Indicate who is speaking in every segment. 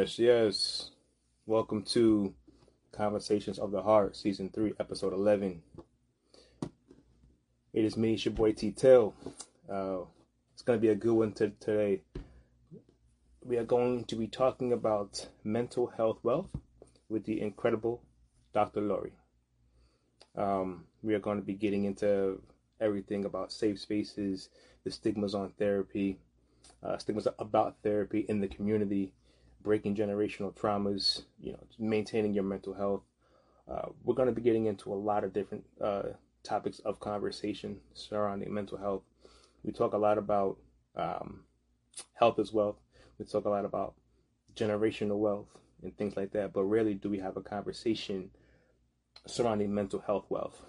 Speaker 1: Yes, yes. Welcome to Conversations of the Heart, Season 3, Episode 11. It is me, it's your boy T Tail. Uh, it's going to be a good one t- today. We are going to be talking about mental health wealth with the incredible Dr. Lori. Um, we are going to be getting into everything about safe spaces, the stigmas on therapy, uh, stigmas about therapy in the community, breaking generational traumas, you know, maintaining your mental health. Uh, we're going to be getting into a lot of different uh, topics of conversation surrounding mental health. We talk a lot about um, health as wealth. We talk a lot about generational wealth and things like that, but rarely do we have a conversation surrounding mental health wealth.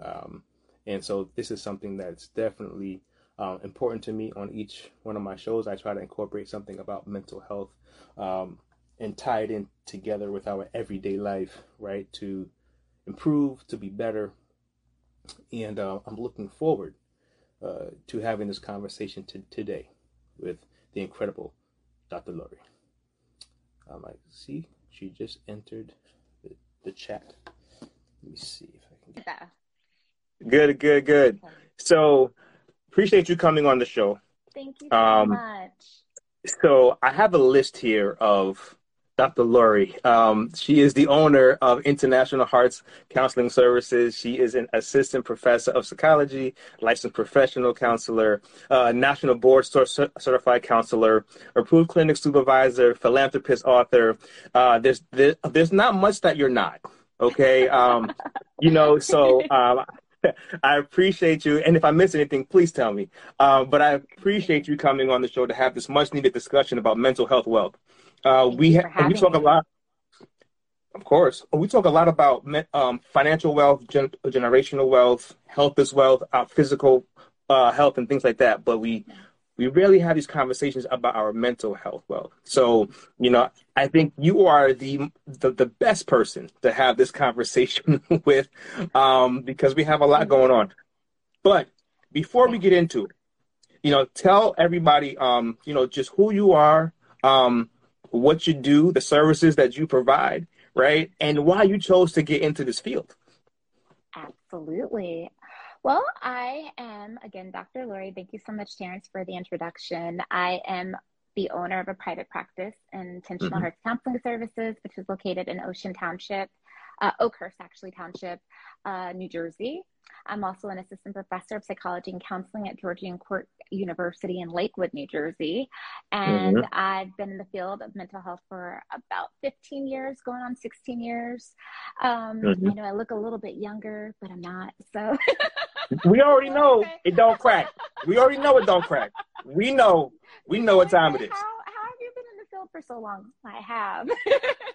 Speaker 1: Um, and so this is something that's definitely um, important to me on each one of my shows. I try to incorporate something about mental health um, and tie it in together with our everyday life, right? To improve, to be better. And uh, I'm looking forward uh, to having this conversation to, today with the incredible Dr. Lori. Um, I see she just entered the, the chat. Let me see if I can get that. Good, good, good. So, appreciate you coming on the show.
Speaker 2: Thank you so um, much.
Speaker 1: So I have a list here of Dr. Lori. Um, she is the owner of International Hearts Counseling Services. She is an assistant professor of psychology, licensed professional counselor, uh, national board certified counselor, approved clinic supervisor, philanthropist, author. Uh, there's, there, there's not much that you're not. Okay. Um, you know, so um, I appreciate you. And if I miss anything, please tell me. Um, but I appreciate you coming on the show to have this much needed discussion about mental health wealth. Uh, we ha- we talk me. a lot. Of course, we talk a lot about um, financial wealth, gen- generational wealth, health as wealth, uh, physical uh, health, and things like that. But we we rarely have these conversations about our mental health. Well so you know i think you are the the, the best person to have this conversation with um, because we have a lot going on. But before we get into it you know tell everybody um, you know just who you are um, what you do the services that you provide right? And why you chose to get into this field.
Speaker 2: Absolutely well, I am, again, Dr. Lori. Thank you so much, Terrence, for the introduction. I am the owner of a private practice, in Intentional mm-hmm. Hearts Counseling Services, which is located in Ocean Township, uh, Oakhurst, actually, Township, uh, New Jersey. I'm also an assistant professor of psychology and counseling at Georgian Court University in Lakewood, New Jersey. And mm-hmm. I've been in the field of mental health for about 15 years, going on 16 years. Um, mm-hmm. I know I look a little bit younger, but I'm not. So
Speaker 1: we already know okay. it don't crack. We already know it don't crack. We know. We know what time it is.
Speaker 2: How, how have you been in the field for so long? I have.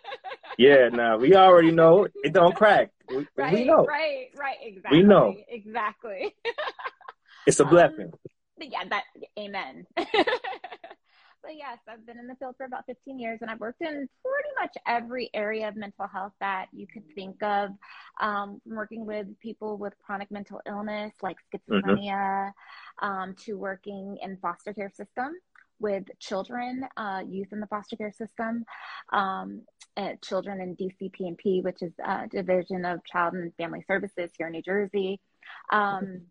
Speaker 1: yeah, now we already know it don't crack. We,
Speaker 2: right,
Speaker 1: we know.
Speaker 2: Right, right, exactly.
Speaker 1: We know.
Speaker 2: Exactly.
Speaker 1: it's a blessing. Um,
Speaker 2: yeah, that amen. but yes, I've been in the field for about 15 years and I've worked in pretty much every area of mental health that you could think of. Um, working with people with chronic mental illness like mm-hmm. schizophrenia mm-hmm. um, to working in foster care system with children, uh, youth in the foster care system, um, children in DCP&P, which is a division of Child and Family Services here in New Jersey. Um,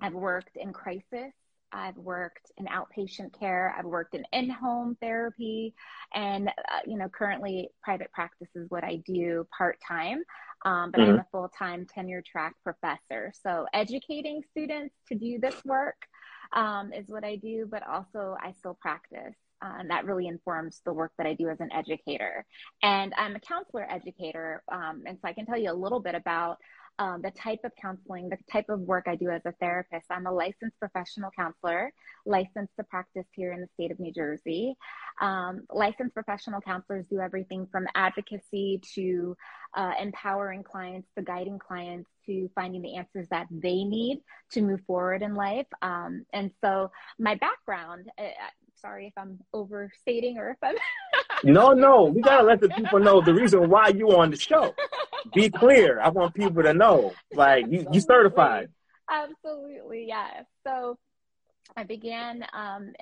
Speaker 2: I've worked in crisis. I've worked in outpatient care. I've worked in in-home therapy, and uh, you know, currently private practice is what I do part time. Um, but mm-hmm. I'm a full-time tenure track professor, so educating students to do this work um, is what I do, but also I still practice. Uh, and that really informs the work that I do as an educator. And I'm a counselor educator. Um, and so I can tell you a little bit about um, the type of counseling, the type of work I do as a therapist. I'm a licensed professional counselor, licensed to practice here in the state of New Jersey. Um, licensed professional counselors do everything from advocacy to uh, empowering clients, to guiding clients to finding the answers that they need to move forward in life. Um, and so, my background, uh, sorry if I'm overstating or if I'm.
Speaker 1: no, no, we gotta let the people know the reason why you on the show. Be clear. I want people to know, like you, you certified.
Speaker 2: Absolutely, yeah. So I began um,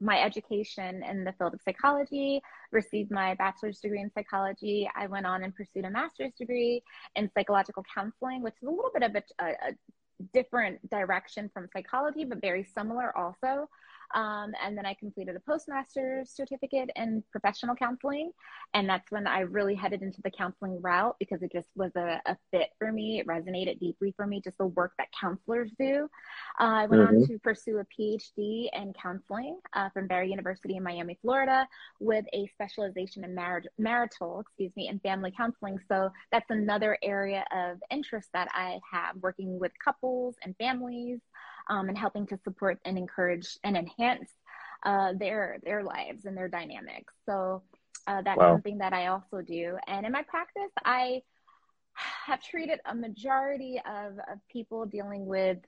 Speaker 2: my education in the field of psychology, received my bachelor's degree in psychology. I went on and pursued a master's degree in psychological counseling, which is a little bit of a, a, a different direction from psychology, but very similar also. Um, and then I completed a postmaster's certificate in professional counseling. And that's when I really headed into the counseling route because it just was a, a fit for me. It resonated deeply for me, just the work that counselors do. Uh, I went mm-hmm. on to pursue a PhD in counseling uh, from Barry University in Miami, Florida, with a specialization in mar- marital, excuse me, and family counseling. So that's another area of interest that I have working with couples and families um, and helping to support and encourage and enhance uh, their their lives and their dynamics. So uh, that's wow. something that I also do. And in my practice, I have treated a majority of, of people dealing with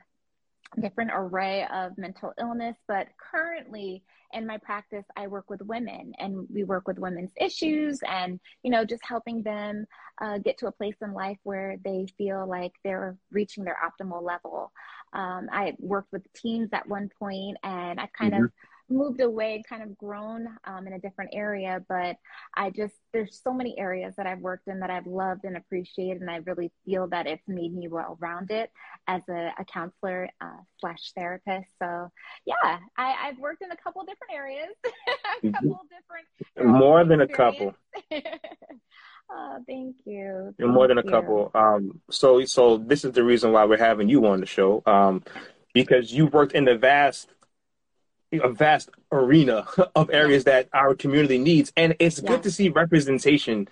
Speaker 2: different array of mental illness but currently in my practice i work with women and we work with women's issues and you know just helping them uh, get to a place in life where they feel like they're reaching their optimal level um, I worked with teams at one point and I've kind mm-hmm. of moved away, kind of grown um, in a different area. But I just, there's so many areas that I've worked in that I've loved and appreciated. And I really feel that it's made me well rounded as a, a counselor uh, slash therapist. So yeah, I, have worked in a couple different areas, a mm-hmm. couple different.
Speaker 1: More than a couple.
Speaker 2: Oh, thank you.
Speaker 1: Thank more than a couple. Um, so, so this is the reason why we're having you on the show, um, because you worked in the vast, a vast arena of areas that our community needs, and it's yeah. good to see representation.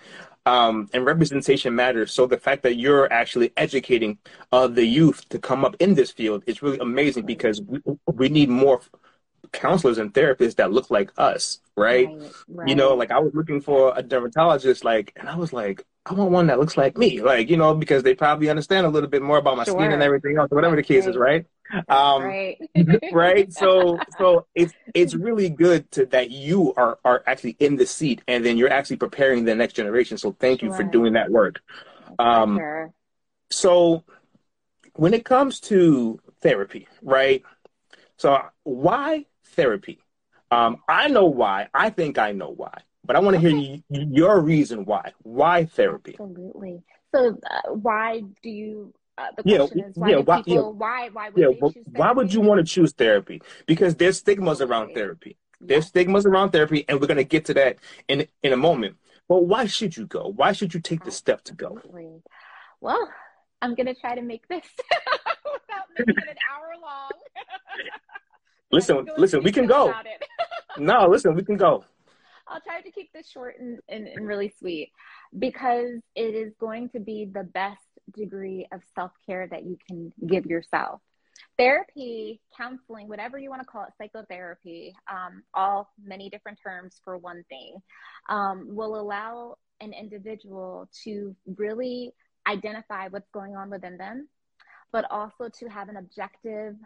Speaker 1: Um, and representation matters. So the fact that you're actually educating uh, the youth to come up in this field is really amazing because we, we need more counselors and therapists that look like us, right? Right, right? You know, like I was looking for a dermatologist, like, and I was like, I want one that looks like me, like, you know, because they probably understand a little bit more about my sure. skin and everything else, whatever That's the case right. is, right? Um, right. right. So, so it's it's really good to that you are are actually in the seat, and then you're actually preparing the next generation. So, thank sure. you for doing that work. Um, sure. So, when it comes to therapy, right? So, why therapy. Um, I know why. I think I know why. But I want to okay. hear you, your reason why. Why therapy?
Speaker 2: Absolutely. So, uh, why do you? Uh, the question yeah, is why yeah, why, people, yeah. why why would yeah,
Speaker 1: why would you want to choose therapy? Because there's stigmas around therapy. There's stigmas around therapy, and we're gonna get to that in in a moment. But why should you go? Why should you take the step to go?
Speaker 2: Well, I'm gonna try to make this without making it an hour long.
Speaker 1: Listen, listen, we can go. no, listen, we can go.
Speaker 2: I'll try to keep this short and, and, and, really sweet because it is going to be the best degree of self care that you can give yourself. Therapy, counseling, whatever you want to call it, psychotherapy, um, all many different terms for one thing, um, will allow an individual to really identify what's going on within them, but also to have an objective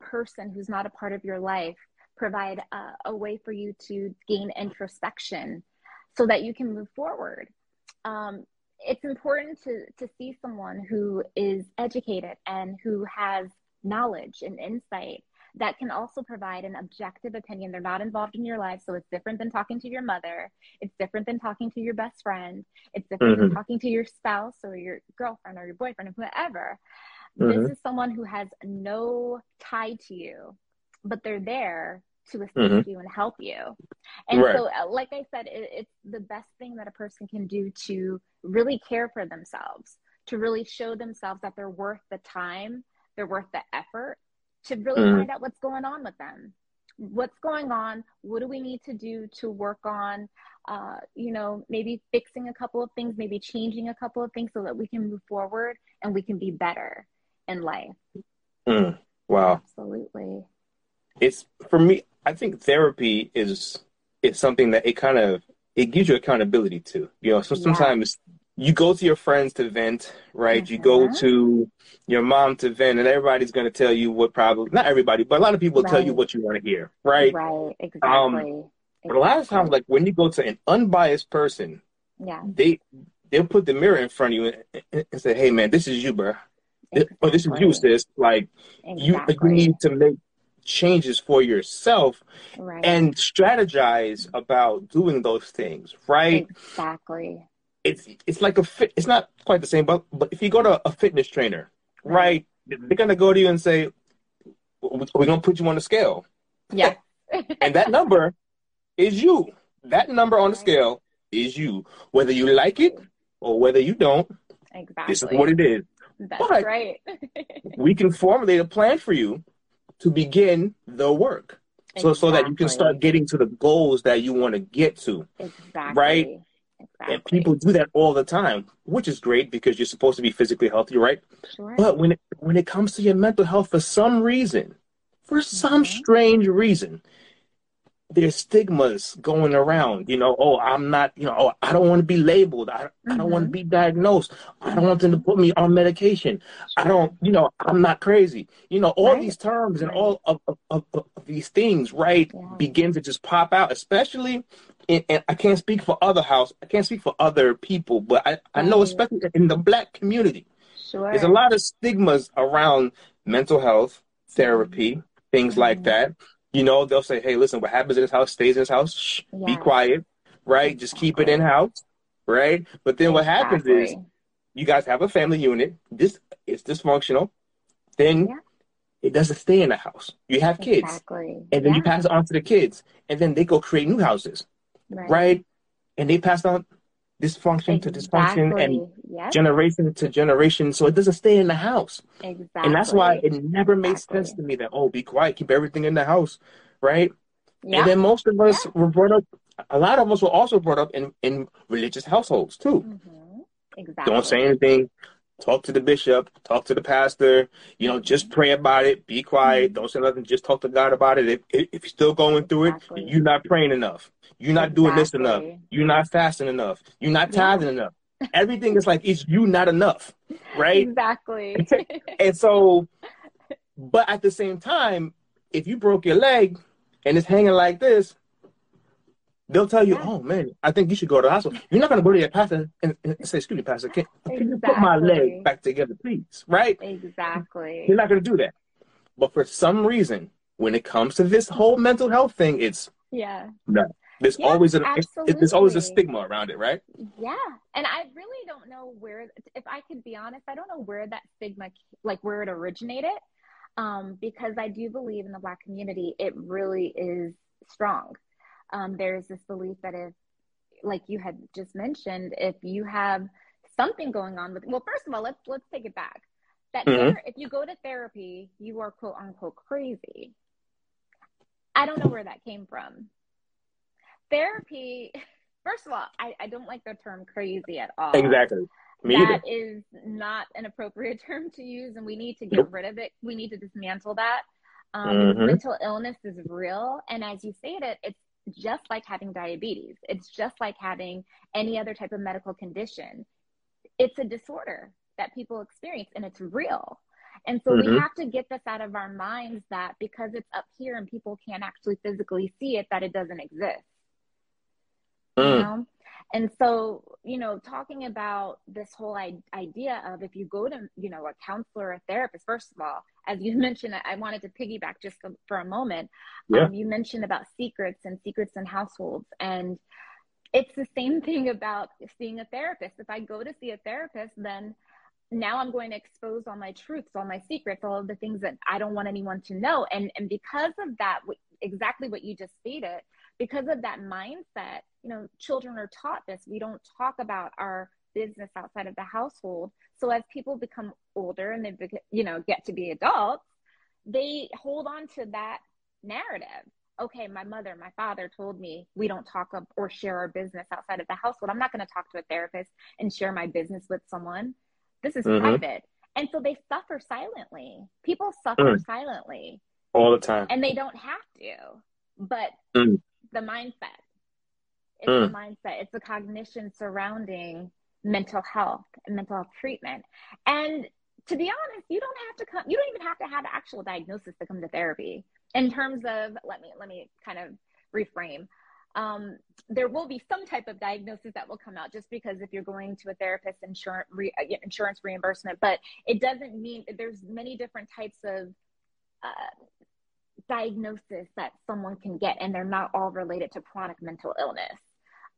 Speaker 2: person who's not a part of your life provide a, a way for you to gain introspection so that you can move forward. Um, it's important to, to see someone who is educated and who has knowledge and insight that can also provide an objective opinion. They're not involved in your life, so it's different than talking to your mother. It's different than talking to your best friend. It's different mm-hmm. than talking to your spouse or your girlfriend or your boyfriend or whoever. Mm-hmm. This is someone who has no tie to you, but they're there to assist mm-hmm. you and help you. And right. so, uh, like I said, it, it's the best thing that a person can do to really care for themselves, to really show themselves that they're worth the time, they're worth the effort, to really mm-hmm. find out what's going on with them. What's going on? What do we need to do to work on, uh, you know, maybe fixing a couple of things, maybe changing a couple of things so that we can move forward and we can be better in life.
Speaker 1: Mm, wow.
Speaker 2: Absolutely.
Speaker 1: It's for me, I think therapy is is something that it kind of it gives you accountability to. You know, so sometimes yeah. you go to your friends to vent, right? Mm-hmm. You go mm-hmm. to your mom to vent, and everybody's going to tell you what probably not everybody, but a lot of people right. tell you what you want to hear, right?
Speaker 2: Right. Exactly. Um, exactly.
Speaker 1: But a lot of times, like when you go to an unbiased person,
Speaker 2: yeah,
Speaker 1: they they'll put the mirror in front of you and, and say, "Hey, man, this is you, bro. But this is you, sis. Like exactly. you, you need to make changes for yourself
Speaker 2: Right.
Speaker 1: and strategize about doing those things, right?
Speaker 2: exactly.
Speaker 1: It's it's like a fit. It's not quite the same, but but if you go to a fitness trainer, right, they're gonna go to you and say, "We're gonna put you on the scale,"
Speaker 2: Yeah.
Speaker 1: and that number is you. That number on the scale is you, whether you like it or whether you don't.
Speaker 2: Exactly.
Speaker 1: This is what it is.
Speaker 2: That's
Speaker 1: But-
Speaker 2: right.
Speaker 1: We can formulate a plan for you to begin the work, so so that you can start getting to the goals that you want to get to.
Speaker 2: Exactly.
Speaker 1: right?
Speaker 2: Exactly.
Speaker 1: And people do that all the time, which is great because you're supposed to be physically healthy, right?
Speaker 2: Sure.
Speaker 1: But when it, when it comes to your mental health, for some reason, for some
Speaker 2: Mhm.
Speaker 1: strange reason, there's stigmas going around. You know, oh, I'm not. You know, oh, I don't want to be labeled. I, I don't want to
Speaker 2: Mhm.
Speaker 1: be diagnosed. I don't want them to put me on medication. I don't. You know, I'm not crazy. You know, all
Speaker 2: Right.
Speaker 1: these terms and all of, of, of, of these things, right,
Speaker 2: Yeah.
Speaker 1: begin to just pop out, especially. In, and I can't speak for other house. I can't speak for other people, but I, I know, especially in the black community,
Speaker 2: Sure.
Speaker 1: there's a lot of stigmas around mental health, therapy, things like
Speaker 2: Mhm.
Speaker 1: that. You know, they'll say, hey, listen, what happens in this house stays in this house. Shh, be quiet, right? Just keep it in house, right? But then what happens is you guys have a family unit. This is dysfunctional. Then
Speaker 2: Yeah.
Speaker 1: it doesn't stay in the house. You have kids.
Speaker 2: Exactly.
Speaker 1: And then
Speaker 2: yeah.
Speaker 1: you pass it on to the kids. And then they go create new houses, right? And they pass on dysfunction to dysfunction and
Speaker 2: Exactly.
Speaker 1: Generation to generation. So it doesn't stay in the house.
Speaker 2: exactly.
Speaker 1: And that's why it never made
Speaker 2: Exactly.
Speaker 1: sense to me that, oh, be quiet, keep everything in the house, right?
Speaker 2: Yeah.
Speaker 1: And then most of us
Speaker 2: Yeah.
Speaker 1: were brought up, a lot of us were also brought up in, in religious households too.
Speaker 2: Mhm. Exactly.
Speaker 1: Don't say anything, talk to the bishop, talk to the pastor, you know, just pray about it, be quiet,
Speaker 2: Mhm.
Speaker 1: don't say nothing, just talk to God about it. If, if if you're still going through
Speaker 2: Exactly.
Speaker 1: it, you're not praying enough, you're not doing this enough, you're not fasting enough, you're not
Speaker 2: Yeah.
Speaker 1: tithing enough. Everything is like, it's you not enough, right?
Speaker 2: Exactly.
Speaker 1: And so, but at the same time, if you broke your leg and it's hanging like this, they'll tell you, "Oh man, I think you should go to the hospital." You're not going to go to your pastor and, and say, "Excuse me, pastor, can, can you put my leg back together, please?" Right?
Speaker 2: exactly.
Speaker 1: You're not going to do that. But for some reason, when it comes to this whole mental health thing, it's
Speaker 2: Yeah.
Speaker 1: there's
Speaker 2: Yeah,
Speaker 1: always a it's, there's always a stigma around it, right?
Speaker 2: Yeah. And I really don't know where, if I could be honest, I don't know where that stigma, like where it originated. Um, because I do believe in the Black community, it really is strong. Um, there's this belief that if, like you had just mentioned, if you have something going on with, well, first of all, let's let's take it back. That
Speaker 1: Mhm.
Speaker 2: ther- if you go to therapy, you are quote unquote crazy. I don't know where that came from. Therapy, first of all, I, I don't like the term crazy at all.
Speaker 1: Exactly. Me either.
Speaker 2: That is not an appropriate term to use, and we need to get
Speaker 1: Nope.
Speaker 2: rid of it. We need to dismantle that. Um,
Speaker 1: Mhm.
Speaker 2: Mental illness is real, and as you stated, it's just like having diabetes. It's just like having any other type of medical condition. It's a disorder that people experience, and it's real. And so we
Speaker 1: Mhm.
Speaker 2: have to get this out of our minds that because it's up here and people can't actually physically see it, that it doesn't exist you
Speaker 1: Mm.
Speaker 2: know and so you know talking about this whole I- idea of if you go to you know a counselor or a therapist first of all as you mentioned i wanted to piggyback just for, a moment.
Speaker 1: Yeah.
Speaker 2: um, you mentioned about secrets and secrets in households and it's the same thing about seeing a therapist. If i go to see a therapist then now i'm going to expose all my truths all my secrets all of the things that i don't want anyone to know. And and because of that exactly what you just stated because of that mindset you know children are taught this. We don't talk about our business outside of the household. So as people become older and they you know get to be adults they hold on to that narrative. Okay my mother my father told me we don't talk or share our business outside of the household. I'm not going to talk to a therapist and share my business with someone. This is
Speaker 1: Mhm.
Speaker 2: private. And so they suffer silently. People suffer silently.
Speaker 1: All the time.
Speaker 2: and they don't have to. But
Speaker 1: Mm.
Speaker 2: the mindset. It's
Speaker 1: Mm.
Speaker 2: the mindset. It's the cognition surrounding mental health and mental health treatment. And to be honest you don't have to come you don't even have to have an actual diagnosis to come to therapy. In terms of let me let me kind of reframe. Um, there will be some type of diagnosis that will come out just because if you're going to a therapist insurance re, uh, insurance reimbursement but it doesn't mean there's many different types of uh, diagnosis that someone can get and they're not all related to chronic mental illness.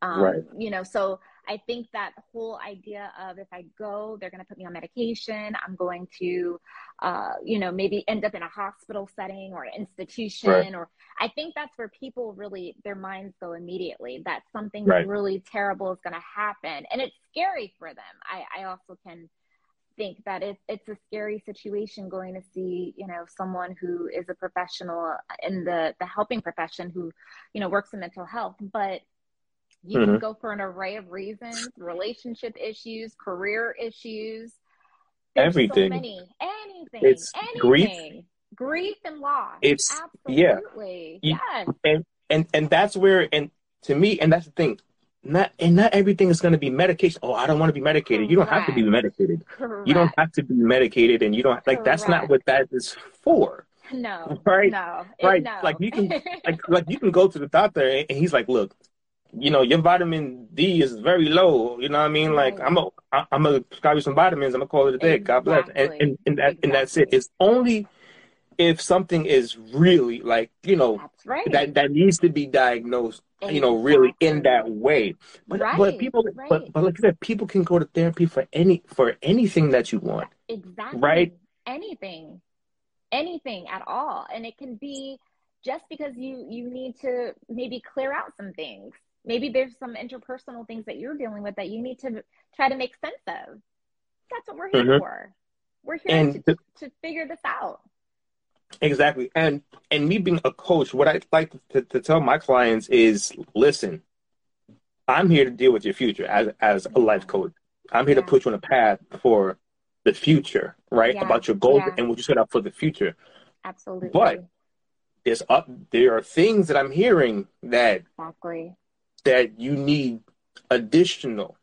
Speaker 2: Um,
Speaker 1: Right.
Speaker 2: you know so i think that whole idea of if i go they're going to put me on medication i'm going to uh, you know maybe end up in a hospital setting or an institution
Speaker 1: Right.
Speaker 2: or i think that's where people really their minds go immediately that something
Speaker 1: Right.
Speaker 2: really terrible is going to happen and it's scary for them i, I also can think that it, it's a scary situation going to see you know someone who is a professional in the the helping profession who you know works in mental health but you can
Speaker 1: Mhm.
Speaker 2: go for an array of reasons relationship issues career issues. There's
Speaker 1: Everything.
Speaker 2: so many. Anything.
Speaker 1: It's
Speaker 2: anything.
Speaker 1: Grief.
Speaker 2: grief and loss.
Speaker 1: It's- yeah.
Speaker 2: absolutely.
Speaker 1: You-
Speaker 2: yes.
Speaker 1: and and and that's where and to me and that's the thing. Not and not everything is going to be medication. Oh i don't want to be medicated. You don't have to be medicated.
Speaker 2: Correct
Speaker 1: you don't have to be medicated and you don't like that's not what that is for.
Speaker 2: No.
Speaker 1: Right?
Speaker 2: No.
Speaker 1: Right.
Speaker 2: no.
Speaker 1: like you can like like you can go to the doctor and he's like look you know your vitamin d is very low you know what i mean like i'm a i'm gonna prescribe you some vitamins i'm gonna call it a day god bless and and, and, that, and that's it it's only if something is really like you know
Speaker 2: right
Speaker 1: that that needs to be diagnosed you know really in that way but
Speaker 2: Right,
Speaker 1: but people
Speaker 2: right.
Speaker 1: but but like I said people can go to therapy for any for anything that you want
Speaker 2: Exactly.
Speaker 1: Right?
Speaker 2: Anything. Anything at all. And it can be just because you you need to maybe clear out some things. Maybe there's some interpersonal things that you're dealing with that you need to try to make sense of. That's what we're here
Speaker 1: Mhm.
Speaker 2: for. We're here
Speaker 1: And
Speaker 2: to,
Speaker 1: the-
Speaker 2: to figure this out.
Speaker 1: exactly and and me being a coach what i like to, to tell my clients is listen i'm here to deal with your future as as a life coach i'm here to put you on a path for the future right
Speaker 2: Yeah,
Speaker 1: about your goals
Speaker 2: yeah.
Speaker 1: and what you set up for the future
Speaker 2: Absolutely.
Speaker 1: But- there's up there are things that i'm hearing that
Speaker 2: exactly.
Speaker 1: That you need additional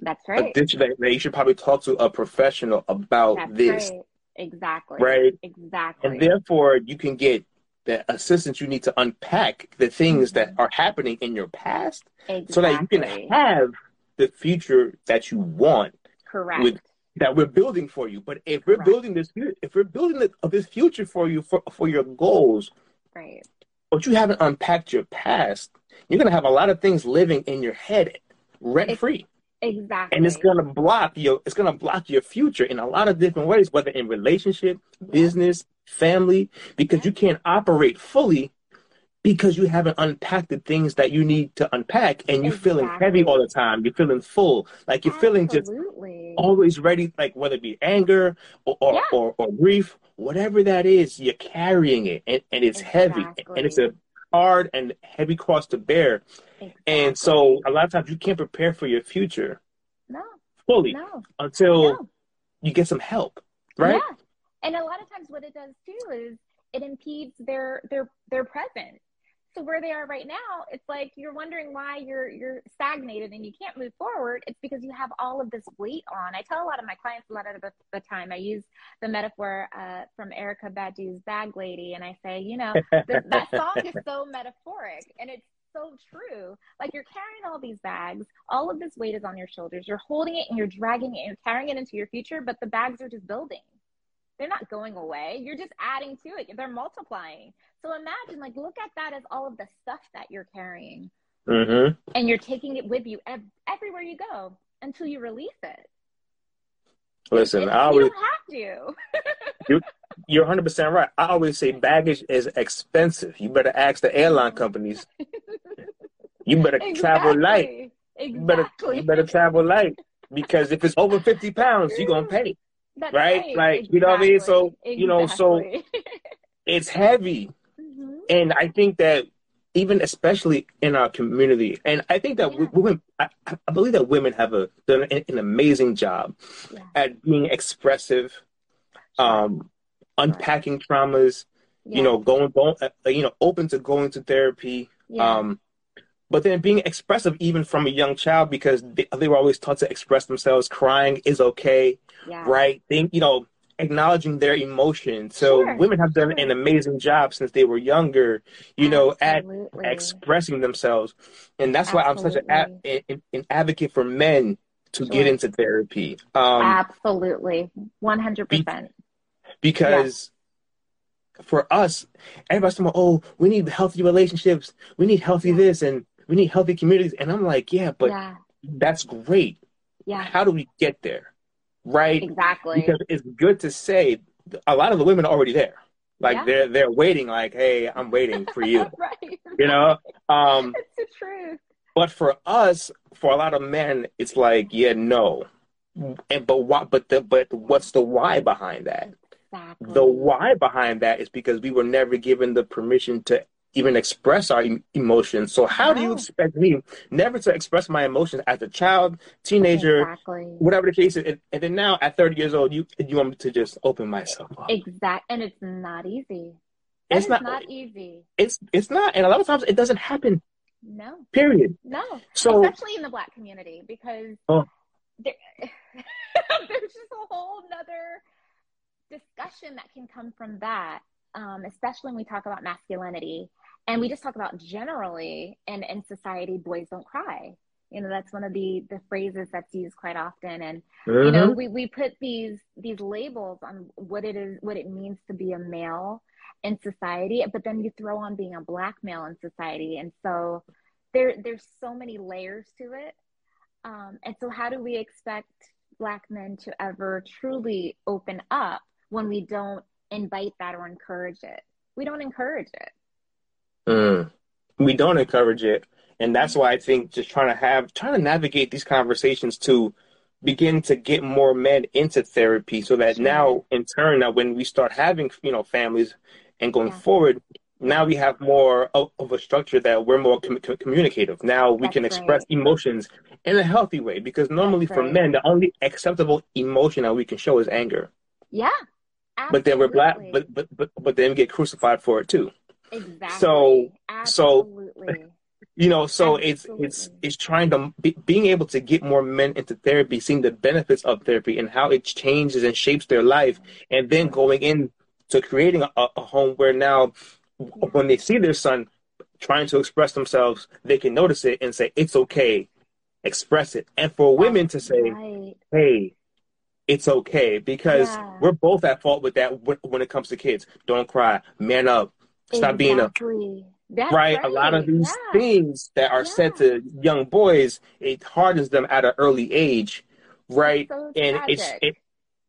Speaker 2: That's right.
Speaker 1: additional that you should probably talk to a professional about
Speaker 2: That's
Speaker 1: this
Speaker 2: right. Exactly.
Speaker 1: right
Speaker 2: Exactly.
Speaker 1: and therefore you can get the assistance you need to unpack the things that mm-hmm. are happening in your past
Speaker 2: exactly.
Speaker 1: so that you can have the future that you want
Speaker 2: correct.
Speaker 1: with- that we're building for you but if we're building this if we're building the, this future for you for, for your goals
Speaker 2: right.
Speaker 1: but you haven't unpacked your past you're going to have a lot of things living in your head rent free.
Speaker 2: Exactly.
Speaker 1: and it's going to block your it's going to block your future in a lot of different ways whether in relationship business family because you can't operate fully because you haven't unpacked the things that you need to unpack and you're feeling heavy all the time. You're feeling full. Like you're feeling just always ready like whether it be anger or or,
Speaker 2: Yeah.
Speaker 1: or, or grief whatever that is you're carrying it and, and it's heavy and it's a hard and heavy cross to bear and so a lot of times you can't prepare for your future
Speaker 2: no,
Speaker 1: fully
Speaker 2: no,
Speaker 1: until
Speaker 2: no.
Speaker 1: you get some help, right?
Speaker 2: Yeah. And a lot of times what it does too is it impedes their their their present. So where they are right now, it's like you're wondering why you're you're stagnated and you can't move forward. It's because you have all of this weight on. I tell a lot of my clients a lot of the, the time. I use the metaphor uh, from Erykah Badu's Bag Lady, and I say, you know, th- that song is so metaphoric, and it's so true. Like you're carrying all these bags, all of this weight is on your shoulders. You're holding it and you're dragging it and you're carrying it into your future, but the bags are just building. They're not going away. You're just adding to it. They're multiplying. So imagine, like, look at that as all of the stuff that you're carrying,
Speaker 1: hmm
Speaker 2: and you're taking it with you ev- everywhere you go until you release it.
Speaker 1: Listen,
Speaker 2: And
Speaker 1: I
Speaker 2: you
Speaker 1: always,
Speaker 2: don't have to.
Speaker 1: you're 100 percent right. I always say baggage is expensive. You better ask the airline companies. You better travel light.
Speaker 2: Exactly.
Speaker 1: You better you better travel light because if it's over 50 pounds, you're gonna pay.
Speaker 2: That's
Speaker 1: right? Like, you know what I mean? So,
Speaker 2: Exactly.
Speaker 1: you know, so- It's heavy,
Speaker 2: Mhm.
Speaker 1: and I think that even especially in our community, and I think that
Speaker 2: Yeah.
Speaker 1: women, I, I believe that women have a done an, an amazing job
Speaker 2: Yeah.
Speaker 1: at being expressive, um, unpacking traumas,
Speaker 2: Yeah.
Speaker 1: you know, going, going, uh, you know, open to going to therapy. Um, but then being expressive even from a young child because they, they were always taught to express themselves. Crying is okay,
Speaker 2: yeah.
Speaker 1: right? Think, you know, acknowledging their emotions. So
Speaker 2: Sure,
Speaker 1: women have done an amazing job since they were younger, you know, at expressing themselves. And that's why I'm such an, a- an, an advocate for men to
Speaker 2: Sure.
Speaker 1: get into therapy. Um,
Speaker 2: Absolutely. 100%.
Speaker 1: because for us, everybody's talking about, oh, we need healthy relationships, we need healthy
Speaker 2: Yeah.
Speaker 1: this, and we need healthy communities. And I'm like, yeah, but
Speaker 2: yeah,
Speaker 1: that's great.
Speaker 2: yeah,
Speaker 1: How do we get there? Right?
Speaker 2: exactly.
Speaker 1: Because it's good to say a lot of the women are already there. Like
Speaker 2: Yeah.
Speaker 1: they're they're waiting, like, hey, I'm waiting for you.
Speaker 2: right.
Speaker 1: you know? Um,
Speaker 2: It's the truth.
Speaker 1: but for us, for a lot of men, it's like, yeah, no. And but what but the but what's the why behind that?
Speaker 2: Exactly.
Speaker 1: The why behind that is because we were never given the permission to even express our em- emotions. So how do you expect me never to express my emotions as a child, teenager,
Speaker 2: Exactly.
Speaker 1: whatever the case is, and, and then now at 30 years old, you you want me to just open myself up?
Speaker 2: Exactly, and it's not easy. That
Speaker 1: It's not-
Speaker 2: not easy.
Speaker 1: It's it's not, and a lot of times it doesn't happen.
Speaker 2: No,
Speaker 1: Period.
Speaker 2: no.
Speaker 1: So
Speaker 2: Especially in the black community, because
Speaker 1: Oh.
Speaker 2: there, there's just a whole nother discussion that can come from that, um, especially when we talk about masculinity. And we just talk about generally in, in society, boys don't cry. You know, that's one of the, the phrases that's used quite often. And you know
Speaker 1: Mhm.
Speaker 2: we, we put these these labels on what it is what it means to be a male in society but then you throw on being a black male in society and so there there's so many layers to it um, and so how do we expect black men to ever truly open up when we don't invite that or encourage it we don't encourage it
Speaker 1: Mm. We don't encourage it. And that's why I think just trying to have, trying to navigate these conversations to begin to get more men into therapy so that
Speaker 2: Sure.
Speaker 1: now, in turn, now when we start having, you know, families and going
Speaker 2: Yeah.
Speaker 1: forward, now we have more of, of a structure that we're more com- com- communicative. Now we
Speaker 2: That's
Speaker 1: can express
Speaker 2: right.
Speaker 1: emotions in a healthy way because normally
Speaker 2: That's
Speaker 1: for
Speaker 2: right.
Speaker 1: men, the only acceptable emotion that we can show is anger.
Speaker 2: yeah
Speaker 1: But then we're black, but, but, but, but then we get crucified for it too.
Speaker 2: Exactly.
Speaker 1: so- so- You know, so it's it's it's trying to be, being able to get more men into therapy, seeing the benefits of therapy and how it changes and shapes their life, and then going in to creating a, a home where now, when they see their son trying to express themselves, they can notice it and say it's okay, express it, and for women to say,
Speaker 2: right.
Speaker 1: Hey, it's okay. Because
Speaker 2: Yeah.
Speaker 1: we're both at fault with that when it comes to kids. Don't cry, man up, stop being a.
Speaker 2: That's
Speaker 1: right? A lot of these
Speaker 2: yeah.
Speaker 1: things that are said to young boys, it hardens them at an early age, right?
Speaker 2: so
Speaker 1: and it's it,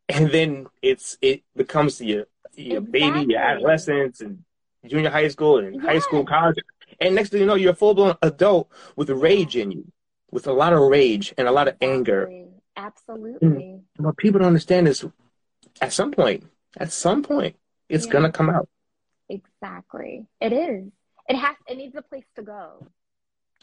Speaker 1: and then it's it becomes your your baby, your
Speaker 2: Exactly.
Speaker 1: adolescence, and junior high school, and high school, college, and next thing you know, you're a full blown adult with rage in you, with a lot of rage and a lot of anger.
Speaker 2: Exactly. Absolutely. Mm.
Speaker 1: What people don't understand is, at some point, at some point, it's
Speaker 2: Yeah.
Speaker 1: gonna come out,
Speaker 2: Exactly. It is. It has. It needs a place to go.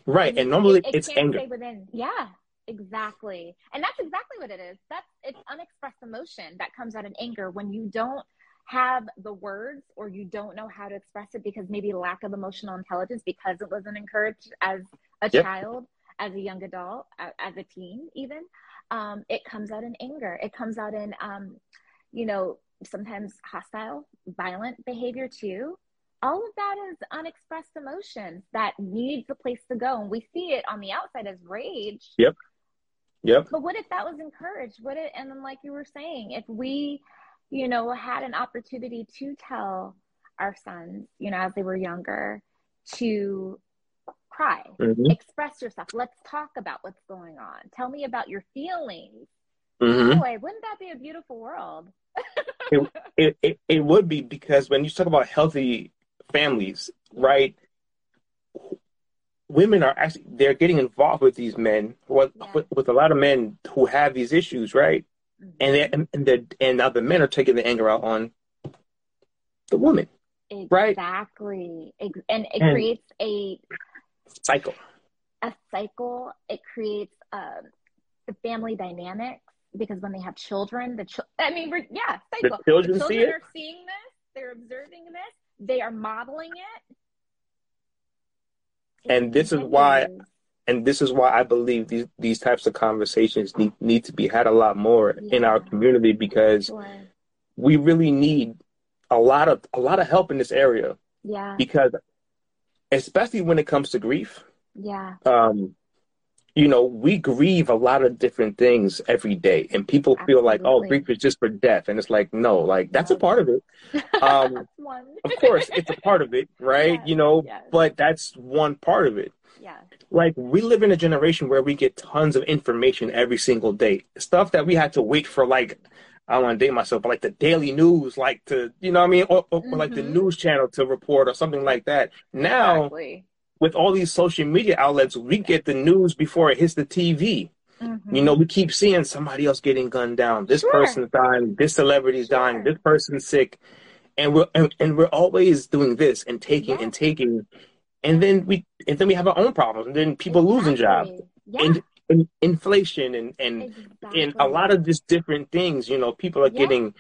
Speaker 1: right?
Speaker 2: It
Speaker 1: And normally
Speaker 2: it, it
Speaker 1: it's
Speaker 2: can't
Speaker 1: anger.
Speaker 2: Stay within. Yeah. Exactly. And that's exactly what it is. That's it's unexpressed emotion that comes out in anger when you don't have the words or you don't know how to express it because maybe lack of emotional intelligence because it wasn't encouraged as a
Speaker 1: Yep.
Speaker 2: child, as a young adult, as a teen, even. Um, it comes out in anger. It comes out in, um, you know, sometimes hostile, violent behavior too. All of that is unexpressed emotions that needs a place to go. And we see it on the outside as rage.
Speaker 1: Yep. Yep.
Speaker 2: But what if that was encouraged? What it and then like you were saying, if we, you know, had an opportunity to tell our sons, you know, as they were younger, to cry,
Speaker 1: Mhm.
Speaker 2: express yourself. Let's talk about what's going on. Tell me about your feelings.
Speaker 1: Mhm.
Speaker 2: Boy, wouldn't that be a beautiful world?
Speaker 1: It, it it would be because when you talk about healthy families, right? Women are actually they're getting involved with these men, with,
Speaker 2: Yeah.
Speaker 1: with, with a lot of men who have these issues, right? And they and and, they're- and now the men are taking the anger out on the woman. right.
Speaker 2: Exactly. And it
Speaker 1: And-
Speaker 2: creates a
Speaker 1: Cycle.
Speaker 2: a cycle. It creates um, the family dynamics because when they have children, the chil- I mean, we're, yeah, cycle.
Speaker 1: children
Speaker 2: the
Speaker 1: see
Speaker 2: children
Speaker 1: it.
Speaker 2: are seeing this. They're observing this. They are modeling it. It
Speaker 1: And this is why- And this is why I believe these these types of conversations need, need to be had a lot more in our community because
Speaker 2: Sure.
Speaker 1: we really need a lot of a lot of help in this area
Speaker 2: Yeah.
Speaker 1: because especially when it comes to grief
Speaker 2: Yeah.
Speaker 1: um you know, we grieve a lot of different things every day, and people Absolutely. feel like, oh, grief is just for death, and it's like, no, like that's a part of it. Um, of course, it's a part of it, right? Yes, you know, yes. but that's one part of it.
Speaker 2: Yeah.
Speaker 1: Like we live in a generation where we get tons of information every single day, stuff that we had to wait for, like. I don't want to date myself, but like the daily news, like to, you know I mean? Or, or, mm-hmm. like the mm-hmm. news channel to report or something like that. Now, exactly with all these social media outlets, we get the news before it hits the TV. Mm-hmm. You know, we keep seeing somebody else getting gunned down. This sure. person's dying. This celebrity's sure. dying. This person's sick, and we're and, and we're always doing this and taking yeah. and taking, and then we and then we have our own problems, and then people exactly. losing jobs. Yeah. And inflation and and exactly. and a lot of just different things you know people are yeah. getting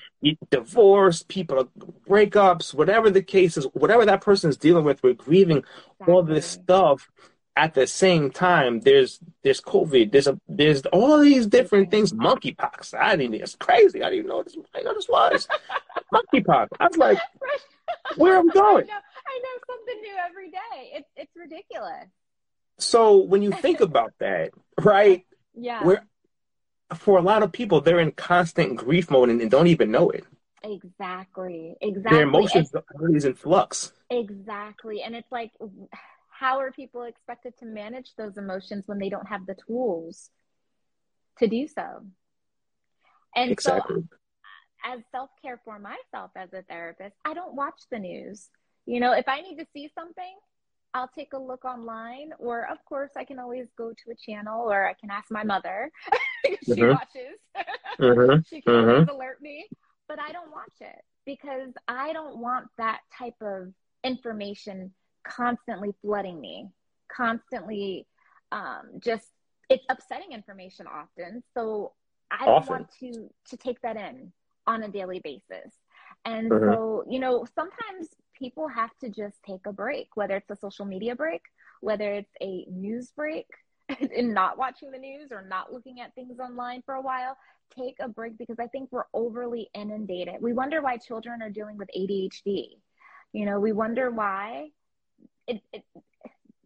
Speaker 1: divorced people are breakups whatever the case is whatever that person is dealing with we're grieving exactly. all this stuff at the same time. There's there's covid there's a there's all these different things. Monkeypox. I didn't it's crazy. I didn't know this i know this was. Monkeypox. I was like where am i going?
Speaker 2: I know, I know something new every day. It's it's ridiculous
Speaker 1: so when you think about that, right?
Speaker 2: Yeah.
Speaker 1: Where for a lot of people, they're in constant grief mode and, and don't even know it.
Speaker 2: Exactly. Exactly.
Speaker 1: Their emotions are always in flux.
Speaker 2: Exactly. And it's like, how are people expected to manage those emotions when they don't have the tools to do so? And exactly. so, as self care for myself as a therapist, I don't watch the news. You know, if I need to see something, I'll take a look online, or of course, I can always go to a channel, or I can ask my mother. she mm-hmm. watches. mm-hmm. She can mm-hmm. alert me, but I don't watch it because I don't want that type of information constantly flooding me, constantly um, just it's upsetting information often. So I don't want to to take that in on a daily basis. And so, you know, sometimes people have to just take a break, whether it's a social media break, whether it's a news break and not watching the news or not looking at things online for a while. Take a break because I think we're overly inundated. We wonder why children are dealing with ADHD. You know, we wonder why it, it,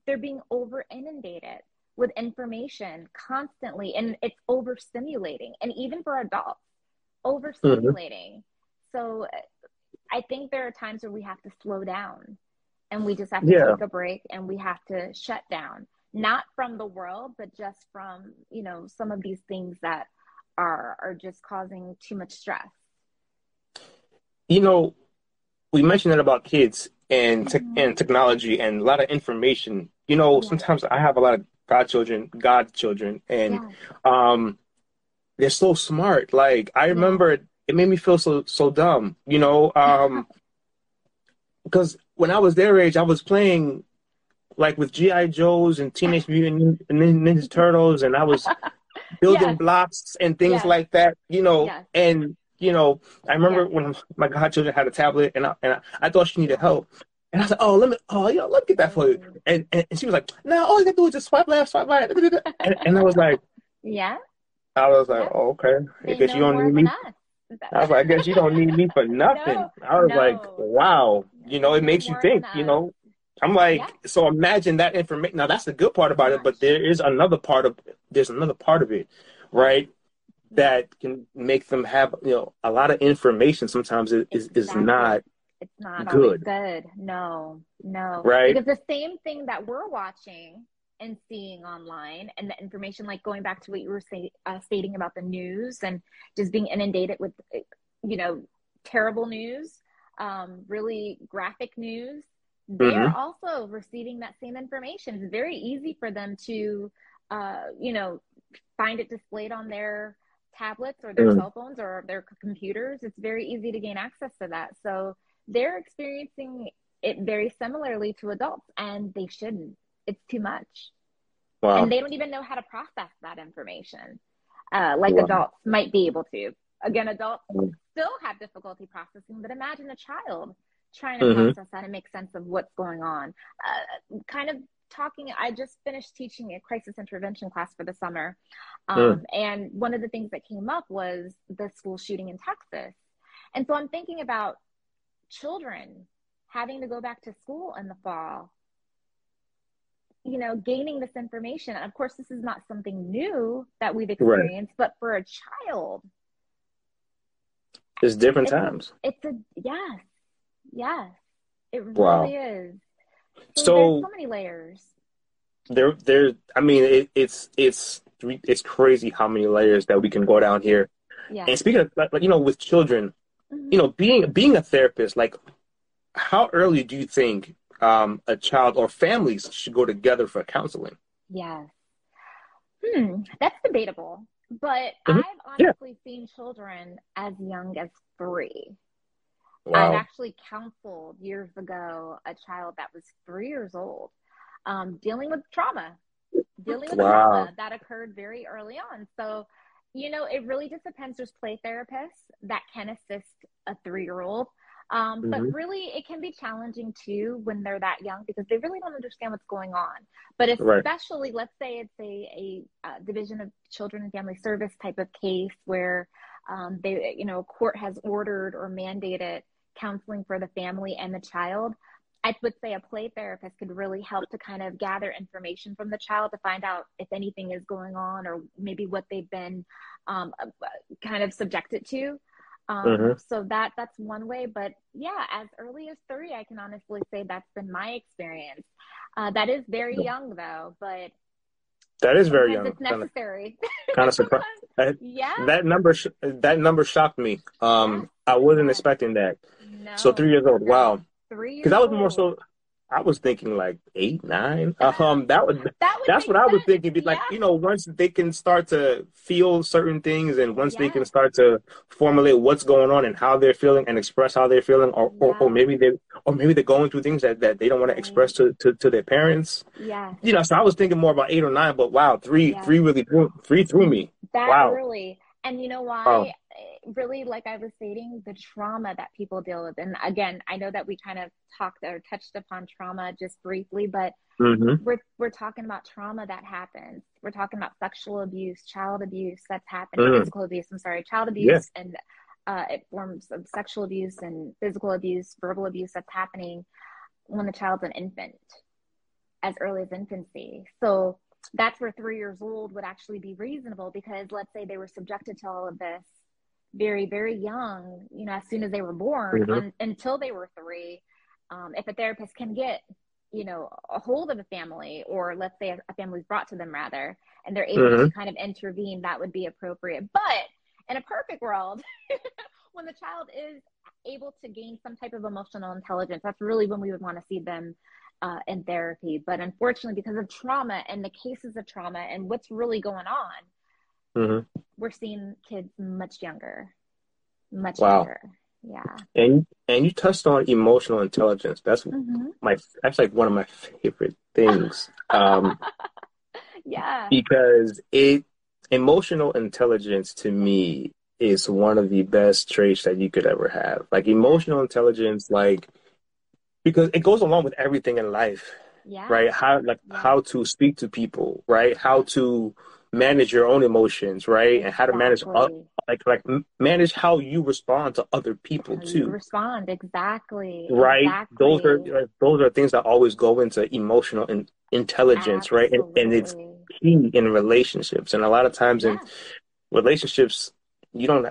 Speaker 2: they're being over inundated with information constantly and it's overstimulating. And even for adults, overstimulating. Mm-hmm. So I think there are times where we have to slow down and we just have to yeah. take a break and we have to shut down, not from the world, but just from, you know, some of these things that are are just causing too much stress.
Speaker 1: You know, we mentioned that about kids and te- mm-hmm. and technology and a lot of information. You know, yeah. sometimes I have a lot of godchildren, godchildren, and yeah. um, they're so smart. Like I remember it made me feel so so dumb, you know. Um, because when I was their age, I was playing like with GI Joes and Teenage Mutant Ninja Turtles, and I was building yes. blocks and things yes. like that, you know. Yes. And you know, I remember when my godchildren had a tablet, and I, and I, I thought she needed help. And I like, oh, let me, oh, yo, let me get that for you. And, and, and she was like, no, all you gotta do is just swipe left, swipe right. And, and I was like,
Speaker 2: yeah.
Speaker 1: I was like, yeah. oh, okay. I guess you don't need me. I was like, I guess you don't need me for nothing. No, I was no. like, wow, you know, it makes you think, you know. I'm like, yeah. so imagine that information. Now that's the good part about it, but there is another part of there's another part of it, right? That can make them have you know a lot of information. Sometimes it is exactly. is not.
Speaker 2: It's not good. good. No, no.
Speaker 1: Right.
Speaker 2: Because the same thing that we're watching and seeing online and the information like going back to what you were say, uh, stating about the news and just being inundated with you know terrible news um, really graphic news they're mm-hmm. also receiving that same information it's very easy for them to uh, you know find it displayed on their tablets or their mm-hmm. cell phones or their computers it's very easy to gain access to that so they're experiencing it very similarly to adults and they shouldn't it's too much. Wow. And they don't even know how to process that information, uh, like wow. adults might be able to. Again, adults mm. still have difficulty processing, but imagine a child trying to mm-hmm. process that and make sense of what's going on. Uh, kind of talking, I just finished teaching a crisis intervention class for the summer. Um, mm. And one of the things that came up was the school shooting in Texas. And so I'm thinking about children having to go back to school in the fall you know, gaining this information. Of course, this is not something new that we've experienced, right. but for a child,
Speaker 1: it's different it's times.
Speaker 2: It's a yes, yes, it really wow. is. So,
Speaker 1: so,
Speaker 2: so many layers.
Speaker 1: There, there. I mean, it, it's it's it's crazy how many layers that we can go down here. Yeah. And speaking of, like, you know, with children, mm-hmm. you know, being being a therapist, like, how early do you think um, a child or families should go together for counseling?
Speaker 2: Yes. Hmm, that's debatable. But mm-hmm. I've honestly yeah. seen children as young as three. Wow. I've actually counseled years ago a child that was three years old, um, dealing with trauma, dealing with wow. trauma that occurred very early on. So, you know, it really just depends. There's play therapists that can assist a three year old. Um, mm-hmm. But really, it can be challenging too when they're that young because they really don't understand what's going on. But especially, right. let's say it's a, a, a, division of children and family service type of case where um, they, you know, court has ordered or mandated counseling for the family and the child. I would say a play therapist could really help to kind of gather information from the child to find out if anything is going on or maybe what they've been um, uh, kind of subjected to. Um, mm-hmm. So that that's one way, but yeah, as early as three, I can honestly say that's been my experience. Uh, that is very young though, but
Speaker 1: that is very young.
Speaker 2: It's necessary.
Speaker 1: Kind of surprised. yeah. That number sh- that number shocked me. Um, I wasn't expecting that. No, so three years old. Wow.
Speaker 2: Three.
Speaker 1: Because I was more so. I was thinking like eight, nine. Um, that would, that would that's what sense. I was thinking. Be like, yeah. you know, once they can start to feel certain things, and once yeah. they can start to formulate what's going on and how they're feeling, and express how they're feeling, or, yeah. or, or, maybe they, or maybe they're going through things that, that they don't want to express to, to, to their parents.
Speaker 2: Yeah.
Speaker 1: You know, so I was thinking more about eight or nine, but wow, three, three really, three threw me.
Speaker 2: That
Speaker 1: wow.
Speaker 2: really, and you know why? Oh really, like I was stating, the trauma that people deal with. And again, I know that we kind of talked or touched upon trauma just briefly, but mm-hmm. we're we're talking about trauma that happens. We're talking about sexual abuse, child abuse that's happening, mm. physical abuse. I'm sorry, child abuse and uh, it forms of sexual abuse and physical abuse, verbal abuse that's happening when the child's an infant, as early as infancy. So that's where three years old would actually be reasonable because let's say they were subjected to all of this very, very young, you know, as soon as they were born mm-hmm. un- until they were three. Um, if a therapist can get, you know, a hold of a family, or let's say a, a family's brought to them rather, and they're able mm-hmm. to kind of intervene, that would be appropriate. But in a perfect world, when the child is able to gain some type of emotional intelligence, that's really when we would want to see them uh, in therapy. But unfortunately, because of trauma and the cases of trauma and what's really going on, mm-hmm. we're seeing kids much younger, much wow. younger. Yeah.
Speaker 1: And and you touched on emotional intelligence. That's mm-hmm. my that's like one of my favorite things. Um,
Speaker 2: yeah.
Speaker 1: Because it emotional intelligence to me is one of the best traits that you could ever have. Like emotional intelligence, like because it goes along with everything in life.
Speaker 2: Yeah.
Speaker 1: Right. How like yeah. how to speak to people, right? How to manage your own emotions, right? And how to manage like like manage how you respond to other people how too.
Speaker 2: respond exactly.
Speaker 1: Right.
Speaker 2: Exactly.
Speaker 1: Those are those are things that always go into emotional and intelligence, Absolutely. right? And, and it's key in relationships. And a lot of times yeah. in relationships, you don't.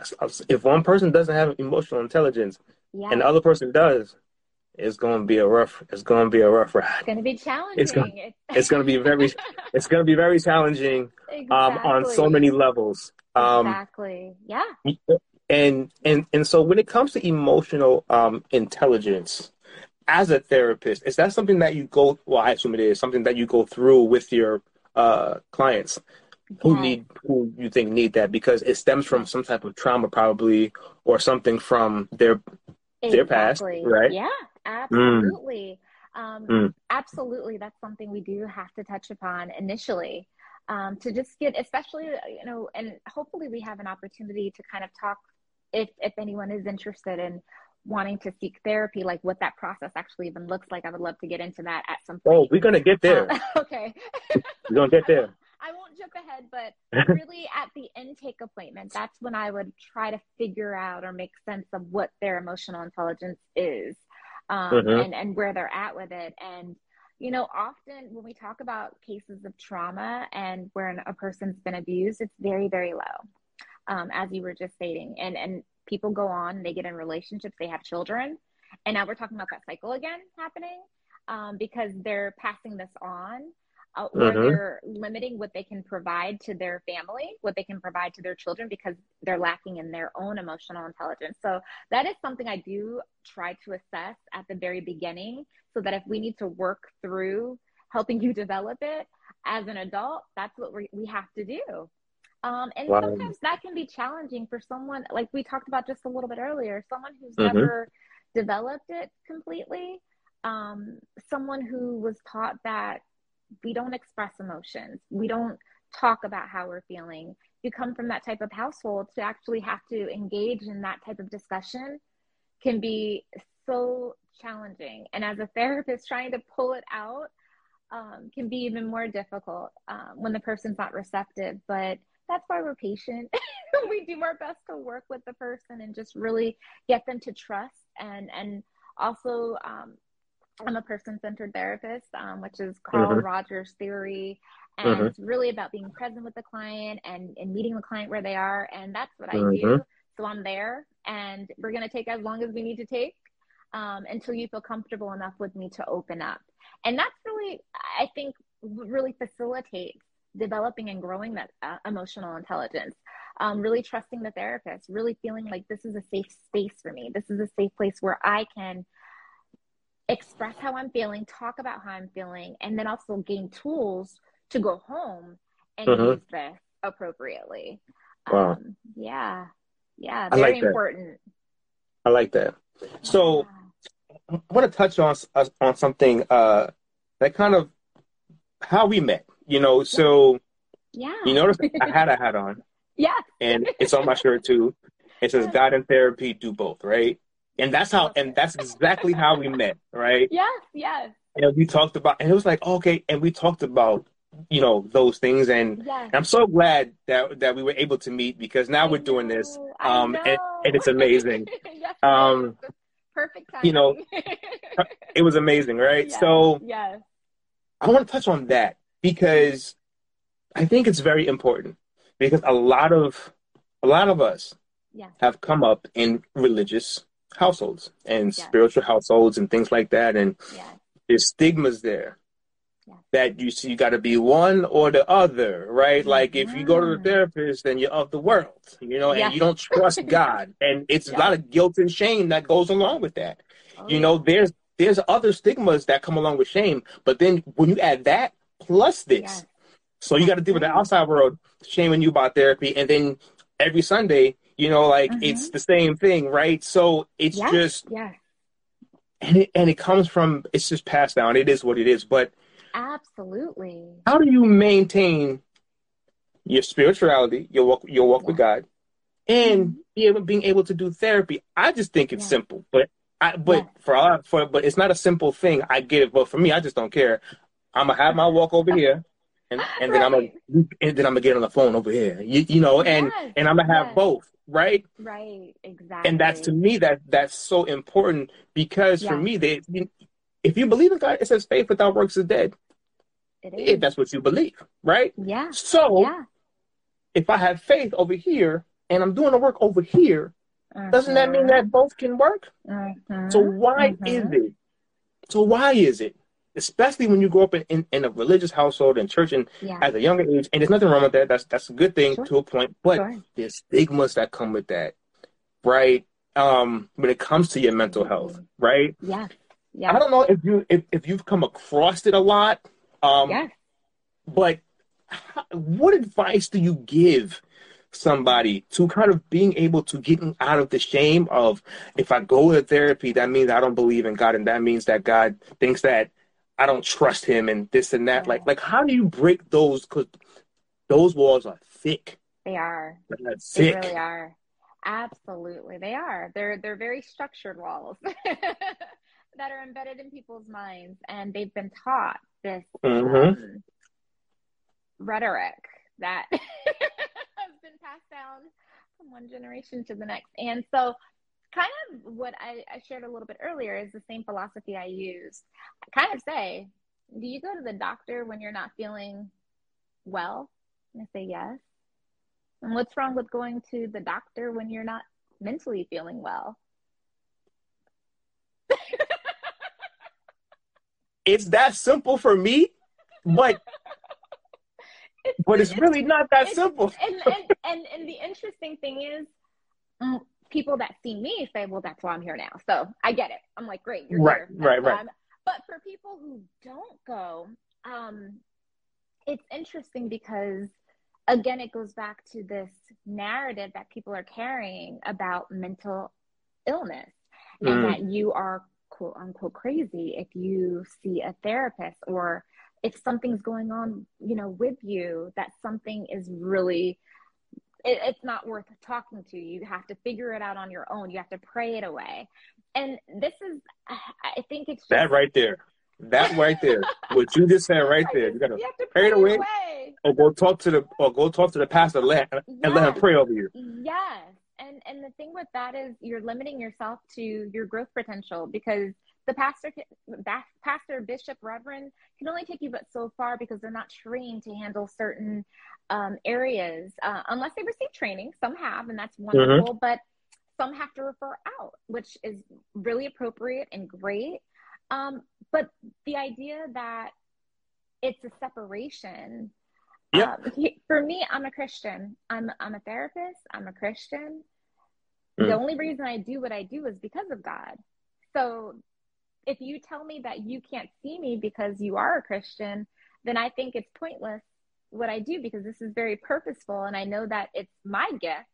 Speaker 1: If one person doesn't have emotional intelligence, yeah. and the other person does, it's going to be a rough it's going to be a rough ride.
Speaker 2: It's going to be challenging.
Speaker 1: It's going, it's going to be very it's going to be very challenging exactly. um, on so many levels.
Speaker 2: Um, exactly. Yeah.
Speaker 1: And and and so when it comes to emotional um, intelligence as a therapist, is that something that you go well I assume it is something that you go through with your uh, clients who yes. need who you think need that because it stems from some type of trauma probably or something from their Exactly. their past, right?
Speaker 2: Yeah, absolutely. Mm. Um, mm. Absolutely, that's something we do have to touch upon initially um, to just get, especially you know, and hopefully we have an opportunity to kind of talk if if anyone is interested in wanting to seek therapy, like what that process actually even looks like. I would love to get into that at some oh, point.
Speaker 1: Oh, we're gonna get there.
Speaker 2: Uh, okay,
Speaker 1: we're gonna get there.
Speaker 2: I won't jump ahead, but really at the intake appointment, that's when I would try to figure out or make sense of what their emotional intelligence is um, mm-hmm. and, and where they're at with it. And you know, often when we talk about cases of trauma and where a person's been abused, it's very, very low, um, as you were just stating. And and people go on, they get in relationships, they have children, and now we're talking about that cycle again happening um, because they're passing this on uh, mm-hmm. they're limiting what they can provide to their family, what they can provide to their children because they're lacking in their own emotional intelligence. So that is something I do try to assess at the very beginning so that if we need to work through helping you develop it as an adult, that's what we, we have to do. Um, and wow. sometimes that can be challenging for someone, like we talked about just a little bit earlier, someone who's mm-hmm. never developed it completely, um, someone who was taught that we don't express emotions, we don't talk about how we're feeling. You come from that type of household to actually have to engage in that type of discussion can be so challenging. And as a therapist, trying to pull it out um, can be even more difficult um, when the person's not receptive. But that's why we're patient. we do our best to work with the person and just really get them to trust and and also um, I'm a person centered therapist, um, which is Carl mm-hmm. Rogers' theory. And mm-hmm. it's really about being present with the client and, and meeting the client where they are. And that's what mm-hmm. I do. So I'm there and we're going to take as long as we need to take um, until you feel comfortable enough with me to open up. And that's really, I think, really facilitates developing and growing that uh, emotional intelligence. Um, really trusting the therapist, really feeling like this is a safe space for me. This is a safe place where I can express how I'm feeling, talk about how I'm feeling, and then also gain tools to go home and mm-hmm. use this appropriately. Wow. Um, yeah. Yeah. Very like important.
Speaker 1: I like that. So yeah. I want to touch on on something uh, that kind of how we met. You know, so
Speaker 2: yeah.
Speaker 1: You notice I had a hat on.
Speaker 2: Yeah.
Speaker 1: And it's on my shirt too. It says God and therapy do both, right? And that's how, and that's exactly how we met, right?
Speaker 2: Yes, yes.
Speaker 1: And we talked about, and it was like, okay, and we talked about, you know, those things, and, yes. and I'm so glad that that we were able to meet because now I we're know, doing this, um, and, and, it's amazing. yes, um,
Speaker 2: perfect time.
Speaker 1: You know, it was amazing, right?
Speaker 2: Yes,
Speaker 1: so,
Speaker 2: yes,
Speaker 1: I want to touch on that because I think it's very important because a lot of a lot of us
Speaker 2: yes.
Speaker 1: have come up in religious households and yes. spiritual households and things like that. And yes. there's stigmas there yes. that you see, you got to be one or the other, right? Mm-hmm. Like if you go to the therapist, then you're of the world, you know, and you don't trust God. And it's a lot of guilt and shame that goes along with that. Oh, you know, there's there's other stigmas that come along with shame, but then when you add that plus this, so you got to deal with the outside world shaming you about therapy, and then every Sunday you know, like mm-hmm. it's the same thing, right? So it's
Speaker 2: yes,
Speaker 1: just
Speaker 2: yeah.
Speaker 1: And it and it comes from it's just passed down. It is what it is. But
Speaker 2: absolutely.
Speaker 1: How do you maintain your spirituality, your walk your walk yeah. with God, and mm-hmm. be able being able to do therapy? I just think it's yeah. simple. But I but yeah. for for but it's not a simple thing. I get it, but for me, I just don't care. I'm gonna have my walk over here and, and right. then I'm gonna and then I'm gonna get on the phone over here. You, you know, and yes. and I'm gonna have yes. both right?
Speaker 2: Right, exactly.
Speaker 1: And that's to me that that's so important because yeah. for me, they if you believe in God, it says faith without works is dead. It is. If that's what you believe, right?
Speaker 2: Yeah.
Speaker 1: So
Speaker 2: yeah.
Speaker 1: if I have faith over here and I'm doing the work over here, uh-huh. doesn't that mean that both can work?
Speaker 2: Uh-huh.
Speaker 1: So why uh-huh. is it? So why is it especially when you grow up in, in, in a religious household and church and yeah. at a younger age. And there's nothing wrong with that. That's that's a good thing sure. to a point. But sure. there's stigmas that come with that, right? Um, when it comes to your mental health, right?
Speaker 2: Yeah. Yeah.
Speaker 1: I don't know if you if, if you've come across it a lot. Um,
Speaker 2: yeah.
Speaker 1: But how, what advice do you give somebody to kind of being able to get out of the shame of if I go to therapy, that means I don't believe in God, and that means that God thinks that I don't trust him and this and that. Yeah. Like like how do you break those? Because those walls are thick.
Speaker 2: They are.
Speaker 1: They're
Speaker 2: thick. They really are. Absolutely, they are. They're they're very structured walls that are embedded in people's minds, and they've been taught this mm-hmm. um, rhetoric that has been passed down from one generation to the next. And so kind of what I, I, shared a little bit earlier is the same philosophy I use. I kind of say, Do you go to the doctor when you're not feeling well? And I say yes. And what's wrong with going to the doctor when you're not mentally feeling well?
Speaker 1: it's that simple for me, but it's, but it's, it's really not that
Speaker 2: it's,
Speaker 1: simple.
Speaker 2: and, and, and and the interesting thing is, people that see me say, "Well, that's why I'm here now." So I get it. I'm like, "Great, you're
Speaker 1: right,
Speaker 2: here."
Speaker 1: right, right.
Speaker 2: But for people who don't go, um, it's interesting because again, it goes back to this narrative that people are carrying about mental illness mm. and that you are quote unquote crazy if you see a therapist or if something's going on, you know, with you, that something is really it, it's not worth talking to. You have to figure it out on your own. You have to pray it away. And this is, I think it's just,
Speaker 1: that right there. That right there, what you just said right there. You gotta
Speaker 2: you have to
Speaker 1: pray,
Speaker 2: pray
Speaker 1: it away,
Speaker 2: away,
Speaker 1: or go talk to the or go talk to the pastor and let, and let him pray over you.
Speaker 2: Yes, and and the thing with that is you're limiting yourself to your growth potential because the pastor, pastor, bishop, reverend can only take you but so far because they're not trained to handle certain um, areas uh, unless they receive training. Some have, and that's mm-hmm. wonderful, mm-hmm. but some have to refer out, which is really appropriate and great. Um, but the idea that it's a separation.
Speaker 1: Yeah. Um,
Speaker 2: for me, I'm a Christian. I'm I'm a therapist. I'm a Christian. Mm. The only reason I do what I do is because of God. So if you tell me that you can't see me because you are a Christian, then I think it's pointless what I do because this is very purposeful and I know that it's my gift.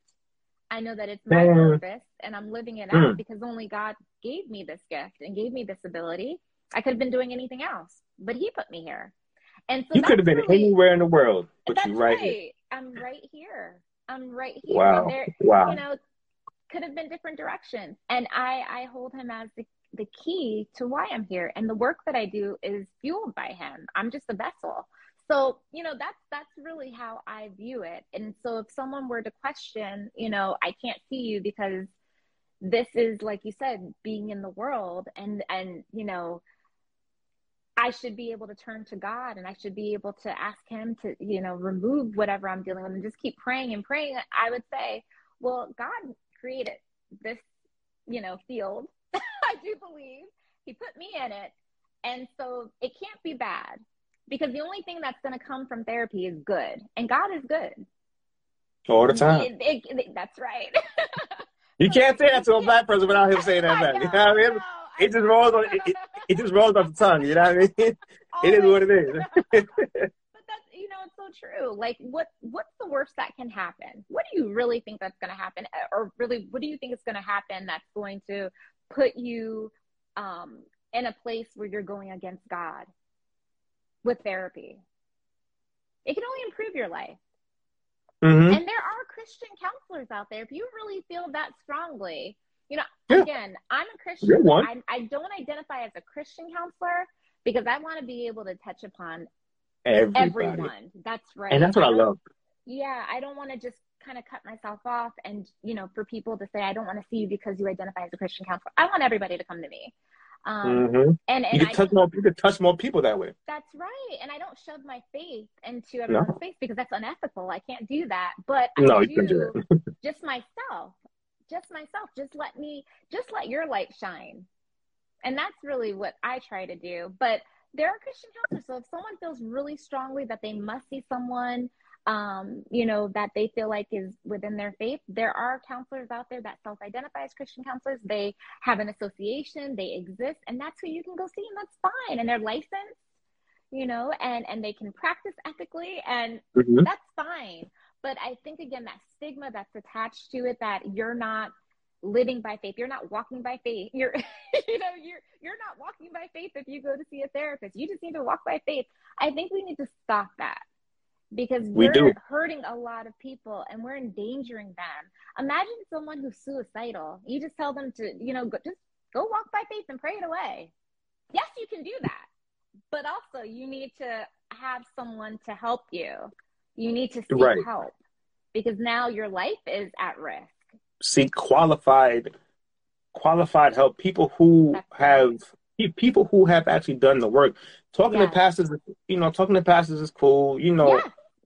Speaker 2: I know that it's my mm. purpose and I'm living it mm. out because only God gave me this gift and gave me this ability. I could have been doing anything else, but he put me here. And so
Speaker 1: you could have been really, anywhere in the world, but
Speaker 2: you
Speaker 1: right,
Speaker 2: right
Speaker 1: here.
Speaker 2: I'm right here. I'm right here.
Speaker 1: Wow.
Speaker 2: There,
Speaker 1: wow.
Speaker 2: You know, could have been different directions. And I, I hold him as the the key to why I'm here. And the work that I do is fueled by him. I'm just a vessel. So, you know, that's that's really how I view it. And so if someone were to question, you know, I can't see you because this is like you said, being in the world and and you know, I should be able to turn to God and I should be able to ask him to, you know, remove whatever I'm dealing with and just keep praying and praying. I would say, well, God created this, you know, field I do believe he put me in it. And so it can't be bad because the only thing that's going to come from therapy is good. And God is good.
Speaker 1: All the time.
Speaker 2: It, it, it, that's right.
Speaker 1: you can't say that to a black person without him saying that. Know, you know what I mean? It just rolls on it, it, just rolls off the tongue. You know what I mean? it is what it is.
Speaker 2: but that's you know it's so true. Like what what's the worst that can happen? What do you really think that's going to happen, or really what do you think is going to happen that's going to put you um, in a place where you're going against God with therapy. It can only improve your life.
Speaker 1: Mm-hmm.
Speaker 2: And there are Christian counselors out there. If you really feel that strongly, you know,
Speaker 1: yeah.
Speaker 2: again, I'm a Christian. I, I don't identify as a Christian counselor because I want to be able to touch upon
Speaker 1: Everybody.
Speaker 2: everyone. That's right.
Speaker 1: And that's what I, I love.
Speaker 2: Yeah, I don't want to just kind of cut myself off and you know for people to say i don't want to see you because you identify as a christian counselor i want everybody to come to me um,
Speaker 1: mm-hmm.
Speaker 2: and, and
Speaker 1: you can
Speaker 2: I,
Speaker 1: touch more you can touch more people that way
Speaker 2: that's right and i don't shove my faith into everyone's no. face because that's unethical i can't do that but
Speaker 1: no,
Speaker 2: I
Speaker 1: you can do
Speaker 2: it. just myself just myself just let me just let your light shine and that's really what i try to do but there are christian counselors so if someone feels really strongly that they must see someone um, you know, that they feel like is within their faith. There are counselors out there that self identify as Christian counselors. They have an association, they exist, and that's who you can go see, and that's fine. And they're licensed, you know, and, and they can practice ethically, and
Speaker 1: mm-hmm.
Speaker 2: that's fine. But I think, again, that stigma that's attached to it that you're not living by faith you're not walking by faith you're you know you're you're not walking by faith if you go to see a therapist you just need to walk by faith i think we need to stop that because
Speaker 1: we
Speaker 2: we're
Speaker 1: do.
Speaker 2: hurting a lot of people and we're endangering them. Imagine someone who's suicidal. You just tell them to, you know, go, just go walk by faith and pray it away. Yes, you can do that. But also, you need to have someone to help you. You need to seek
Speaker 1: right.
Speaker 2: help because now your life is at risk.
Speaker 1: Seek qualified qualified help people who have people who have actually done the work talking
Speaker 2: Yeah.
Speaker 1: to pastors, you know, talking to pastors is cool. You know,
Speaker 2: yeah,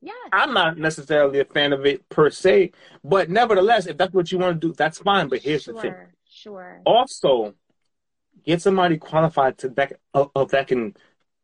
Speaker 2: yeah,
Speaker 1: I'm not necessarily a fan of it per se, but nevertheless, if that's what you want to do, that's fine. But here's the thing:
Speaker 2: sure, sure.
Speaker 1: also, get somebody qualified to that of, of that can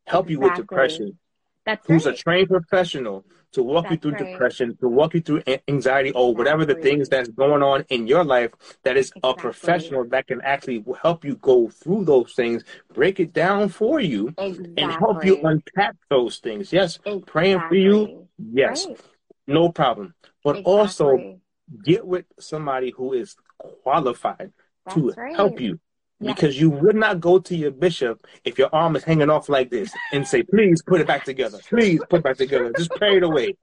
Speaker 1: help you with depression.
Speaker 2: That's
Speaker 1: who's a trained professional to walk you through
Speaker 2: right.
Speaker 1: depression, to walk you through anxiety, or whatever the things that's going on in your life that is a professional that can actually help you go through those things, break it down for you,
Speaker 2: exactly.
Speaker 1: and help you unpack those things. Yes, praying for you,
Speaker 2: Exactly.
Speaker 1: Yes,
Speaker 2: Right.
Speaker 1: no problem. But also get with somebody who is qualified to
Speaker 2: right.
Speaker 1: help you.
Speaker 2: Yes.
Speaker 1: Because you would not go to your bishop if your arm is hanging off like this and say, please put it back together. Please put it back together. Just pray it away.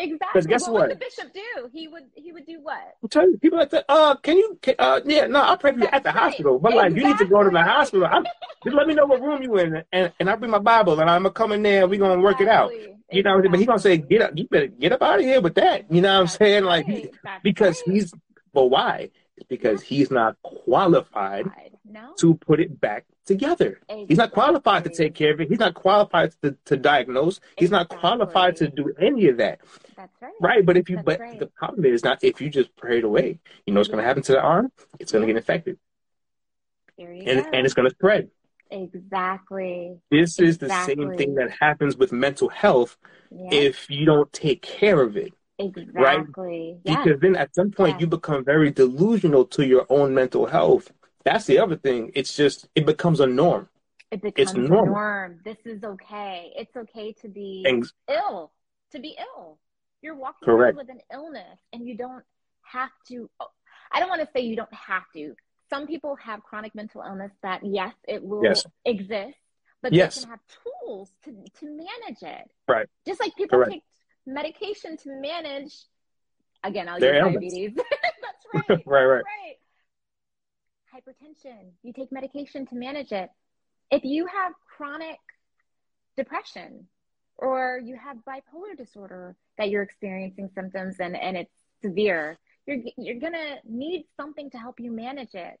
Speaker 2: Exactly.
Speaker 1: guess
Speaker 2: what,
Speaker 1: what?
Speaker 2: would the bishop do? He would he would do what?
Speaker 1: I'm telling you, people like that, uh, can you, can, uh, yeah, no, I'll pray for you at the
Speaker 2: right.
Speaker 1: hospital. But like, you need to go to the hospital. I'm, just let me know what room you in and, and I'll bring my Bible and I'm to come in there and we're going to work it out. You know, but he to say, get up, you better get up out of here with that. You know what I'm saying? Like. Because he's, but why? Because he's not qualified
Speaker 2: no.
Speaker 1: to put it back together. He's not qualified to take care of it. He's not qualified to, to diagnose. He's not qualified to do any of that.
Speaker 2: That's right.
Speaker 1: Right. But if you
Speaker 2: That's
Speaker 1: but
Speaker 2: right.
Speaker 1: the problem is not if you just pray it away, you know what's gonna mm-hmm. happen to the arm? It's gonna get infected. And
Speaker 2: go.
Speaker 1: and it's gonna spread.
Speaker 2: exactly.
Speaker 1: This is the same thing that happens with mental health
Speaker 2: Yeah.
Speaker 1: if you don't take care of it.
Speaker 2: exactly. Yeah.
Speaker 1: Because then at some point you become very delusional to your own mental health. That's the other thing. It's just it becomes a norm.
Speaker 2: It becomes a
Speaker 1: normal.
Speaker 2: norm. This is okay. It's okay to be ill. To be ill. You're walking
Speaker 1: Correct.
Speaker 2: around with an illness and you don't have to oh, I don't want to say you don't have to. Some people have chronic mental illness that yes, it will
Speaker 1: Yes.
Speaker 2: exist, but
Speaker 1: Yes.
Speaker 2: they can have tools to to manage it.
Speaker 1: Right.
Speaker 2: Just like people
Speaker 1: Correct.
Speaker 2: take medication to manage again, I'll
Speaker 1: Their
Speaker 2: use diabetes. That's right.
Speaker 1: right, right.
Speaker 2: Right. Hypertension. You take medication to manage it. If you have chronic depression or you have bipolar disorder that you're experiencing symptoms and, and it's severe, you're, you're going to need something to help you manage it.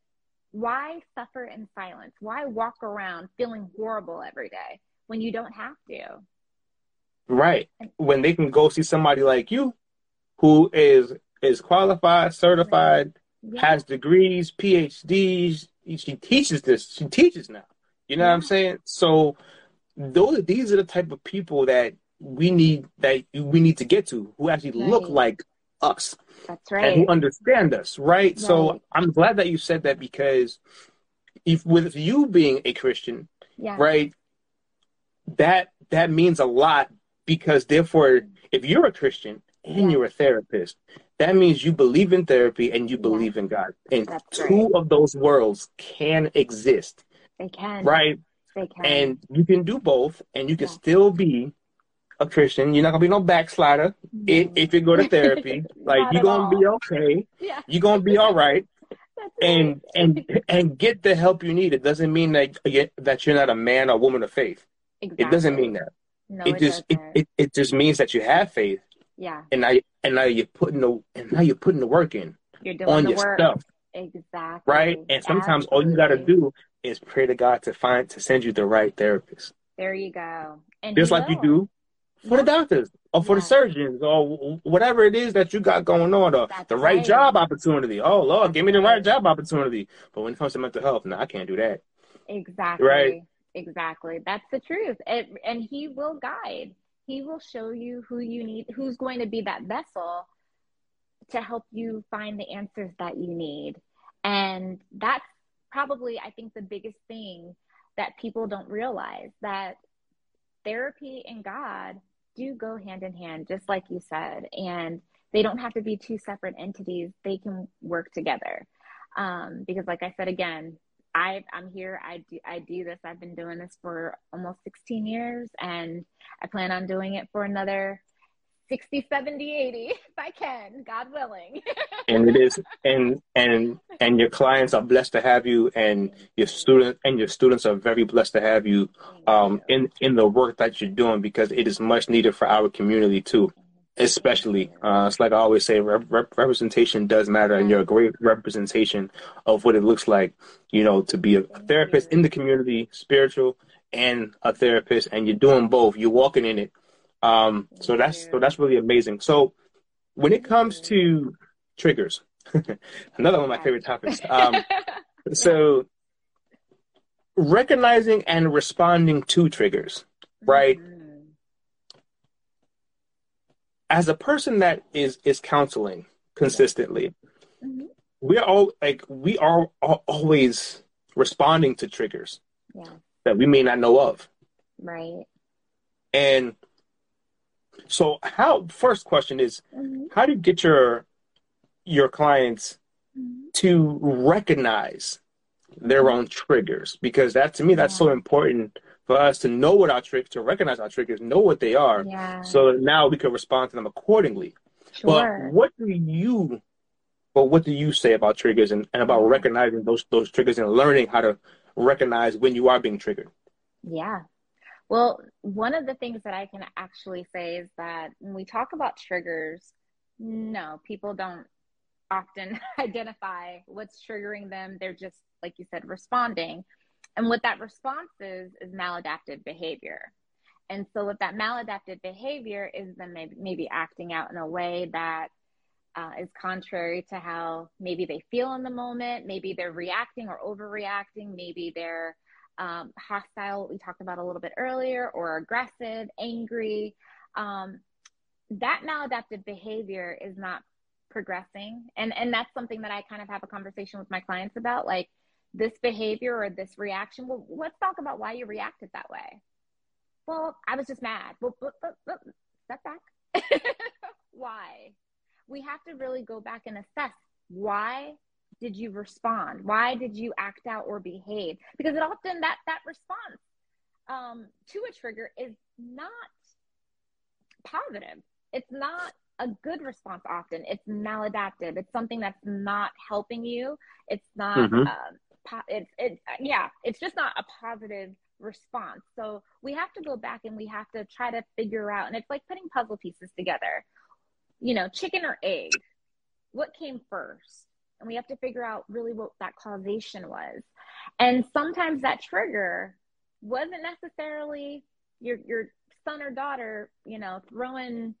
Speaker 2: Why suffer in silence? Why walk around feeling horrible every day when you don't have to?
Speaker 1: Right. When they can go see somebody like you who is is qualified, certified,
Speaker 2: Yeah.
Speaker 1: has degrees, PhDs. She teaches this. She teaches now. You know what I'm saying? So those these are the type of people that we need that we need to get to who actually look like us
Speaker 2: That's right.
Speaker 1: and who understand us, right? So I'm glad that you said that because if with you being a Christian,
Speaker 2: yeah.
Speaker 1: right, that that means a lot because therefore if you're a Christian and
Speaker 2: Yeah.
Speaker 1: you're a therapist, that means you believe in therapy and you
Speaker 2: Yeah.
Speaker 1: believe in God. And
Speaker 2: That's
Speaker 1: two
Speaker 2: right.
Speaker 1: of those worlds can exist,
Speaker 2: They can.
Speaker 1: right?
Speaker 2: They can.
Speaker 1: And you can do both and you can
Speaker 2: Yeah.
Speaker 1: still be a Christian. You're not gonna be no backslider if,
Speaker 2: No.
Speaker 1: if you go to therapy. like you're gonna be okay.
Speaker 2: Yeah.
Speaker 1: You're gonna be all right. And and and get the help you need. It doesn't mean that that you're not a man or woman of faith.
Speaker 2: exactly.
Speaker 1: It doesn't mean that.
Speaker 2: No,
Speaker 1: it
Speaker 2: it,
Speaker 1: just it, it, it just means that you have faith
Speaker 2: yeah,
Speaker 1: and now and now you're putting the and now you're putting the work in
Speaker 2: you're doing
Speaker 1: on
Speaker 2: the
Speaker 1: your
Speaker 2: work.
Speaker 1: stuff
Speaker 2: Exactly.
Speaker 1: right and sometimes all you got to do is pray to god to find to send you the right therapist
Speaker 2: There you go. And
Speaker 1: just like you do for the doctors or for the surgeons or whatever it is that you got going on or
Speaker 2: That's
Speaker 1: the right,
Speaker 2: right.
Speaker 1: job opportunity oh lord
Speaker 2: That's
Speaker 1: give me the right
Speaker 2: right.
Speaker 1: job opportunity but when it comes to mental health no i can't do that
Speaker 2: Exactly.
Speaker 1: Right.
Speaker 2: Exactly. That's the truth. It, and he will guide. He will show you who you need, who's going to be that vessel to help you find the answers that you need. And that's probably, I think, the biggest thing that people don't realize that therapy and God do go hand in hand, just like you said. And they don't have to be two separate entities, they can work together. Um, because, like I said again, I, I'm here. I do, I do this. I've been doing this for almost 16 years, and I plan on doing it for another 60, 70, 80, if I can, God willing.
Speaker 1: and it is and and and your clients are blessed to have you and your student and your students are very blessed to have you um in in the work that you're doing because it is much needed for our community too especially uh it's like i always say rep- rep- representation does matter and you're a great representation of what it looks like you know to be a therapist in the community spiritual and a therapist, and you're doing both. You're walking in it. Um, so that's so that's really amazing. So when it comes to triggers, another one of my favorite topics. Um, so recognizing and responding to triggers, right? Mm-hmm. As a person that is is counseling consistently, mm-hmm. we are all like we are always responding to triggers yeah. that we may not know of.
Speaker 2: Right.
Speaker 1: And so how first question is mm-hmm. how do you get your your clients mm-hmm. to recognize their mm-hmm. own triggers? Because that to me that's yeah. so important for us to know what our triggers to recognize our triggers, know what they are. Yeah. So now we can respond to them accordingly. Sure. But what do you but what do you say about triggers and, and about recognizing those those triggers and learning how to recognize when you are being triggered?
Speaker 2: Yeah. Well, one of the things that I can actually say is that when we talk about triggers, no, people don't often identify what's triggering them. They're just, like you said, responding. And what that response is, is maladaptive behavior. And so, what that maladaptive behavior is then maybe, maybe acting out in a way that uh, is contrary to how maybe they feel in the moment. Maybe they're reacting or overreacting. Maybe they're um, hostile, we talked about a little bit earlier, or aggressive, angry. Um, that maladaptive behavior is not progressing. And, and that's something that I kind of have a conversation with my clients about. Like this behavior or this reaction, well, let's talk about why you reacted that way. Well, I was just mad. Well, but, but, but, step back. why? we have to really go back and assess why did you respond? Why did you act out or behave? Because it often that that response um, to a trigger is not positive. It's not a good response. Often it's maladaptive. It's something that's not helping you. It's not. Mm-hmm. Uh, po- it's it yeah. It's just not a positive response. So we have to go back and we have to try to figure out. And it's like putting puzzle pieces together you know, chicken or egg, what came first? And we have to figure out really what that causation was. And sometimes that trigger wasn't necessarily your your son or daughter, you know, throwing,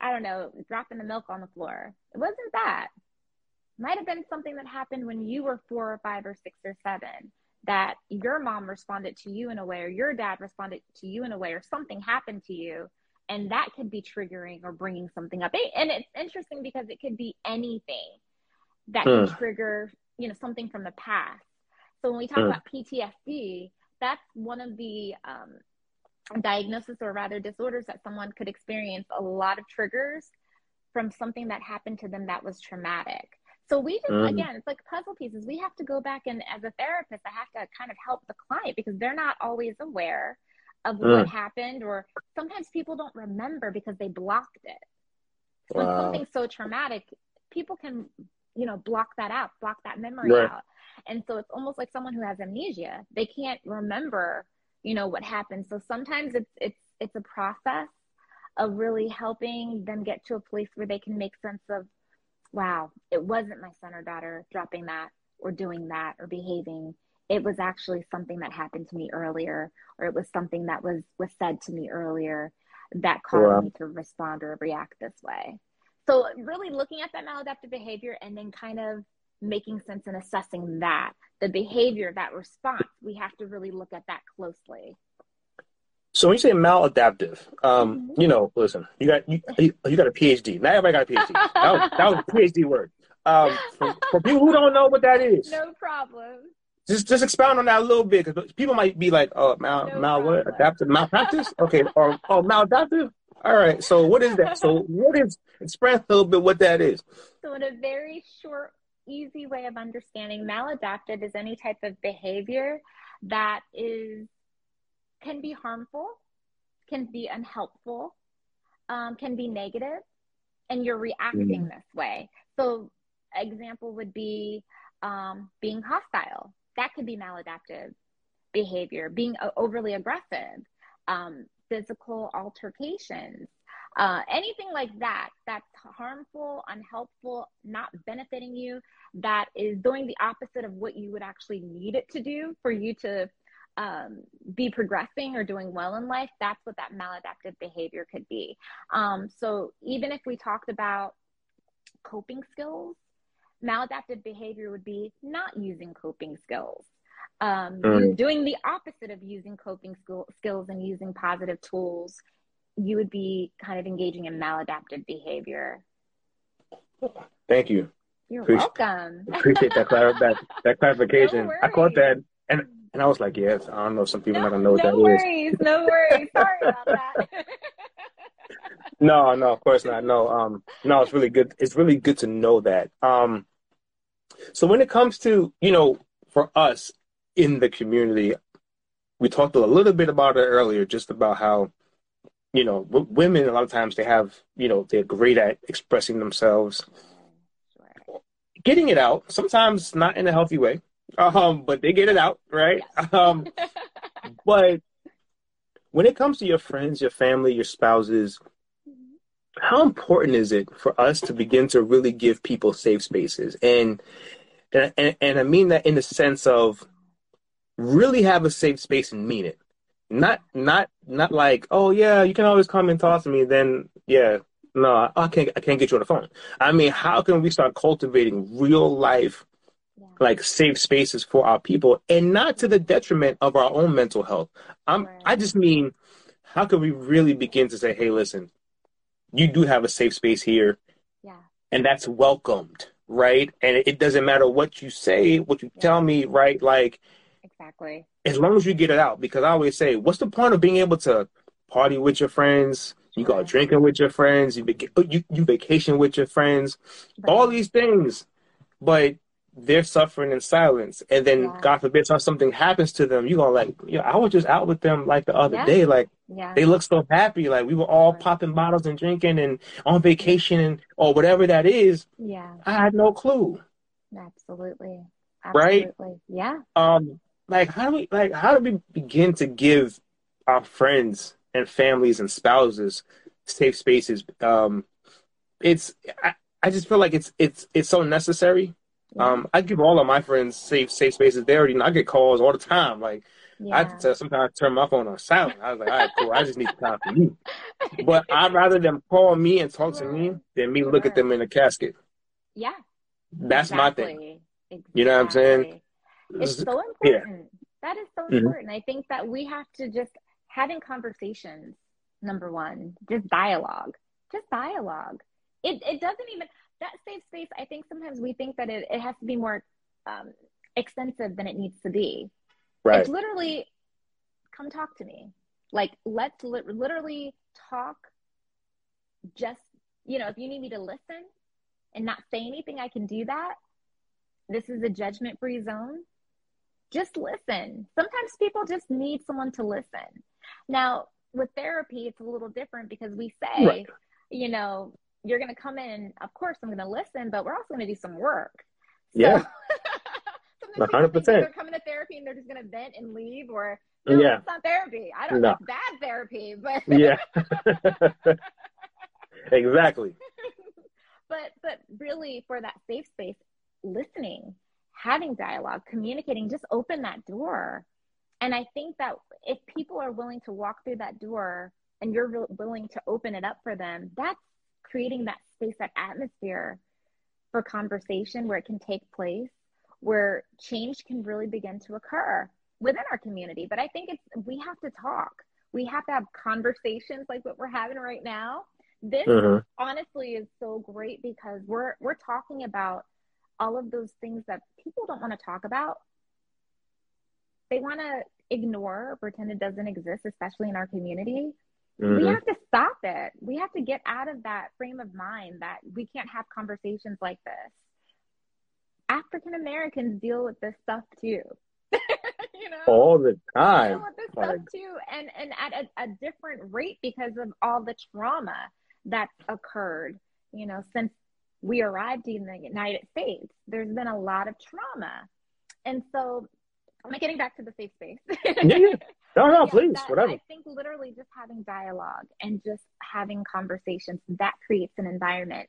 Speaker 2: I don't know, dropping the milk on the floor. It wasn't that. It might have been something that happened when you were four or five or six or seven that your mom responded to you in a way or your dad responded to you in a way or something happened to you and that could be triggering or bringing something up and it's interesting because it could be anything that can hmm. trigger you know something from the past so when we talk hmm. about ptsd that's one of the um, diagnosis or rather disorders that someone could experience a lot of triggers from something that happened to them that was traumatic so we just mm. again it's like puzzle pieces we have to go back and as a therapist i have to kind of help the client because they're not always aware of mm. what happened, or sometimes people don't remember because they blocked it. Wow. When something's so traumatic, people can, you know, block that out, block that memory right. out. And so it's almost like someone who has amnesia. They can't remember, you know, what happened. So sometimes it's it's it's a process of really helping them get to a place where they can make sense of, wow, it wasn't my son or daughter dropping that or doing that or behaving it was actually something that happened to me earlier or it was something that was was said to me earlier that caused wow. me to respond or react this way so really looking at that maladaptive behavior and then kind of making sense and assessing that the behavior that response we have to really look at that closely
Speaker 1: so when you say maladaptive, um, mm-hmm. you know, listen, you got you, you got a PhD. Not everybody got a PhD. that, was, that was a PhD word. Um, for, for, people who don't know what that is,
Speaker 2: no problem.
Speaker 1: Just just expound on that a little bit because people might be like, oh, mal no mal what adaptive malpractice? Okay, or oh maladaptive. All right. So what is that? So what is express a little bit what that is?
Speaker 2: So in a very short, easy way of understanding, maladaptive is any type of behavior that is can be harmful, can be unhelpful, um, can be negative, and you're reacting mm. this way. So example would be um, being hostile that could be maladaptive behavior, being overly aggressive, um, physical altercations, uh, anything like that that's harmful, unhelpful, not benefiting you, that is doing the opposite of what you would actually need it to do for you to um, be progressing or doing well in life, that's what that maladaptive behavior could be. Um, so even if we talked about coping skills, maladaptive behavior would be not using coping skills. Um, mm. Doing the opposite of using coping skill, skills and using positive tools, you would be kind of engaging in maladaptive behavior.
Speaker 1: Thank you.
Speaker 2: You're appreciate, welcome.
Speaker 1: appreciate that, clar- that, that clarification. No I caught that. And and I was like, yes, I don't know. Some people no, not gonna know what that is.
Speaker 2: no
Speaker 1: that
Speaker 2: worries, is. No worries, Sorry about that.
Speaker 1: no, no, of course not. No, um, no, it's really good. It's really good to know that. Um, so when it comes to you know, for us in the community, we talked a little bit about it earlier, just about how you know w- women a lot of times they have you know they're great at expressing themselves, getting it out. Sometimes not in a healthy way um, but they get it out, right? Yes. Um, but when it comes to your friends, your family, your spouses, how important is it for us to begin to really give people safe spaces? And and and I mean that in the sense of really have a safe space and mean it. Not not not like, oh yeah, you can always come and talk to me. Then yeah, no, I can't I can't get you on the phone. I mean, how can we start cultivating real life like safe spaces for our people and not to the detriment of our own mental health. I'm right. I just mean how can we really begin to say, hey, listen, you do have a safe space here.
Speaker 2: Yeah.
Speaker 1: And that's welcomed, right? And it doesn't matter what you say, what you yeah. tell me, right? Like
Speaker 2: Exactly.
Speaker 1: As long as you get it out. Because I always say, what's the point of being able to party with your friends? You go drinking with your friends, you, you, you vacation with your friends, right. all these things. But they're suffering in silence. And then yeah. God forbid something happens to them, you go like, yeah, I was just out with them like the other yeah. day. Like yeah. they look so happy. Like we were all right. popping bottles and drinking and on vacation and, or whatever that is.
Speaker 2: Yeah.
Speaker 1: I had no clue.
Speaker 2: Absolutely.
Speaker 1: Absolutely.
Speaker 2: Right? Yeah.
Speaker 1: Um, like how do we like how do we begin to give our friends and families and spouses safe spaces? Um it's I, I just feel like it's it's it's so necessary um, I give all of my friends safe safe spaces. They already, know I get calls all the time. Like yeah. I to sometimes I turn my phone on silent. I was like, all right, cool. I just need time for me. But I'd rather them call me and talk to me than me look at them in a casket.
Speaker 2: Yeah,
Speaker 1: that's exactly. my thing. Exactly. You know what I'm saying?
Speaker 2: It's so important. Yeah. That is so mm-hmm. important. I think that we have to just having conversations. Number one, just dialogue. Just dialogue. It it doesn't even that safe space, I think sometimes we think that it, it has to be more um, extensive than it needs to be. Right. It's literally, come talk to me. Like, let's li- literally talk. Just, you know, if you need me to listen and not say anything, I can do that. This is a judgment free zone. Just listen. Sometimes people just need someone to listen. Now, with therapy, it's a little different because we say, right. you know, you're going to come in. Of course, I'm going to listen, but we're also going to do some work.
Speaker 1: So, yeah.
Speaker 2: hundred percent. They're coming to therapy and they're just going to vent and leave, or no, yeah, it's not therapy. I don't know bad therapy, but
Speaker 1: yeah, exactly.
Speaker 2: but but really, for that safe space, listening, having dialogue, communicating, just open that door. And I think that if people are willing to walk through that door and you're re- willing to open it up for them, that's creating that space, that atmosphere for conversation where it can take place, where change can really begin to occur within our community. But I think it's we have to talk. We have to have conversations like what we're having right now. This mm-hmm. honestly is so great because we're we're talking about all of those things that people don't want to talk about. They want to ignore, pretend it doesn't exist, especially in our community. Mm-hmm. We have to stop it. We have to get out of that frame of mind that we can't have conversations like this. African Americans deal with this stuff too. you know,
Speaker 1: all the time.
Speaker 2: Deal with this like... stuff too, and and at a, a different rate because of all the trauma that's occurred. You know, since we arrived in the United States, there's been a lot of trauma, and so am I'm getting back to the safe space.
Speaker 1: yeah, yeah. No, no, please, that, whatever.
Speaker 2: I think literally just having dialogue and just having conversations that creates an environment.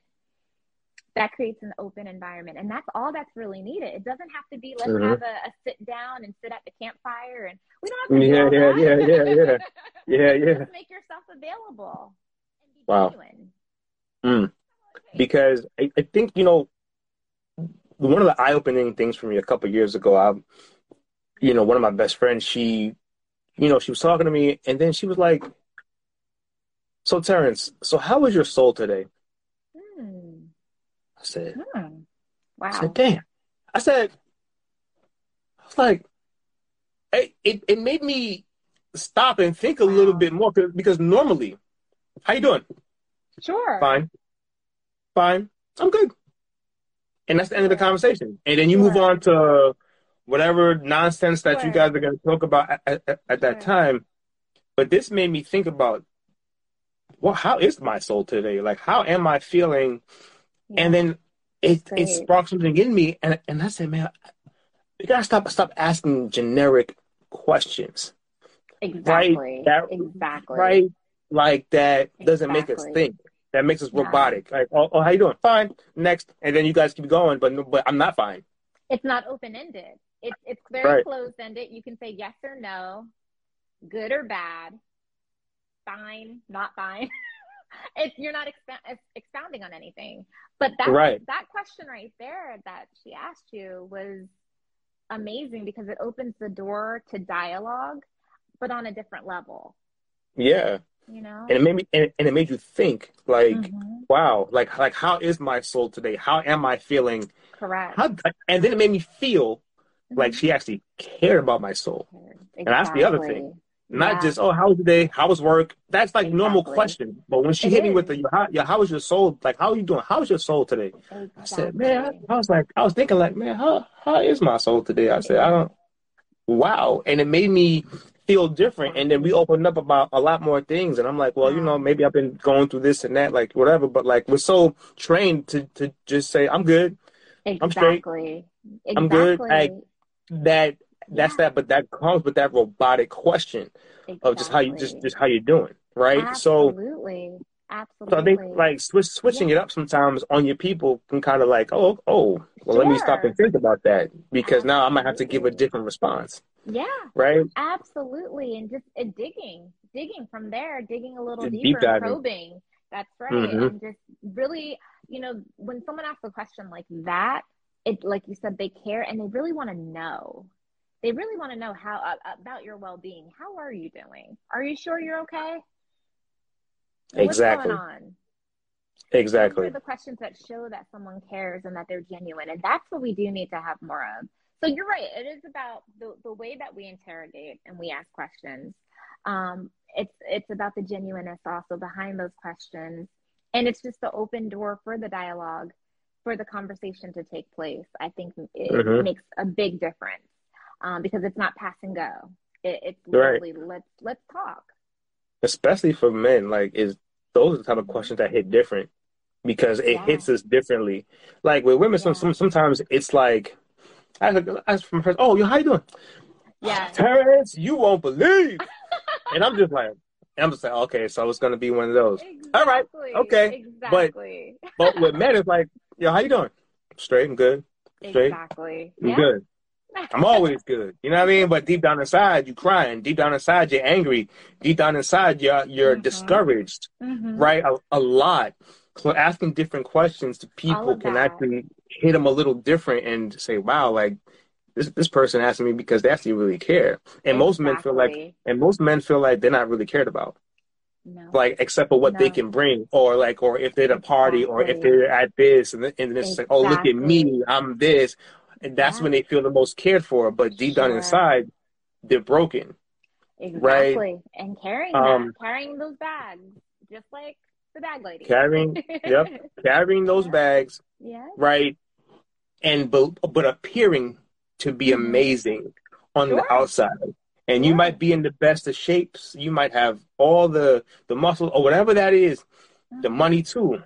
Speaker 2: That creates an open environment. And that's all that's really needed. It doesn't have to be let's mm-hmm. have a, a, sit down and sit at the campfire and we don't have to
Speaker 1: Yeah,
Speaker 2: do
Speaker 1: yeah, yeah, yeah, yeah. Yeah, yeah.
Speaker 2: Just make yourself available and be
Speaker 1: Wow.
Speaker 2: genuine.
Speaker 1: Mm. Because I, I think, you know, one of the eye opening things for me a couple years ago, I, you know, one of my best friends, she, you know, she was talking to me and then she was like, So, Terrence, so how was your soul today?
Speaker 2: Hmm.
Speaker 1: I said,
Speaker 2: Hmm.
Speaker 1: I said, damn. I said, I was like, it, it, it made me stop and think a little
Speaker 2: Wow.
Speaker 1: bit more 'cause- because normally, how you doing?
Speaker 2: Sure.
Speaker 1: Fine. Fine. I'm good. And that's the end of the conversation. And then you move on to whatever nonsense that you guys are going to talk about at, at, at that time. But this made me think about, well, how is my soul today? Like, how am I feeling? And then it, it sparked something in me. And, and I said, man, you got to stop, stop asking generic questions,
Speaker 2: exactly.
Speaker 1: that-
Speaker 2: exactly.
Speaker 1: right? Like, that doesn't make us think. That makes us robotic. Like, oh, oh, how you doing? Fine. Next. And then you guys keep going, but but I'm not fine.
Speaker 2: It's not open ended. It's it's very
Speaker 1: Right.
Speaker 2: closed ended. You can say yes or no, good or bad, fine, not fine. it's you're not expa- expounding on anything. But that
Speaker 1: Right.
Speaker 2: that question right there that she asked you was amazing because it opens the door to dialogue, but on a different level.
Speaker 1: Yeah.
Speaker 2: You know.
Speaker 1: And it made me, and, and it made you think, like,
Speaker 2: Mhm.
Speaker 1: wow, like, like, how is my soul today? How am I feeling?
Speaker 2: Correct.
Speaker 1: How, and then it made me feel like
Speaker 2: Mhm.
Speaker 1: she actually cared about my soul.
Speaker 2: Exactly.
Speaker 1: that's the other thing. Not
Speaker 2: Yeah.
Speaker 1: just, oh, how was the day? How was work? That's like normal question. But when she
Speaker 2: It
Speaker 1: hit me with the, how, yeah, how was your soul? Like, how are you doing? How's your soul today? I said, man, I, I was like, I was thinking, like, man, how, how is my soul today? I said, I don't, wow. And it made me feel different. And then we opened up about a lot more things. And I'm like, well, you know, mm. maybe I've been going through this and that, like, whatever. But like, we're so trained to, to just say, I'm good. I'm straight.
Speaker 2: Exactly.
Speaker 1: I'm good.
Speaker 2: Exactly.
Speaker 1: That, that's
Speaker 2: Yeah.
Speaker 1: that. But that comes with that robotic question of just how you, just, just how you're doing. Right. So,
Speaker 2: Absolutely.
Speaker 1: So
Speaker 2: Absolutely.
Speaker 1: I think like switch, switching it up sometimes on your people can kind of like, oh, oh, well, let me stop and think about that because now I might have to give a different response,
Speaker 2: yeah,
Speaker 1: right?
Speaker 2: absolutely. And just uh, digging, digging from there, digging a little
Speaker 1: Just
Speaker 2: deeper
Speaker 1: deep
Speaker 2: probing. That's right.
Speaker 1: Mhm.
Speaker 2: And just really, you know, when someone asks a question like that, it, like you said, they care and they really want to know. They really want to know how uh, about your well-being. How are you doing? Are you sure you're okay? What's
Speaker 1: Exactly.
Speaker 2: going on? Those
Speaker 1: Exactly.
Speaker 2: are the questions that show that someone cares and that they're genuine. And that's what we do need to have more of. So you're right. It is about the, the way that we interrogate and we ask questions. Um, it's it's about the genuineness also behind those questions. And it's just the open door for the dialogue, for the conversation to take place. I think it
Speaker 1: Mhm.
Speaker 2: makes a big difference um, because it's not pass and go. It, it's
Speaker 1: Right.
Speaker 2: literally let's let's talk.
Speaker 1: Especially for men, like is those are the type of questions that hit different because it
Speaker 2: Yeah.
Speaker 1: hits us differently. Like with women, some, some sometimes it's like, I ask from friends, oh, yo, how you doing?
Speaker 2: Yeah.
Speaker 1: Terrence, you won't believe. and I'm just like, I'm just like, okay, so it's gonna be one of those. All right. Okay. But-
Speaker 2: Exactly.
Speaker 1: But with men, it's like, yo, how you doing? Straight and good. Straight.
Speaker 2: Exactly.
Speaker 1: I'm
Speaker 2: Yeah.
Speaker 1: good. I'm always good. You know what I mean? But deep down inside, you're crying. Deep down inside, you're angry. Deep down inside, you're you're
Speaker 2: Mhm.
Speaker 1: discouraged,
Speaker 2: Mhm.
Speaker 1: right? A, a lot. So asking different questions to people can actually hit them a little different and say, wow, like this this person asked me because they actually really care. And most men feel like, and most men feel like they're not really cared about,
Speaker 2: no.
Speaker 1: like except for what they can bring, or like, or if they're at a party, or if they're at this, and, and then it's like, oh, look at me, I'm this, and that's
Speaker 2: Yeah.
Speaker 1: when they feel the most cared for. But deep down inside, they're broken.
Speaker 2: exactly. And carrying
Speaker 1: Um,
Speaker 2: that, carrying those bags, just like the bag lady.
Speaker 1: Carrying, yep, carrying those
Speaker 2: Yeah.
Speaker 1: bags,
Speaker 2: yeah.
Speaker 1: right, and but but appearing to be
Speaker 2: Mhm.
Speaker 1: amazing on the outside. And you might be in the best of shapes. You might have all the the muscle or whatever that is, the
Speaker 2: Mhm.
Speaker 1: money too.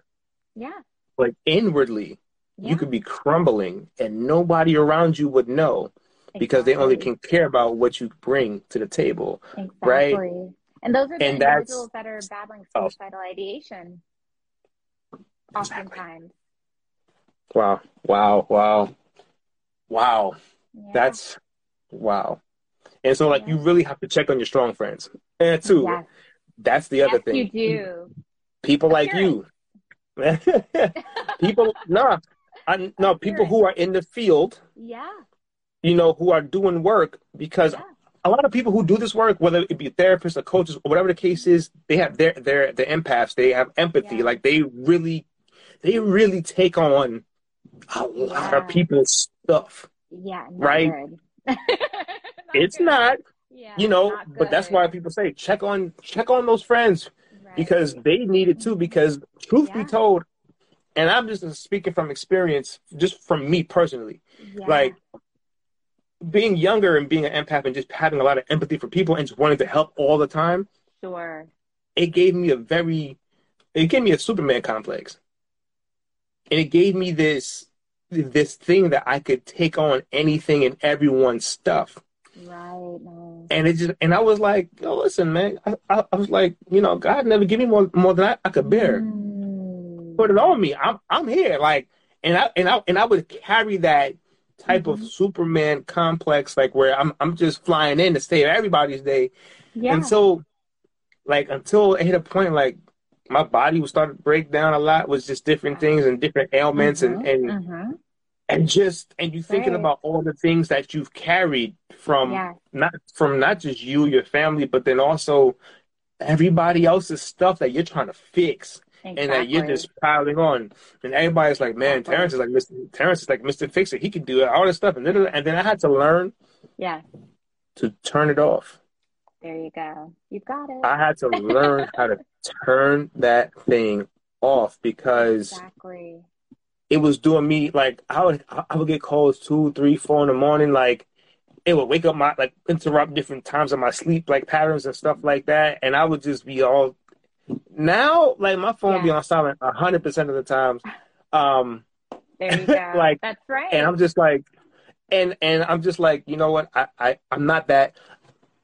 Speaker 2: Yeah.
Speaker 1: But inwardly,
Speaker 2: Yeah.
Speaker 1: you could be crumbling, and nobody around you would know because they only can care about what you bring to the table.
Speaker 2: Exactly.
Speaker 1: right?
Speaker 2: And those are the
Speaker 1: And
Speaker 2: individuals that are battling
Speaker 1: Oh.
Speaker 2: suicidal ideation.
Speaker 1: Exactly.
Speaker 2: Oftentimes.
Speaker 1: Wow! Wow! Wow! Wow!
Speaker 2: Yeah.
Speaker 1: That's wow. And so like
Speaker 2: Yeah.
Speaker 1: you really have to check on your strong friends. And two,
Speaker 2: Yes,
Speaker 1: that's the other
Speaker 2: yes,
Speaker 1: thing.
Speaker 2: you do.
Speaker 1: People like you. people no. I, no, people who are in the field,
Speaker 2: yeah,
Speaker 1: you know, who are doing work because
Speaker 2: yeah,
Speaker 1: a lot of people who do this work, whether it be therapists or coaches or whatever the case is, they have their their their empaths. They have empathy.
Speaker 2: Yeah.
Speaker 1: Like they really, they really take on a lot
Speaker 2: Yeah.
Speaker 1: of people's stuff.
Speaker 2: yeah.
Speaker 1: Right. It's not,
Speaker 2: Yeah,
Speaker 1: you know, but that's why people say check on check on those friends
Speaker 2: Right.
Speaker 1: because they need it too. Because truth be told, and I'm just speaking from experience, just from me personally,
Speaker 2: yeah.
Speaker 1: like being younger and being an empath and just having a lot of empathy for people and just wanting to help all the time.
Speaker 2: sure.
Speaker 1: it gave me a very it gave me a superman complex and it gave me this this thing that i could take on anything and everyone's stuff
Speaker 2: Right. No.
Speaker 1: and it just and i was like yo listen man i, I, I was like you know god never give me more more than i, I could bear
Speaker 2: Mm.
Speaker 1: put it on me i'm i'm here like and i and i and i would carry that type of
Speaker 2: Mhm.
Speaker 1: superman complex like where i'm i'm just flying in to save everybody's day
Speaker 2: Yeah.
Speaker 1: And so, like, until it hit a point, like, my body was starting to break down a lot with just different things and different ailments and, and,
Speaker 2: Mhm.
Speaker 1: and just, and you thinking
Speaker 2: Right.
Speaker 1: about all the things that you've carried from not, from not just you, your family, but then also everybody else's stuff that you're trying to fix
Speaker 2: Exactly.
Speaker 1: and that you're just piling on. And everybody's like, man,
Speaker 2: Exactly.
Speaker 1: Terrence is like, Mr. Terrence is like Mr. Fix It. He can do it, all this stuff. And then, and then I had to learn
Speaker 2: yeah.
Speaker 1: to turn it off.
Speaker 2: There you go. You've got it.
Speaker 1: I had to learn how to turn that thing off because
Speaker 2: exactly.
Speaker 1: it was doing me like I would I would get calls two, three, four in the morning. Like it would wake up my like interrupt different times of my sleep like patterns and stuff like that, and I would just be all. Now, like my phone be on silent a hundred percent of the times, um,
Speaker 2: There you go.
Speaker 1: Like,
Speaker 2: That's right.
Speaker 1: and I'm just like, and and I'm just like, you know what? I I I'm not that.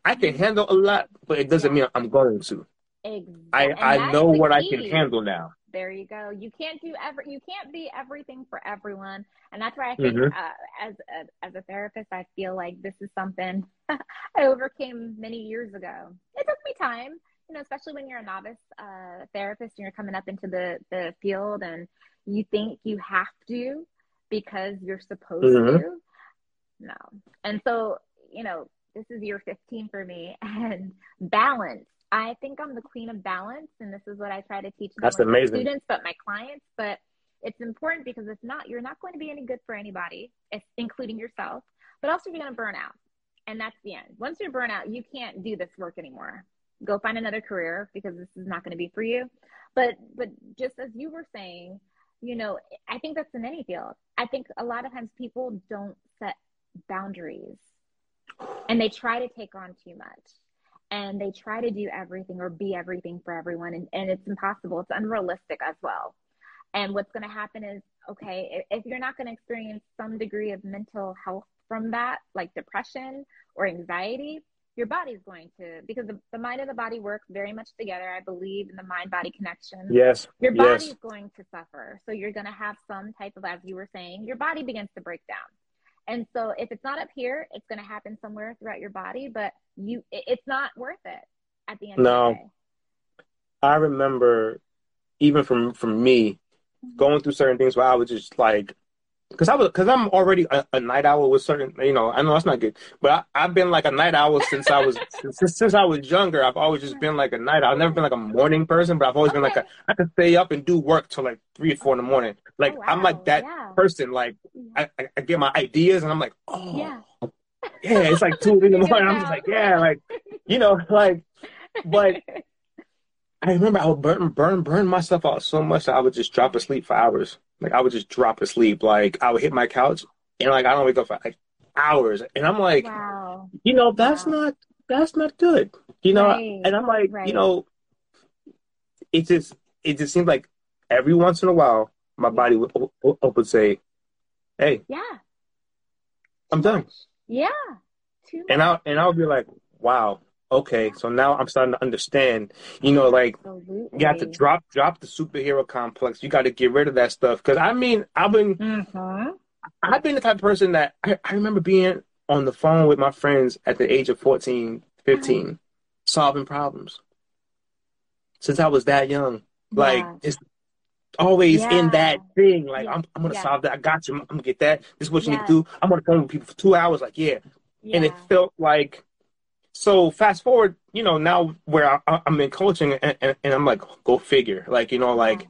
Speaker 1: I can handle a lot, but it doesn't mean I'm going to.
Speaker 2: exactly.
Speaker 1: I
Speaker 2: And
Speaker 1: I know what I can handle now.
Speaker 2: There you go. You can't do every. You can't be everything for everyone, and that's why I think,
Speaker 1: Mhm.
Speaker 2: uh, as a, as a therapist, I feel like this is something I overcame many years ago. It took me time, you know, especially when you're a novice uh, therapist and you're coming up into the the field, and you think you have to because you're supposed
Speaker 1: Mhm.
Speaker 2: to. No, and so you know, this is year 15 for me, and balance. I think I'm the queen of balance, and this is what I try to teach
Speaker 1: That's amazing.
Speaker 2: students but my clients. But it's important because if not, you're not going to be any good for anybody, if, including yourself. But also, you're going to burn out, and that's the end. Once you're burnt out, you can't do this work anymore. Go find another career because this is not going to be for you. But but just as you were saying, you know, I think that's in any field. I think a lot of times people don't set boundaries, and they try to take on too much and they try to do everything or be everything for everyone and, and it's impossible it's unrealistic as well and what's going to happen is okay if, if you're not going to experience some degree of mental health from that like depression or anxiety your body's going to because the, the mind and the body work very much together i believe in the mind body connection
Speaker 1: Yes.
Speaker 2: your
Speaker 1: yes.
Speaker 2: body's going to suffer. So you're going to have some type of, as you were saying, your body begins to break down. And so if it's not up here, it's going to happen somewhere throughout your body, but you, it- it's not worth it at the end
Speaker 1: No.
Speaker 2: of the day.
Speaker 1: I remember even from from me mm-hmm. going through certain things where I was just like, because I was because I'm already a, a night owl with certain you know I know that's not good, but I, I've been like a night owl since I was since, since I was younger. I've always just been like a night owl. I've never been like a morning person, but I've always been like a
Speaker 2: Okay.
Speaker 1: I could stay up and do work till like three or four in the morning. Like
Speaker 2: Oh,
Speaker 1: I'm like oh, that
Speaker 2: Yeah.
Speaker 1: person. Like I, I, I get my ideas and I'm like oh
Speaker 2: Yeah.
Speaker 1: yeah, it's like two in the morning. I'm just like yeah like you know like but I remember I would burn, burn, burn myself out so much that I would just drop asleep for hours. Like I would just drop asleep. Like I would hit my couch and like I don't wake up for like hours. And I'm like,
Speaker 2: wow.
Speaker 1: you know, that's
Speaker 2: Wow.
Speaker 1: not that's not good. You know,
Speaker 2: Right.
Speaker 1: and I'm like,
Speaker 2: Right.
Speaker 1: you know, it just it just seems like every once in a while my body would, would, would say, "Hey,
Speaker 2: Yeah.
Speaker 1: I'm done,"
Speaker 2: Yeah. Too
Speaker 1: and I and I'll be like, "Wow, okay." So now I'm starting to understand. You know, like
Speaker 2: Absolutely.
Speaker 1: You have to drop drop the superhero complex. You got to get rid of that stuff. Because I mean, I've been
Speaker 2: Mhm.
Speaker 1: I've been the type of person that I, I remember being on the phone with my friends at the age of 14, 15, uh-huh. solving problems. Since I was that young. Like yeah. it's always yeah. in that thing. Like yeah. I'm, I'm gonna solve that. I got you. I'm gonna get that. This is what you need to do. I'm gonna phone with people for two hours. Like yeah. and it felt like. So fast forward, you know, now where I, am in coaching, and, and, and, I'm like, go figure. Like you know, like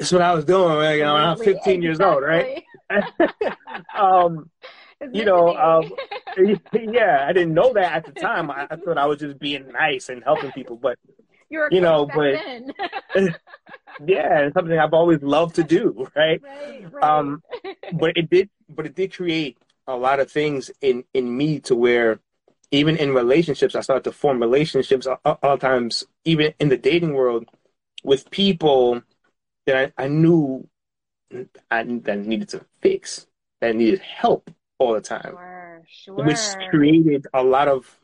Speaker 1: it's what I was doing. Like, you know, when I was 15 exactly. years old, right? um, you know, um, yeah, I didn't know that at the time. I, I, thought I was just being nice and helping people, but
Speaker 2: you
Speaker 1: you know, but yeah, it's something I've always loved to do, right? right, right. Um, but it did, but it did create a lot of things in in me to where even in relationships, I started to form relationships all times, even in the dating world, with people that I, I knew I that needed to fix, that needed help all the time,
Speaker 2: sure, sure.
Speaker 1: which created a lot of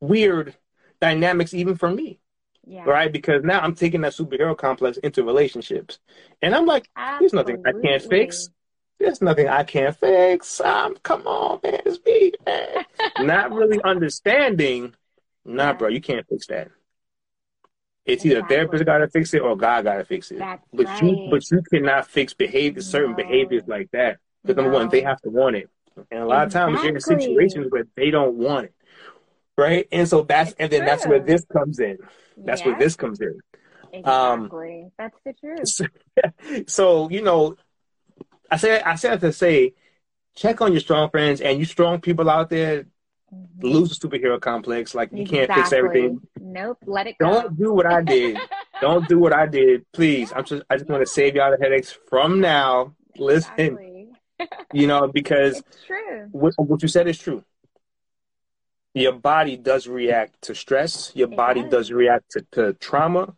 Speaker 1: weird dynamics even for me. Yeah. Right? Because now I'm taking that superhero complex into relationships. And I'm like, Absolutely. there's nothing I can't fix. There's nothing I can't fix. Um, come on, man. It's me, man. Not really understanding. Nah, yeah. bro, you can't fix that. It's exactly. either therapist got to fix it or God got to fix it.
Speaker 2: That's
Speaker 1: but
Speaker 2: right.
Speaker 1: you, but you cannot fix behavior, certain no. behaviors like that. Because no. number one, they have to want it, and a lot exactly. of times you're in situations where they don't want it, right? And so that's it's and then true. that's where this comes in. That's yeah. where this comes in.
Speaker 2: Exactly, um, that's the truth.
Speaker 1: So, so you know, I say I said to say, check on your strong friends and you strong people out there mm-hmm. lose the superhero complex. Like you exactly. can't fix everything.
Speaker 2: Nope, let it
Speaker 1: go. Don't do what I did. Don't do what I did, please. I'm just I just want to save y'all the headaches from now. Listen, exactly. you know because
Speaker 2: it's true.
Speaker 1: What, what, you said is true. Your body does react to stress. Your it body does. does, react to, to trauma,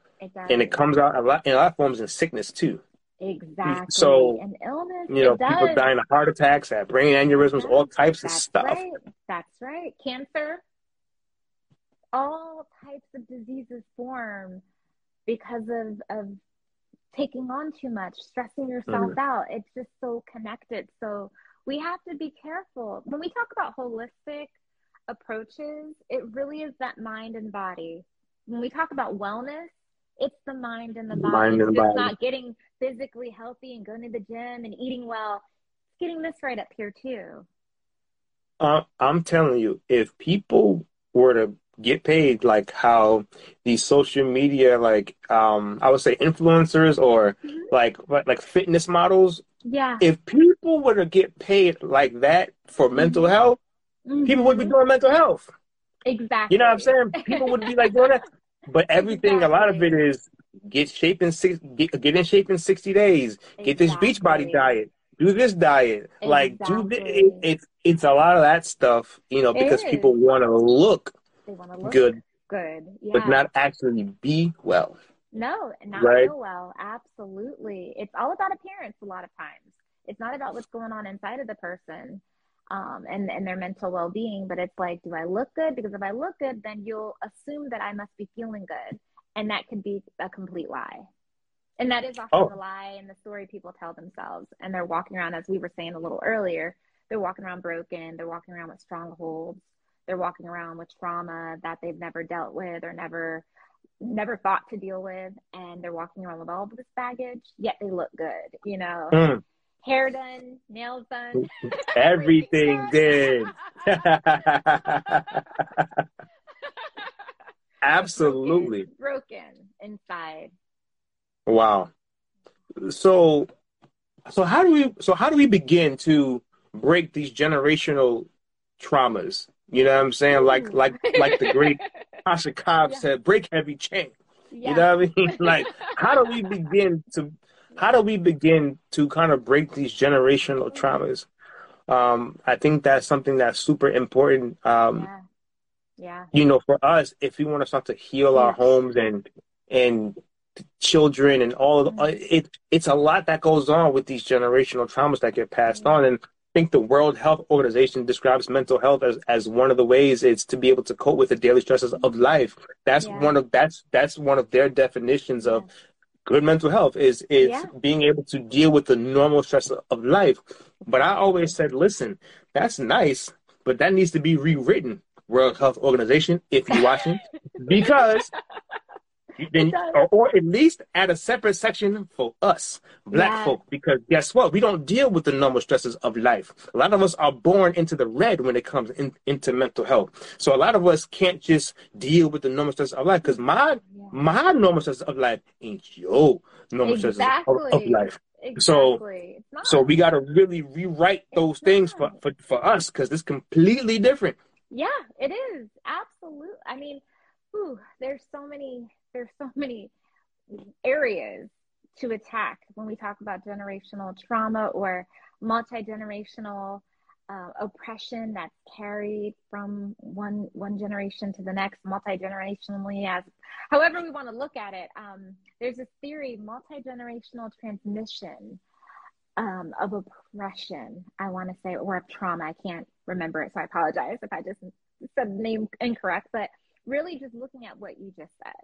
Speaker 1: and it comes out a lot in a lot of forms in sickness too.
Speaker 2: Exactly.
Speaker 1: So,
Speaker 2: an illness.
Speaker 1: You know, people dying of heart attacks, have brain aneurysms, all types
Speaker 2: That's
Speaker 1: of stuff.
Speaker 2: Right. That's right. Cancer. All types of diseases form because of of taking on too much, stressing yourself mm out. It's just so connected. So we have to be careful. When we talk about holistic approaches, it really is that mind and body. When we talk about wellness, it's the mind and the body. Mind and it's body. not getting physically healthy and going to the gym and eating well. It's getting this right up here too.
Speaker 1: Uh, I'm telling you, if people were to get paid like how these social media, like um, I would say influencers or mm-hmm. like like fitness models,
Speaker 2: yeah.
Speaker 1: If people were to get paid like that for mm-hmm. mental health, mm-hmm. people would be doing mental health.
Speaker 2: Exactly.
Speaker 1: You know what I'm saying? People would be like doing that. But everything, exactly. a lot of it is get shape in six, get, get in shape in sixty days. Exactly. Get this beach body diet. Do this diet. Exactly. Like do this. It, it's it's a lot of that stuff, you know, because people want to look,
Speaker 2: look
Speaker 1: good,
Speaker 2: good, yeah.
Speaker 1: but not actually be well.
Speaker 2: No, not right? feel well. Absolutely, it's all about appearance. A lot of times, it's not about what's going on inside of the person um, and, and their mental well being. But it's like, do I look good? Because if I look good, then you'll assume that I must be feeling good. And that could be a complete lie. And that is often oh. the lie and the story people tell themselves. And they're walking around, as we were saying a little earlier, they're walking around broken, they're walking around with strongholds, they're walking around with trauma that they've never dealt with or never never thought to deal with and they're walking around with all of this baggage yet they look good you know mm hair done, nails done,
Speaker 1: everything did. Absolutely.
Speaker 2: Broken, broken inside.
Speaker 1: Wow. So so how do we so how do we begin to break these generational traumas? You know what I'm saying? Like like like the great Tasha Cobbs yeah. said, break every chain. Yeah. You know what I mean? Like how do we begin to how do we begin to kind of break these generational traumas? Um, I think that's something that's super important. Um,
Speaker 2: yeah. yeah.
Speaker 1: You know, for us, if we want to start to heal our homes and and children and all of the, mm-hmm. it, it's a lot that goes on with these generational traumas that get passed mm-hmm. on. And I think the World Health Organization describes mental health as, as one of the ways it's to be able to cope with the daily stresses of life. That's yeah. one of that's that's one of their definitions of good mental health is is yeah. being able to deal with the normal stress of life. But I always said, listen, that's nice, but that needs to be rewritten. World Health Organization, if you're watching, because then, or, or, at least add a separate section for us, black yes. folk, because guess what? We don't deal with the normal stresses of life. A lot of us are born into the red when it comes in, into mental health. So a lot of us can't just deal with the normal stresses of life because my yeah. my normal stresses of life ain't your normal exactly. stresses of, of life. Exactly. So, so we got to really rewrite those it's things for, for, for us because it's completely different.
Speaker 2: Yeah, it is. Absolutely. I mean, whew, there's so many there's so many areas to attack when we talk about generational trauma or multi-generational uh, oppression that's carried from one one generation to the next multi-generationally as however we want to look at it um, there's this theory multi-generational transmission um, of oppression i want to say or of trauma i can't remember it so i apologize if i just said the name incorrect but really just looking at what you just said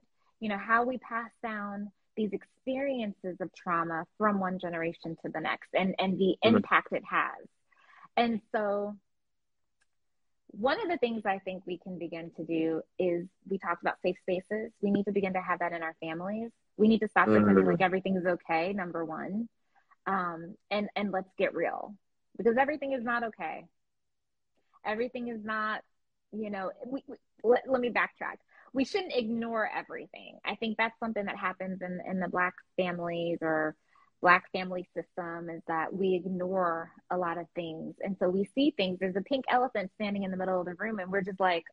Speaker 2: you know, how we pass down these experiences of trauma from one generation to the next and, and the mm-hmm. impact it has. And so one of the things I think we can begin to do is we talked about safe spaces. We need to begin to have that in our families. We need to stop mm-hmm. pretending like everything is okay, number one. Um, and, and let's get real because everything is not okay. Everything is not, you know, we, we let, let me backtrack we shouldn't ignore everything. I think that's something that happens in, in the black families or black family system is that we ignore a lot of things. And so we see things. There's a pink elephant standing in the middle of the room and we're just like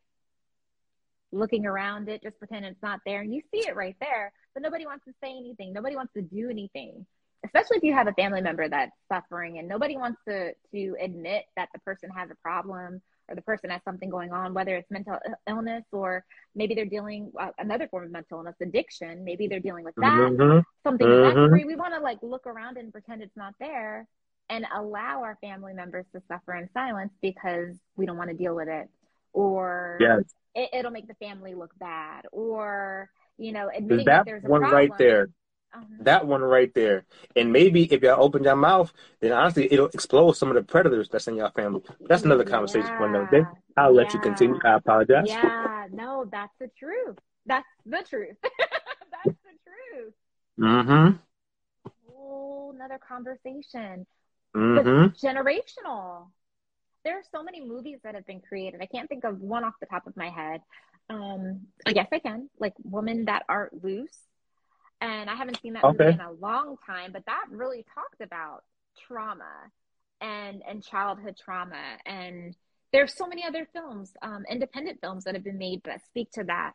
Speaker 2: looking around it, just pretending it's not there. And you see it right there, but nobody wants to say anything. Nobody wants to do anything. Especially if you have a family member that's suffering and nobody wants to to admit that the person has a problem or the person has something going on, whether it's mental illness or maybe they're dealing uh, another form of mental illness, addiction. Maybe they're dealing with that, mm-hmm. something mm-hmm. We want to like look around and pretend it's not there and allow our family members to suffer in silence because we don't want to deal with it or yes. it, will make the family look bad or, you know, admitting that, that there's a
Speaker 1: one
Speaker 2: problem.
Speaker 1: right there uh-huh. That one right there. And maybe if y'all open your mouth, then honestly, it'll explode some of the predators that's in your family. That's another conversation yeah. for another day. I'll let yeah. you continue. I apologize.
Speaker 2: Yeah, no, that's the truth. That's the truth. that's the truth.
Speaker 1: Mm-hmm.
Speaker 2: Whole another conversation.
Speaker 1: Mm-hmm.
Speaker 2: generational. There are so many movies that have been created. I can't think of one off the top of my head. Um, I guess I can. Like Woman Thou Art Loosed and I haven't seen that okay. movie in a long time, but that really talked about trauma and and childhood trauma and there's so many other films, um, independent films that have been made that speak to that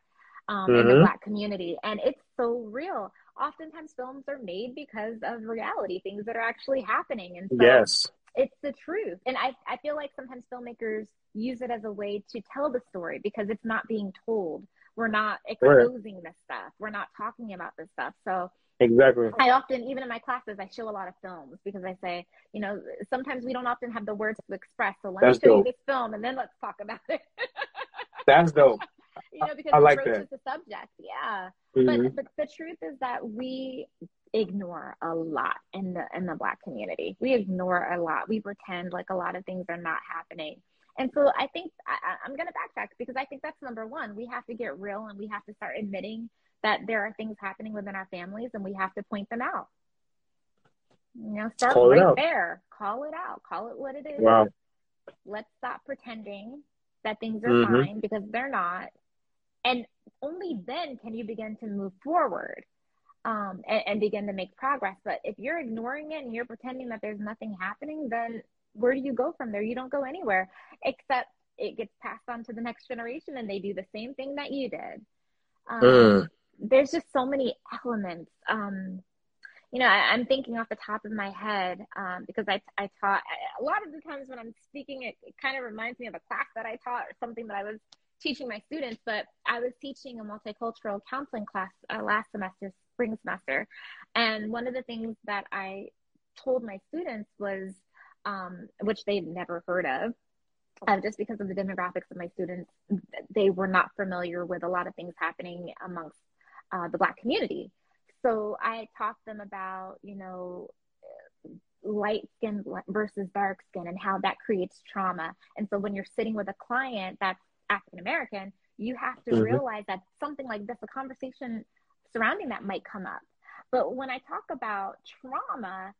Speaker 2: um, mm-hmm. in the mm-hmm. Black community, and it's so real. Oftentimes, films are made because of reality, things that are actually happening, and so
Speaker 1: yes,
Speaker 2: it's the truth. And I I feel like sometimes filmmakers use it as a way to tell the story because it's not being told we're not exposing right. this stuff. We're not talking about this stuff. So
Speaker 1: exactly.
Speaker 2: I often, even in my classes, I show a lot of films because I say, you know, sometimes we don't often have the words to express. So let That's me show dope. you this film and then let's talk about it.
Speaker 1: That's dope.
Speaker 2: you know, because I like that. the subject. Yeah. Mm-hmm. But but the truth is that we ignore a lot in the in the black community. We ignore a lot. We pretend like a lot of things are not happening. And so I think I, I'm going to backtrack because I think that's number one. We have to get real and we have to start admitting that there are things happening within our families and we have to point them out. You know, start right there. Call it out. Call it what it is.
Speaker 1: Wow.
Speaker 2: Let's stop pretending that things are mm-hmm. fine because they're not. And only then can you begin to move forward um, and, and begin to make progress. But if you're ignoring it and you're pretending that there's nothing happening, then where do you go from there? You don't go anywhere except it gets passed on to the next generation and they do the same thing that you did. Um, mm. There's just so many elements. Um, you know, I, am thinking off the top of my head um, because I, I taught a lot of the times when I'm speaking, it, it kind of reminds me of a class that I taught or something that I was teaching my students. But I was teaching a multicultural counseling class uh, last semester, spring semester. And one of the things that I told my students was um, which they'd never heard of. Uh, just because of the demographics of my students, they were not familiar with a lot of things happening amongst uh, the Black community. So I taught them about, you know, light skin versus dark skin and how that creates trauma. And so when you're sitting with a client that's African American, you have to mm-hmm. realize that something like this, a conversation surrounding that might come up. But when I talk about trauma,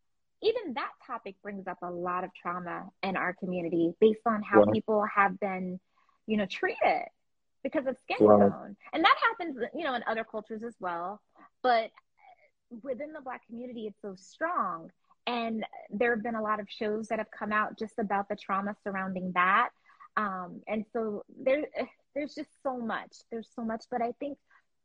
Speaker 2: even that topic brings up a lot of trauma in our community based on how wow. people have been, you know, treated because of skin wow. tone. And that happens, you know, in other cultures as well. But within the Black community, it's so strong. And there have been a lot of shows that have come out just about the trauma surrounding that. Um, and so there, there's just so much. There's so much. But I think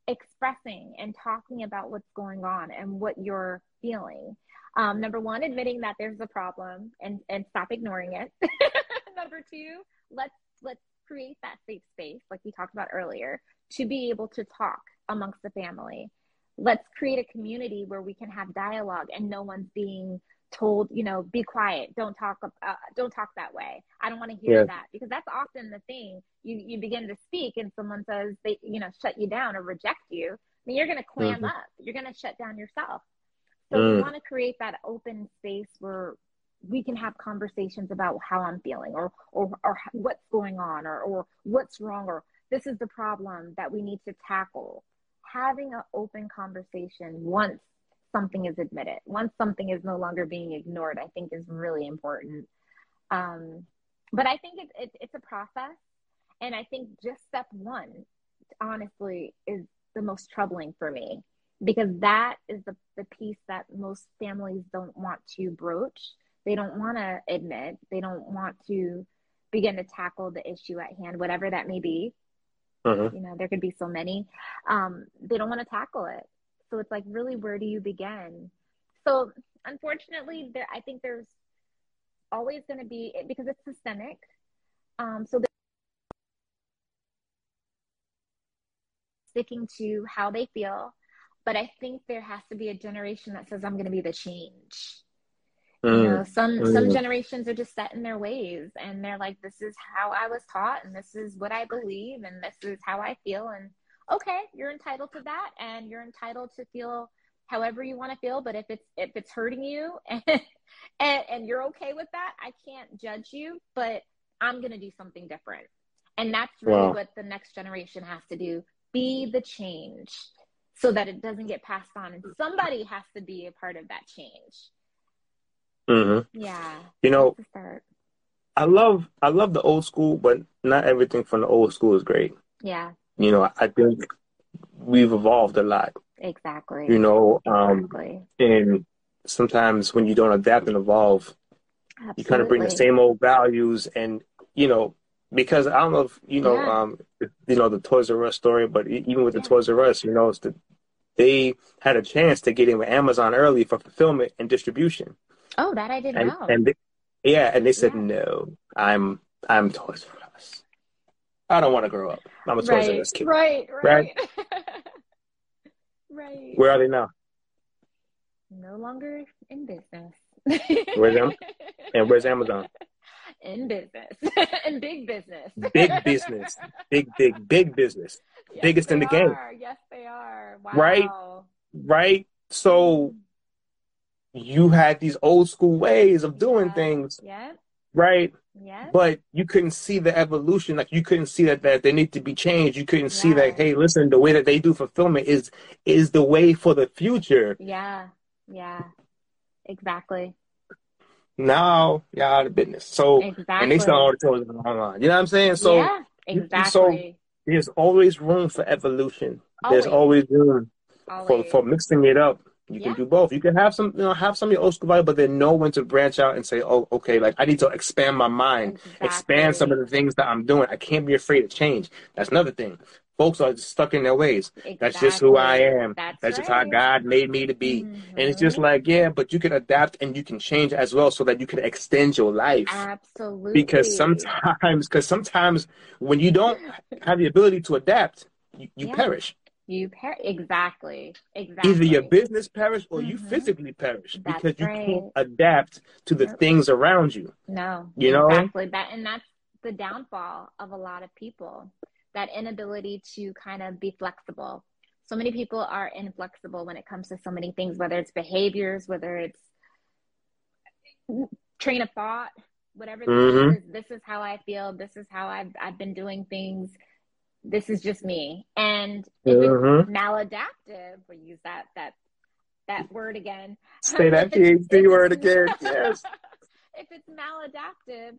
Speaker 2: expressing and talking about what's going on and what you're feeling. Um, number one, admitting that there's a problem and, and stop ignoring it. number two, let's let's create that safe space, like we talked about earlier, to be able to talk amongst the family. Let's create a community where we can have dialogue and no one's being told, you know, be quiet, don't talk, uh, don't talk that way. I don't want to hear yeah. that because that's often the thing. You you begin to speak and someone says they, you know, shut you down or reject you. Then you're going to clam mm-hmm. up. You're going to shut down yourself. So mm. we want to create that open space where we can have conversations about how I'm feeling or or or what's going on or or what's wrong or this is the problem that we need to tackle. Having an open conversation once something is admitted, once something is no longer being ignored, I think is really important. Um, but I think it's, it's, it's a process. And I think just step one, honestly, is the most troubling for me because that is the, the piece that most families don't want to broach. They don't want to admit, they don't want to begin to tackle the issue at hand, whatever that may be. Uh-huh. You know, there could be so many. Um, they don't want to tackle it. So it's like, really, where do you begin? So unfortunately, there, I think there's always going to be because it's systemic. Um, so sticking to how they feel, but I think there has to be a generation that says, "I'm going to be the change." Mm. You know, some mm. some generations are just set in their ways, and they're like, "This is how I was taught, and this is what I believe, and this is how I feel," and okay, you're entitled to that and you're entitled to feel however you want to feel. But if it's, if it's hurting you and, and, and you're okay with that, I can't judge you, but I'm going to do something different. And that's really wow. what the next generation has to do. Be the change so that it doesn't get passed on. And somebody has to be a part of that change.
Speaker 1: Mm-hmm.
Speaker 2: Yeah.
Speaker 1: You know, I love I love the old school, but not everything from the old school is great.
Speaker 2: Yeah
Speaker 1: you know, I think we've evolved a lot.
Speaker 2: Exactly.
Speaker 1: You know, um, exactly. and sometimes when you don't adapt and evolve, Absolutely. you kind of bring the same old values and, you know, because I don't know if, you know, yeah. um, you know, the Toys R Us story, but even with the yeah. Toys R Us, you know, it's the, they had a chance to get in with Amazon early for fulfillment and distribution.
Speaker 2: Oh, that I didn't
Speaker 1: and,
Speaker 2: know.
Speaker 1: And they, yeah, and they said, yeah. no, I'm, I'm Toys R Us. I don't want to grow up. I'm a Toys
Speaker 2: right,
Speaker 1: R Us kid.
Speaker 2: Right, right. Right? right.
Speaker 1: Where are they now?
Speaker 2: No longer in business.
Speaker 1: Where's them? And where's Amazon?
Speaker 2: In business. in big business.
Speaker 1: Big business. Big, big, big business. Yes, Biggest in the
Speaker 2: are.
Speaker 1: game.
Speaker 2: Yes, they are. Wow.
Speaker 1: Right? Right? So you had these old school ways of doing
Speaker 2: yeah.
Speaker 1: things.
Speaker 2: Yeah.
Speaker 1: Right?
Speaker 2: Yeah.
Speaker 1: But you couldn't see the evolution. Like you couldn't see that that they need to be changed. You couldn't see that hey, listen, the way that they do fulfillment is is the way for the future.
Speaker 2: Yeah. Yeah. Exactly.
Speaker 1: Now y'all out of business. So exactly. and they sell all the toys online. You know what I'm saying? So
Speaker 2: yeah, exactly. So
Speaker 1: there's always room for evolution. Always. There's always room always. for for mixing it up you yeah. can do both. You can have some, you know, have some of your old school value, but then know when to branch out and say, "Oh, okay, like I need to expand my mind, exactly. expand some of the things that I'm doing. I can't be afraid of change." That's another thing. Folks are stuck in their ways. Exactly. That's just who I am.
Speaker 2: That's,
Speaker 1: That's
Speaker 2: right.
Speaker 1: just how God made me to be. Mm-hmm. And it's just like, yeah, but you can adapt and you can change as well, so that you can extend your life.
Speaker 2: Absolutely.
Speaker 1: Because sometimes, because sometimes when you don't have the ability to adapt, you, you yeah. perish.
Speaker 2: You per- exactly, exactly.
Speaker 1: Either your business perish or mm-hmm. you physically perish
Speaker 2: that's
Speaker 1: because you
Speaker 2: right.
Speaker 1: can't adapt to the things around you.
Speaker 2: No,
Speaker 1: you know
Speaker 2: exactly that, and that's the downfall of a lot of people. That inability to kind of be flexible. So many people are inflexible when it comes to so many things, whether it's behaviors, whether it's train of thought, whatever
Speaker 1: Mhm.
Speaker 2: this is, this is how I feel, this is how I've I've been doing things. This is just me. And if
Speaker 1: Mhm.
Speaker 2: it's maladaptive, we use that that that word again.
Speaker 1: Say that PhD word again. Yes.
Speaker 2: if it's maladaptive,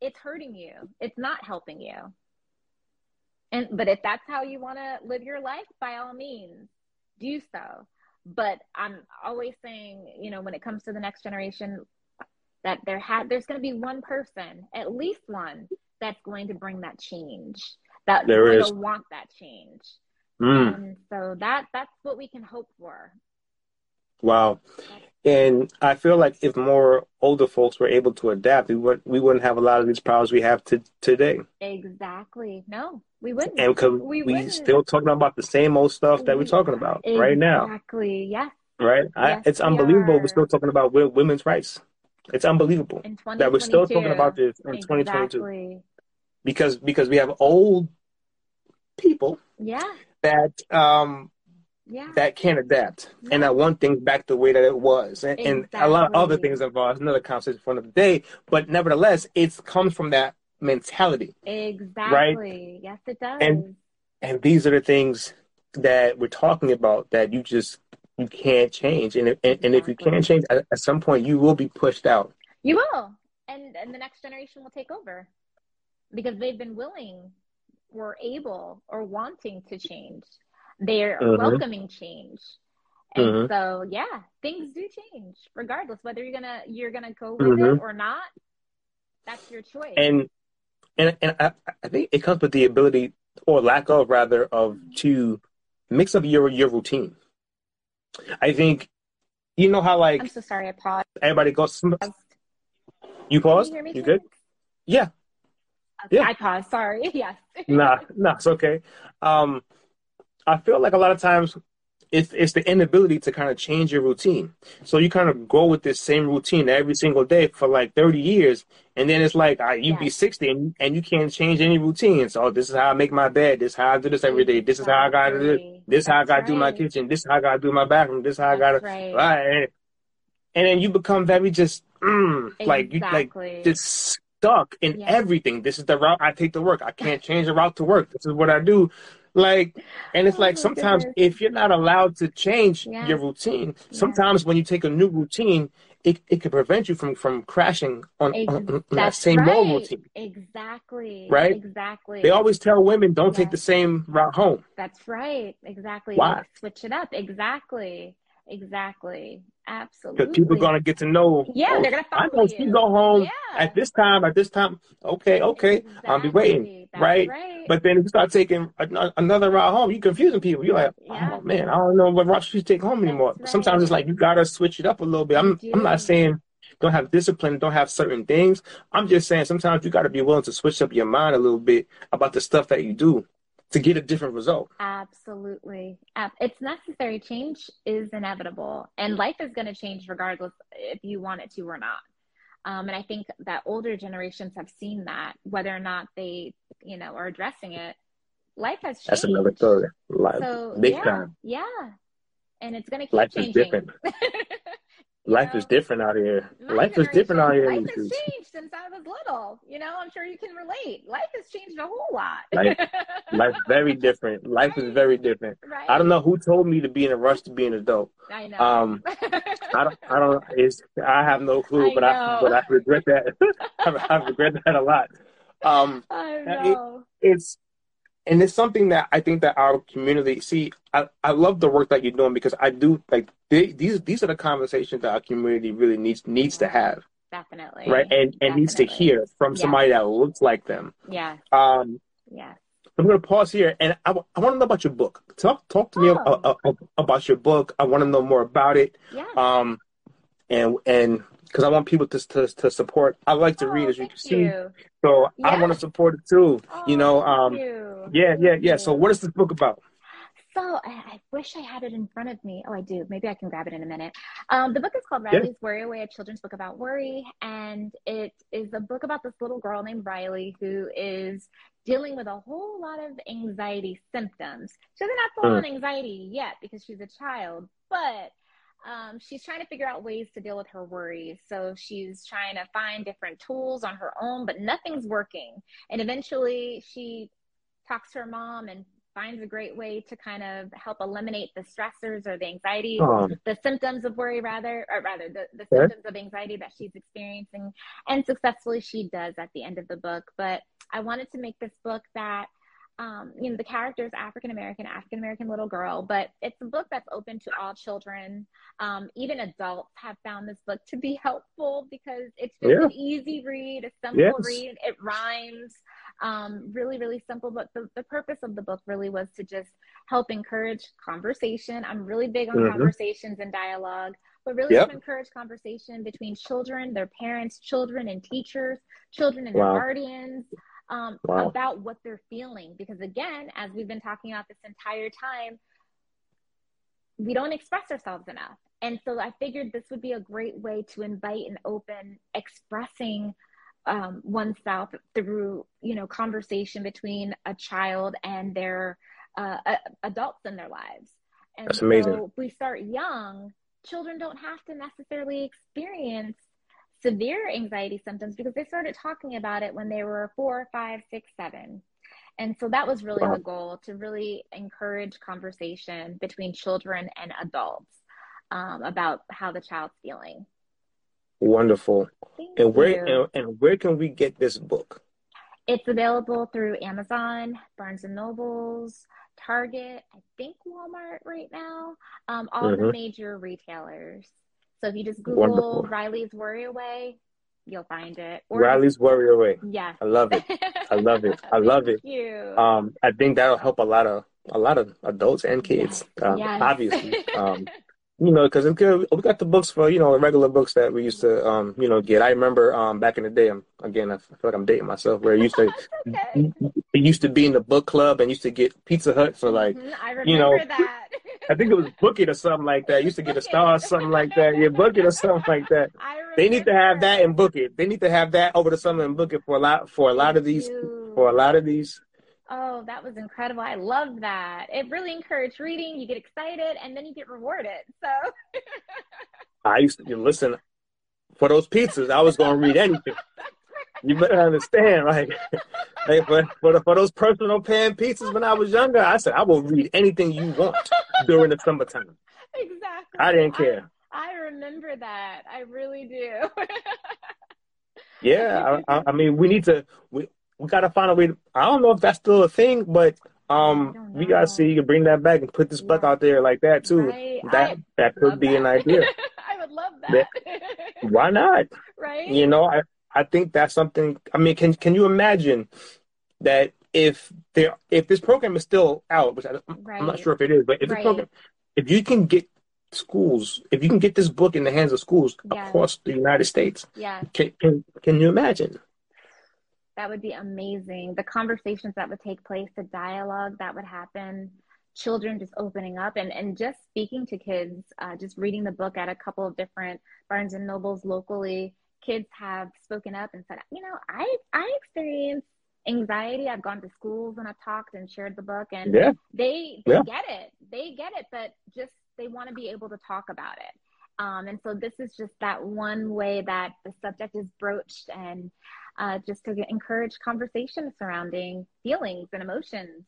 Speaker 2: it's hurting you. It's not helping you. And but if that's how you want to live your life, by all means, do so. But I'm always saying, you know, when it comes to the next generation, that there had there's going to be one person, at least one, that's going to bring that change. That
Speaker 1: There is.
Speaker 2: want that change.
Speaker 1: Mm.
Speaker 2: And so that that's what we can hope for.
Speaker 1: Wow. And I feel like if more older folks were able to adapt, we would we wouldn't have a lot of these problems we have to, today.
Speaker 2: Exactly. No, we wouldn't.
Speaker 1: And because
Speaker 2: We
Speaker 1: we,
Speaker 2: wouldn't.
Speaker 1: still talking about the same old stuff that we're talking about right now,
Speaker 2: Exactly. Yes.
Speaker 1: right? I,
Speaker 2: Yes,
Speaker 1: it's
Speaker 2: we
Speaker 1: unbelievable
Speaker 2: are.
Speaker 1: we're still talking about women's rights. It's unbelievable that we're still talking about this in 2022 because because we have old people
Speaker 2: Yeah.
Speaker 1: that um
Speaker 2: Yeah.
Speaker 1: that can't adapt and that want things back the way that it was and, and a lot of other things involved another conversation for another day but nevertheless it comes from that mentality
Speaker 2: exactly. right? Yes, it does.
Speaker 1: And- and these are the things that we're talking about that you just you can't change and if, and, and if you can't change at, at some point you will be pushed out
Speaker 2: you will, and and the next generation will take over because they've been willing, or able, or wanting to change. They're
Speaker 1: Mhm.
Speaker 2: welcoming change. And
Speaker 1: Mhm.
Speaker 2: so, yeah, things do change, regardless whether you're gonna you're gonna go with it or not. That's your choice.
Speaker 1: and and and I, I think it comes with the ability or lack of rather of to mix up your your routine. I think you know how like I'm
Speaker 2: so sorry. I paused.
Speaker 1: everybody goes. You
Speaker 2: Can
Speaker 1: pause.
Speaker 2: you?
Speaker 1: You good? Yeah.
Speaker 2: Okay,
Speaker 1: Yeah.
Speaker 2: I paused. Sorry. Yes.
Speaker 1: Nah, nah, it's okay. Um, I feel like a lot of times it's it's the inability to kind of change your routine. So you kind of go with this same routine every single day for like thirty years, and then it's like uh, you be sixty and and you can't change any routine. So this is how I make my bed. This is how I do this every day. This is how I gotta do it. This is how I gotta do my kitchen. This is how I gotta do my bathroom. This is how I gotta.
Speaker 2: Right.
Speaker 1: Right. And, then you become very just mm, like you like just stuck in
Speaker 2: Yes.
Speaker 1: everything. This is the route I take to work. I can't change the route to work. This is what I do. Like, and it's
Speaker 2: Oh
Speaker 1: like sometimes
Speaker 2: goodness.
Speaker 1: if you're not allowed to change
Speaker 2: Yeah.
Speaker 1: your routine,
Speaker 2: Yeah.
Speaker 1: sometimes when you take a new routine, it, it can prevent you from from crashing on,
Speaker 2: Ex-
Speaker 1: on, on that same old routine.
Speaker 2: Exactly.
Speaker 1: Right?
Speaker 2: Exactly.
Speaker 1: They always tell women don't take the same route home.
Speaker 2: That's right. Exactly.
Speaker 1: Why?
Speaker 2: Switch it up. Exactly. Exactly. Absolutely.
Speaker 1: Because people are gonna get to know.
Speaker 2: Yeah,
Speaker 1: oh,
Speaker 2: they're gonna
Speaker 1: I know she
Speaker 2: you.
Speaker 1: go home
Speaker 2: Yeah.
Speaker 1: at this time. At this time, okay, okay, I'll be waiting. Right?
Speaker 2: right.
Speaker 1: But then if you start taking another route home, you're confusing people. You're like,
Speaker 2: Yeah.
Speaker 1: oh man, I don't know what route she take home
Speaker 2: That's
Speaker 1: anymore.
Speaker 2: right.
Speaker 1: Sometimes it's like you gotta switch it up a little bit. I'm I'm not saying don't have discipline, don't have certain things. I'm just saying sometimes you gotta be willing to switch up your mind a little bit about the stuff that you do to get a different result.
Speaker 2: Absolutely. It's necessary. Change is inevitable, and life is going to change regardless if you want it to or not. Um, and I think that older generations have seen that, whether or not they, you know, are addressing it. Life has changed.
Speaker 1: That's another story. Like,
Speaker 2: So
Speaker 1: big
Speaker 2: yeah,
Speaker 1: time.
Speaker 2: yeah, and it's going to keep
Speaker 1: Life is different. Life
Speaker 2: know?
Speaker 1: is different out here. Life is different out here.
Speaker 2: Life has changed since I was little. You know, I'm sure you can relate. Life has changed a whole lot.
Speaker 1: Life- Life's very different. Life is very different.
Speaker 2: right.
Speaker 1: I don't know who told me to be in a rush to be an adult.
Speaker 2: I know.
Speaker 1: Um, I don't. I don't. It's. I have no clue,
Speaker 2: I
Speaker 1: but I. But I regret that. I, I regret that a lot. Um,
Speaker 2: I
Speaker 1: it-
Speaker 2: know.
Speaker 1: it's, and it's something that I think that our community. See, I, I love the work that you're doing because I do like they, these. These are the conversations that our community really needs needs to have,
Speaker 2: Definitely.
Speaker 1: right? And and needs to hear from
Speaker 2: Yeah.
Speaker 1: somebody that looks like them.
Speaker 2: Yeah.
Speaker 1: Um,
Speaker 2: Yeah.
Speaker 1: I'm going to pause here, and I, want to know about your book. Talk talk to me
Speaker 2: Oh.
Speaker 1: a- a- a- about your book. I want to know more about it.
Speaker 2: Yeah.
Speaker 1: um and and because i want people to, to to support i like to
Speaker 2: Oh,
Speaker 1: read as you can see
Speaker 2: you.
Speaker 1: so i want to support it too you
Speaker 2: Oh,
Speaker 1: know
Speaker 2: thank
Speaker 1: um
Speaker 2: you.
Speaker 1: yeah yeah
Speaker 2: Thank
Speaker 1: yeah so what is this book about
Speaker 2: So I, I wish I had it in front of me. Oh, I do. Maybe I can grab it in a minute. Um, the book is called
Speaker 1: Yeah.
Speaker 2: Riley's Worry Away, a children's book about worry, and it is a book about this little girl named Riley who is dealing with a whole lot of anxiety symptoms. She doesn't have full on anxiety yet because she's a child, but um, she's trying to figure out ways to deal with her worries. So she's trying to find different tools on her own, but nothing's working. And eventually she talks to her mom and finds a great way to kind of help eliminate the stressors or the anxiety, oh. the symptoms of worry, rather, or rather, the, the symptoms of anxiety that she's experiencing. And successfully she does at the end of the book. But I wanted to make this book that um, you know, the character is African American, African American little girl, but it's a book that's open to all children. Um, even adults have found this book to be helpful because it's just yeah. an easy read, a simple yes. read. It rhymes, um, really, really simple. But the, the purpose of the book really was to just help encourage conversation. I'm really big on mm-hmm. conversations and dialogue but really yep. to encourage conversation between children, their parents, children and teachers, children and wow. their guardians, um, wow. about what they're feeling. Because again, as we've been talking about this entire time, we don't express ourselves enough. And so I figured this would be a great way to invite and open expressing um, oneself through, you know, conversation between a child and their uh, adults in their lives. And
Speaker 1: That's amazing. So
Speaker 2: we start young, children don't have to necessarily experience severe anxiety symptoms because they started talking about it when they were four, five, six, seven. And so that was really the goal to really encourage conversation between children and adults um, about how the child's feeling.
Speaker 1: Wonderful. Thank and where and, and where can we get this book?
Speaker 2: It's available through Amazon, Barnes and Nobles, Target, I think Walmart right now, um, all mm-hmm. the major retailers. So if you just Google Wonderful. Riley's Worry Away, you'll find it.
Speaker 1: Or Riley's Worry Away.
Speaker 2: Yeah.
Speaker 1: I love it. I love it. I love it.
Speaker 2: You.
Speaker 1: Um, I think that'll help a lot of a lot of adults and kids. Yes. Um, yes. Obviously. Um, you know, because we got the books for you know regular books that we used to um you know get. I remember um back in the day. I'm, again, I feel like I'm dating myself. Where it used to okay. it used to be in the book club and used to get Pizza Hut for like
Speaker 2: mm-hmm.
Speaker 1: you know
Speaker 2: that.
Speaker 1: I think it was Book It or something like that. used to get a star or something like that. Yeah, Book It or something like that. They need to have that and Book It. They need to have that over the summer and Book It for a lot for a lot of these for a lot of these
Speaker 2: Oh, that was incredible. I love that. It really encouraged reading. You get excited and then you get rewarded. So
Speaker 1: I used to listen for those pizzas. I was going to read anything. You better understand, like, like for, for, for those personal pan pizzas when I was younger, I said, I will read anything you want during the summertime.
Speaker 2: Exactly.
Speaker 1: I didn't care.
Speaker 2: I, I remember that. I really do.
Speaker 1: yeah, I, I, mean, we need to. We, we gotta find a way. To, I don't know if that's still a thing, but um, we gotta see you can bring that back and put this book out there like that too.
Speaker 2: Right.
Speaker 1: That I that could be
Speaker 2: that.
Speaker 1: an idea.
Speaker 2: I would love that.
Speaker 1: that. Why not?
Speaker 2: Right.
Speaker 1: You know, I I think that's something. I mean, can can you imagine that if there if this program is still out, which I, am not sure if it is, but if right. program, if you can get schools, if you can get this book in the hands of schools yes. across the United States,
Speaker 2: yeah,
Speaker 1: can, can can you imagine?
Speaker 2: That would be amazing. The conversations that would take place, the dialogue that would happen, children just opening up and, and just speaking to kids, uh, just reading the book at a couple of different Barnes and Nobles locally. Kids have spoken up and said, you know, I, I experience anxiety. I've gone to schools and I've talked and shared the book and
Speaker 1: yeah.
Speaker 2: they, they yeah. get it. They get it, but just they want to be able to talk about it. Um, and so this is just that one way that the subject is broached and uh, just to encourage conversation surrounding feelings and emotions.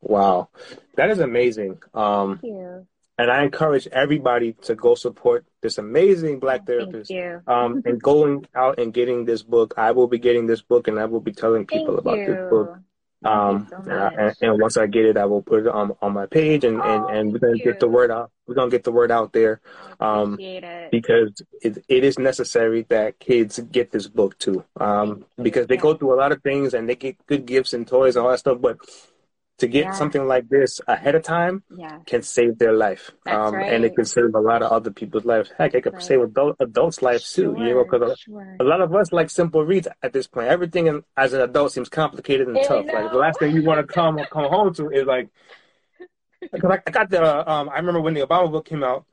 Speaker 1: Wow, that is amazing. Um,
Speaker 2: Thank you.
Speaker 1: And I encourage everybody to go support this amazing black therapist. Um, and going out and getting this book. I will be getting this book and I will be telling people
Speaker 2: Thank
Speaker 1: about
Speaker 2: you.
Speaker 1: this book. Um, so and, and, once I get it, I will put it on on my page, and, oh, and, and we're gonna you. get the word out. We're gonna get the word out there, um,
Speaker 2: it.
Speaker 1: because it, it is necessary that kids get this book too, um, because they go through a lot of things and they get good gifts and toys and all that stuff, but to get yeah. something like this ahead of time
Speaker 2: yeah.
Speaker 1: can save their life.
Speaker 2: Um, right.
Speaker 1: And it can save a lot of other people's lives. Heck, it can right. save adult, adults' lives
Speaker 2: sure.
Speaker 1: too, you know, because
Speaker 2: sure.
Speaker 1: a, lot of us like simple reads at this point. Everything in, as an adult seems complicated and tough. Like the last thing you want to come come home to is like, because I, I, got the, um, I remember when the Obama book came out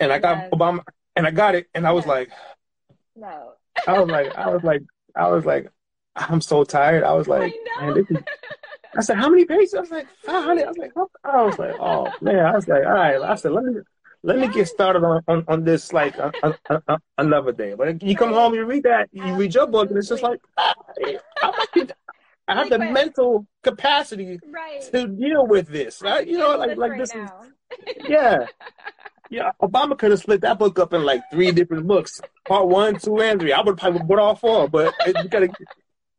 Speaker 1: and I got yes. Obama and I got it and I was like,
Speaker 2: no.
Speaker 1: I was like, I was like, I was like, I'm so tired. I was like,
Speaker 2: I
Speaker 1: man, this is, I said, how many pages? I was like, 500. I was like, oh. I was like, oh man. I was like, all right. I said, let me let me get started on, on, on this like uh, uh, uh, another day. But you come home, you read that, you read your book, and it's just like, ah, I have the mental capacity right. to deal with this, right? You know, like like this is, yeah, yeah. Obama could have split that book up in like three different books, part one, two, and three. I would probably put all four, but you gotta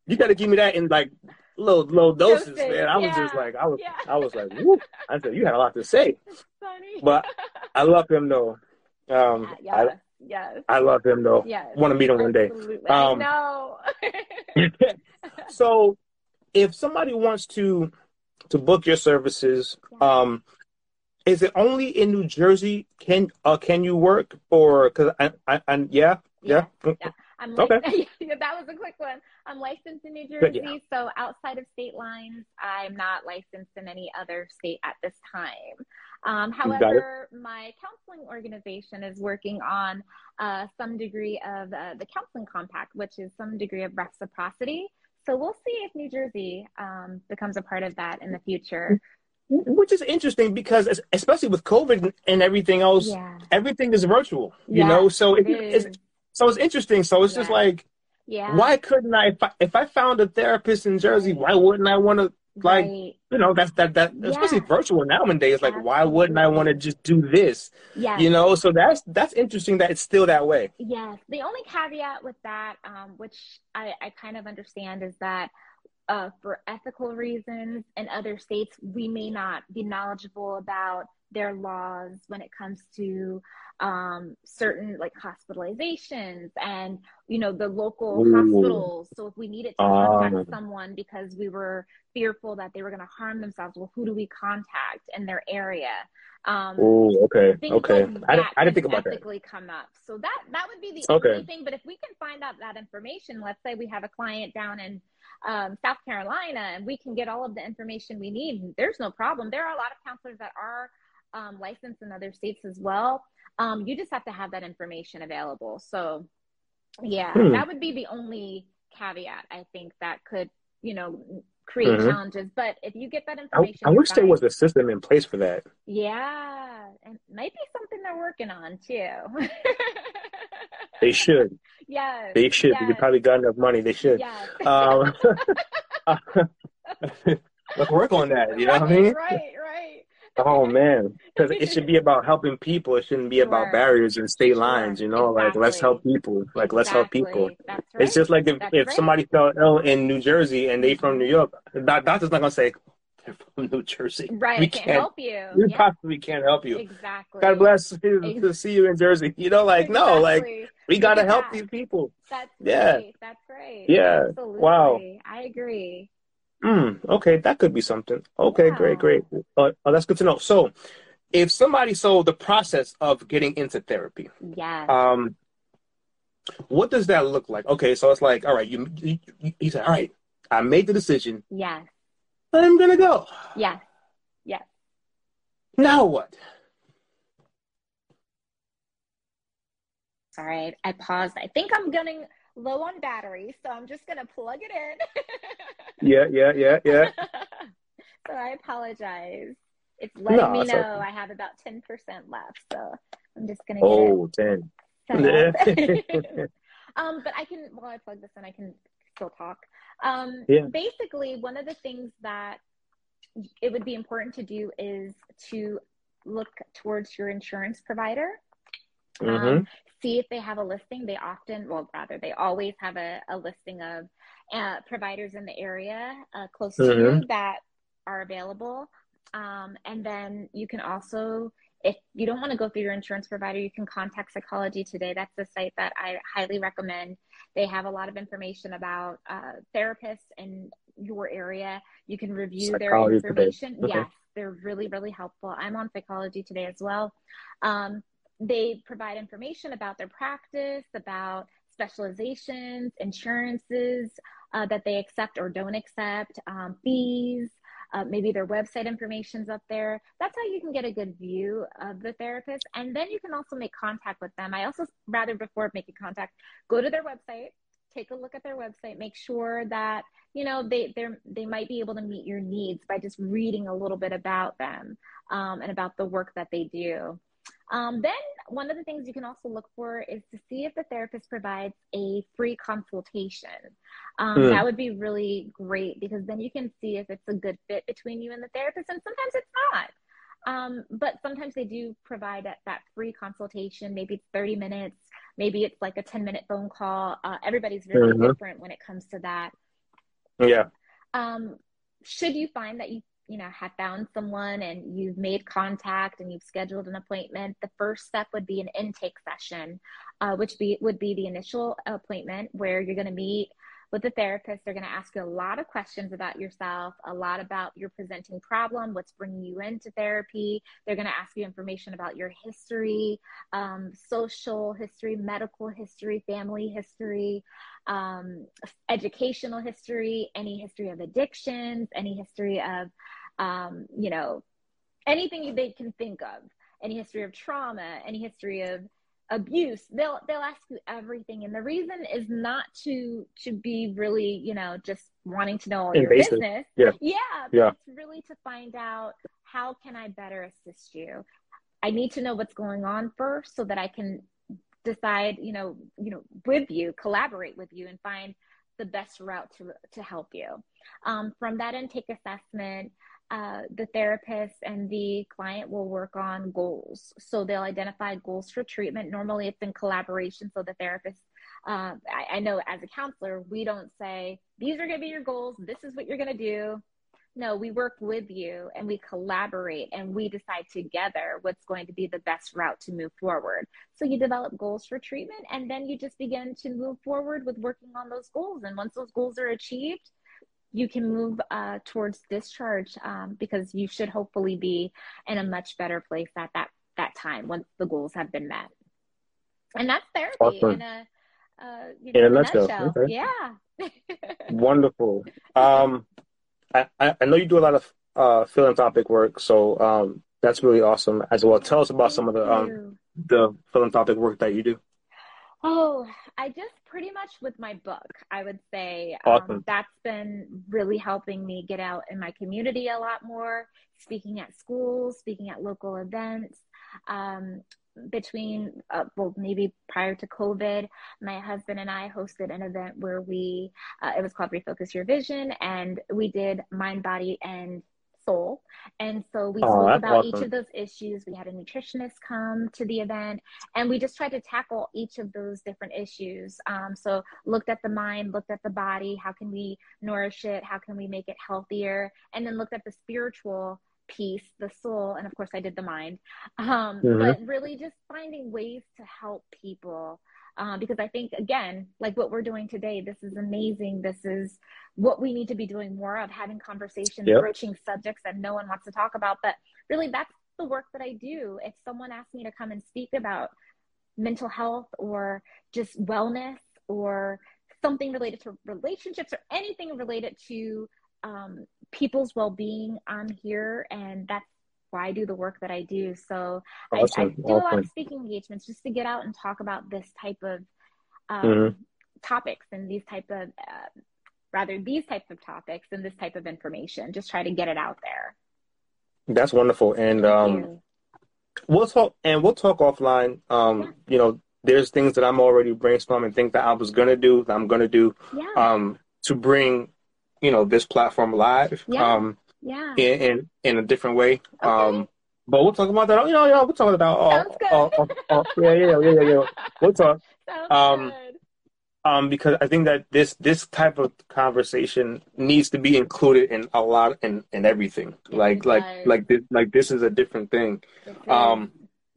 Speaker 1: you gotta give me that in like little little doses, man. I was just like, I was, yeah. I was like, Woo. I said, you had a lot to say. But I love him though. Um, yeah, I, yes. I love him though. Yes. Want to meet him one day. Um,
Speaker 2: no.
Speaker 1: so, if somebody wants to to book your services, um, is it only in New Jersey? Can uh, can you work or because I, I, I yeah yeah.
Speaker 2: yeah. I'm okay. that was a quick one. I'm licensed in New Jersey, yeah. so outside of state lines, I'm not licensed in any other state at this time. Um, however, my counseling organization is working on uh, some degree of uh, the counseling compact, which is some degree of reciprocity. So we'll see if New Jersey um, becomes a part of that in the future.
Speaker 1: Which is interesting because, especially with COVID and everything else, yeah. everything is virtual. You yeah, know, so it, it's so it's interesting. So it's yeah. just like, yeah. Why couldn't I if, I? if I found a therapist in Jersey, why wouldn't I want to like right. you know that's that that yeah. especially virtual nowadays like Absolutely. why wouldn't i want to just do this yeah you know so that's that's interesting that it's still that way
Speaker 2: yes the only caveat with that um, which I, I kind of understand is that uh, for ethical reasons in other states we may not be knowledgeable about their laws when it comes to um, certain like hospitalizations and you know the local Ooh. hospitals. So if we needed to contact um, someone because we were fearful that they were going to harm themselves, well, who do we contact in their area?
Speaker 1: Um, oh, okay, okay.
Speaker 2: Like I, didn't, I didn't think about that. Come up, so that that would be the okay. only thing. But if we can find out that information, let's say we have a client down in um, South Carolina, and we can get all of the information we need. There's no problem. There are a lot of counselors that are um, licensed in other states as well. Um, you just have to have that information available. So, yeah, hmm. that would be the only caveat I think that could, you know, create mm-hmm. challenges. But if you get that information,
Speaker 1: I, I wish there was a system in place for that.
Speaker 2: Yeah, and maybe something they're working on too.
Speaker 1: they should.
Speaker 2: Yes.
Speaker 1: They should. Yes. You probably got enough money. They should. Yes. Um, let's work on that. You know
Speaker 2: right,
Speaker 1: what I mean?
Speaker 2: Right, right.
Speaker 1: Oh man, because it should be about helping people. It shouldn't be sure. about barriers and state sure. lines. You know, exactly. like let's help people. Like let's help people. Right. It's just like if, if right. somebody fell ill in New Jersey and they from New York, the doctor's not gonna say they're from New Jersey.
Speaker 2: Right, we can't, can't help you.
Speaker 1: We yeah. possibly can't help you.
Speaker 2: Exactly.
Speaker 1: God bless you exactly. to see you in Jersey. You know, like exactly. no, like we gotta help these people.
Speaker 2: That's yeah. Great. That's great.
Speaker 1: Yeah.
Speaker 2: Absolutely.
Speaker 1: Wow.
Speaker 2: I agree.
Speaker 1: Mm, okay, that could be something. Okay, yeah. great, great. Uh, oh, that's good to know. So, if somebody so the process of getting into therapy,
Speaker 2: yeah,
Speaker 1: um, what does that look like? Okay, so it's like, all right, you you, you said, all right, I made the decision.
Speaker 2: Yes.
Speaker 1: I'm gonna go.
Speaker 2: Yes. Yes.
Speaker 1: Now what?
Speaker 2: Right, I paused. I think I'm getting low on battery, so I'm just gonna plug it
Speaker 1: in. yeah, yeah, yeah, yeah.
Speaker 2: so I apologize. It's letting no, me know okay. I have about ten percent left, so I'm just gonna.
Speaker 1: Oh, 10.
Speaker 2: um, but I can while I plug this in, I can still talk. Um, yeah. Basically, one of the things that it would be important to do is to look towards your insurance provider. Mm-hmm. Um, see if they have a listing. They often, well, rather, they always have a, a listing of uh, providers in the area uh, close mm-hmm. to you mm-hmm. that are available. Um, and then you can also, if you don't want to go through your insurance provider, you can contact Psychology Today. That's the site that I highly recommend. They have a lot of information about uh, therapists in your area. You can review Psychology their information. Okay. Yes, they're really, really helpful. I'm on Psychology Today as well. Um, they provide information about their practice, about specializations, insurances uh, that they accept or don't accept, um, fees. Uh, maybe their website information's up there. That's how you can get a good view of the therapist, and then you can also make contact with them. I also rather before making contact, go to their website, take a look at their website, make sure that you know they they they might be able to meet your needs by just reading a little bit about them um, and about the work that they do. Um, then one of the things you can also look for is to see if the therapist provides a free consultation. Um, mm. That would be really great because then you can see if it's a good fit between you and the therapist, and sometimes it's not. Um, but sometimes they do provide that, that free consultation. Maybe it's 30 minutes, maybe it's like a 10 minute phone call. Uh, everybody's really mm-hmm. different when it comes to that.
Speaker 1: Yeah.
Speaker 2: Um, should you find that you you know have found someone and you've made contact and you've scheduled an appointment the first step would be an intake session uh, which be would be the initial appointment where you're going to meet with the therapist, they're going to ask you a lot of questions about yourself, a lot about your presenting problem, what's bringing you into therapy. They're going to ask you information about your history, um, social history, medical history, family history, um, educational history, any history of addictions, any history of, um, you know, anything they can think of, any history of trauma, any history of abuse they'll they'll ask you everything. And the reason is not to to be really you know just wanting to know all your business.
Speaker 1: Yeah.
Speaker 2: Yeah
Speaker 1: yeah.
Speaker 2: it's really to find out how can i better assist you. I need to know what's going on first so that i can decide you know you know with you collaborate with you and find the best route to to help you. Um, from that intake assessment uh, the therapist and the client will work on goals. So they'll identify goals for treatment. Normally, it's in collaboration. So the therapist, uh, I, I know as a counselor, we don't say, these are going to be your goals. This is what you're going to do. No, we work with you and we collaborate and we decide together what's going to be the best route to move forward. So you develop goals for treatment and then you just begin to move forward with working on those goals. And once those goals are achieved, you can move uh, towards discharge um, because you should hopefully be in a much better place at that that time once the goals have been met. And that's therapy awesome. in a uh, you know, in a nutshell. Okay. Yeah.
Speaker 1: Wonderful. Um, I, I know you do a lot of uh, philanthropic work, so um, that's really awesome as well. Tell us about Thank some of the um, the philanthropic work that you do.
Speaker 2: Oh, I just pretty much with my book, I would say um, awesome. um, that's been really helping me get out in my community a lot more, speaking at schools, speaking at local events. Um, between, uh, well, maybe prior to COVID, my husband and I hosted an event where we, uh, it was called Refocus Your Vision, and we did mind, body, and soul. And so we oh, spoke about awesome. each of those issues. We had a nutritionist come to the event and we just tried to tackle each of those different issues. Um, so looked at the mind, looked at the body. How can we nourish it? How can we make it healthier? And then looked at the spiritual piece, the soul, and of course I did the mind. Um, mm-hmm. But really just finding ways to help people uh, because I think again, like what we're doing today, this is amazing. This is what we need to be doing more of, having conversations, yep. broaching subjects that no one wants to talk about. But really, that's the work that I do. If someone asks me to come and speak about mental health or just wellness or something related to relationships or anything related to um, people's well-being, I'm here, and that's why I do the work that I do. So awesome. I, I, do awesome. a lot of speaking engagements just to get out and talk about this type of um, mm-hmm. topics and these type of uh, rather these types of topics and this type of information. Just try to get it out there.
Speaker 1: That's wonderful, and um, we'll talk and we'll talk offline. Um, yeah. You know, there's things that I'm already brainstorming, things that I was gonna do, that I'm gonna do,
Speaker 2: yeah.
Speaker 1: um, to bring you know this platform live.
Speaker 2: Yeah. Um, yeah.
Speaker 1: In, in, in a different way. Okay. Um, but we'll talk about that. You know, you know, we'll talk about
Speaker 2: good. All, all,
Speaker 1: all, yeah, yeah, yeah, yeah, yeah. We'll talk.
Speaker 2: Sounds um, good.
Speaker 1: Um, because I think that this this type of conversation needs to be included in a lot in in everything. like like like this like this is a different thing. Um,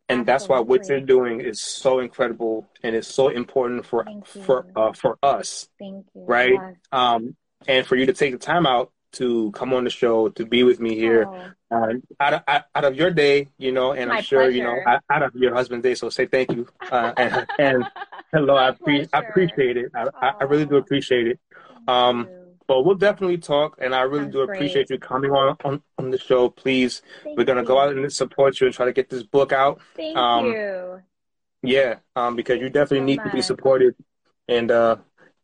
Speaker 1: and that's why what you're doing is so incredible and it's so important for for uh, for us.
Speaker 2: Thank you.
Speaker 1: Right. Yes. Um, and for you to take the time out to come on the show to be with me here oh. uh, out, of, out of your day, you know, and
Speaker 2: My
Speaker 1: I'm sure
Speaker 2: pleasure.
Speaker 1: you know out of your husband's day. So say thank you uh, and, and, hello, I, pre- I, appreciate it. I, oh. I, really do appreciate it. Um, but we'll definitely talk, and I really That's do appreciate great. you coming on, on, on the show. Please, thank we're gonna go out and support you and try to get this book out.
Speaker 2: Thank um, you.
Speaker 1: Yeah, um, because you definitely so need much. to be supported, and uh,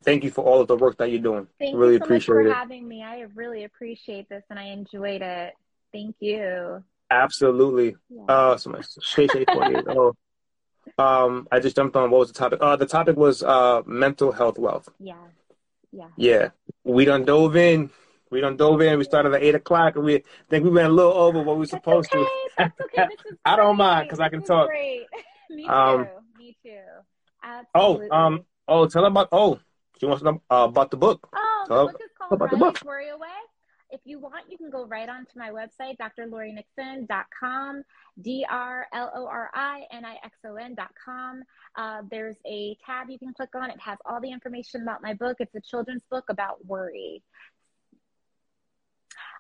Speaker 1: thank you for all of the work that you're doing.
Speaker 2: Thank
Speaker 1: really
Speaker 2: you so
Speaker 1: appreciate
Speaker 2: much for
Speaker 1: it.
Speaker 2: having me. I really appreciate this and I enjoyed it. Thank you.
Speaker 1: Absolutely.
Speaker 2: Yeah.
Speaker 1: Uh, so much. Shay Shay 48. oh, um, I just jumped on. What was the topic? Uh, the topic was uh mental health wealth.
Speaker 2: yeah. Yeah.
Speaker 1: Yeah, we done dove in. We done dove in. We started at eight o'clock, and we think we went a little over what we were supposed
Speaker 2: okay.
Speaker 1: to.
Speaker 2: That's okay. This is
Speaker 1: I don't mind because I can talk.
Speaker 2: Great. Me too.
Speaker 1: Um,
Speaker 2: Me too. Absolutely.
Speaker 1: Oh, um, oh, tell them about. Oh, she wants to know uh, about the book.
Speaker 2: Oh,
Speaker 1: Tell-
Speaker 2: the book is called
Speaker 1: about the book.
Speaker 2: Worry Away. If you want, you can go right onto my website, drlorinixon.com, D R L O R I N I X O N.com. Uh, there's a tab you can click on. It has all the information about my book. It's a children's book about worry.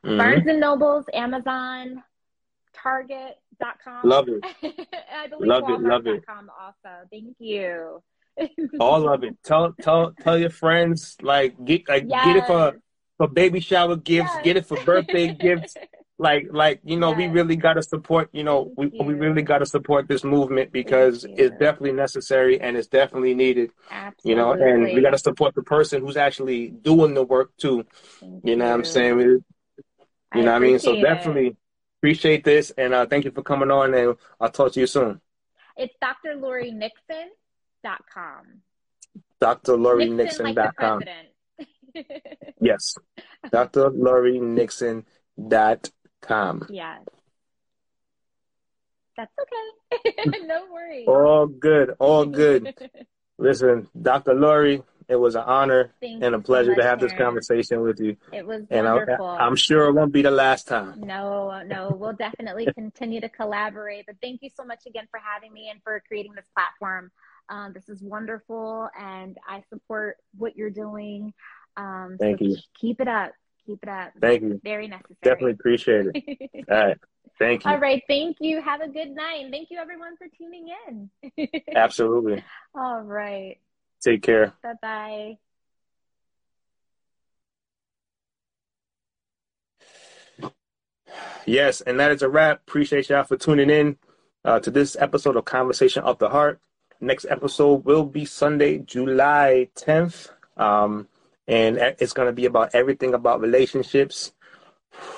Speaker 1: Mhm.
Speaker 2: Barnes and Nobles, Amazon, Target.com.
Speaker 1: Love it.
Speaker 2: I believe
Speaker 1: Love it, love it.
Speaker 2: Walmart.com also. Thank you.
Speaker 1: All of it. Tell tell tell your friends like get like get it for for baby shower gifts.
Speaker 2: Yes.
Speaker 1: Get it for birthday gifts. Like like you know we really got to support. You know we
Speaker 2: Thank
Speaker 1: we
Speaker 2: you.
Speaker 1: really got to support this movement because it's definitely necessary and it's definitely needed.
Speaker 2: Absolutely.
Speaker 1: You know, and we got to support the person who's actually doing the work too.
Speaker 2: Thank
Speaker 1: You know what I'm saying? We- You know what I mean? So
Speaker 2: appreciate it.
Speaker 1: definitely appreciate this and uh, thank you for coming on and I'll talk to you soon.
Speaker 2: It's Dr.
Speaker 1: Lori
Speaker 2: Nixon like the president.
Speaker 1: Yes. DrLoriNixon.com.
Speaker 2: yes. That's okay. no worries.
Speaker 1: All good. All good. Listen, Dr. Lori, it was an honor
Speaker 2: Thank
Speaker 1: and a
Speaker 2: you so
Speaker 1: pleasure to have this conversation with you.
Speaker 2: It was
Speaker 1: And I,
Speaker 2: wonderful.
Speaker 1: I'm sure it won't be the last time.
Speaker 2: No, no, we'll definitely continue to collaborate. But thank you so much again for having me and for creating this platform. Um, this is wonderful, and I support what you're doing. Um,
Speaker 1: Thank
Speaker 2: so
Speaker 1: you.
Speaker 2: Keep it up. Keep it up.
Speaker 1: Thank you.
Speaker 2: Very necessary.
Speaker 1: Definitely appreciate it. All right. Thank you.
Speaker 2: All right. Thank you. Have a good night. And thank you, everyone, for tuning in.
Speaker 1: Absolutely.
Speaker 2: All right.
Speaker 1: Take care.
Speaker 2: Bye bye.
Speaker 1: Yes, and that is a wrap. Appreciate y'all for tuning in uh, to this episode of Conversation of the Heart. Next episode will be Sunday, July 10th. Um, and it's going to be about everything about relationships.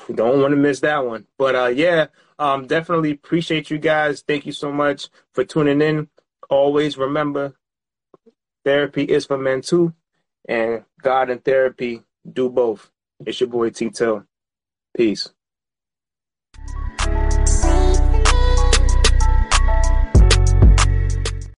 Speaker 1: You don't want to miss that one. But uh, yeah, um, definitely appreciate you guys. Thank you so much for tuning in. Always remember, therapy is for men too, and God and therapy do both. It's your boy T. Peace.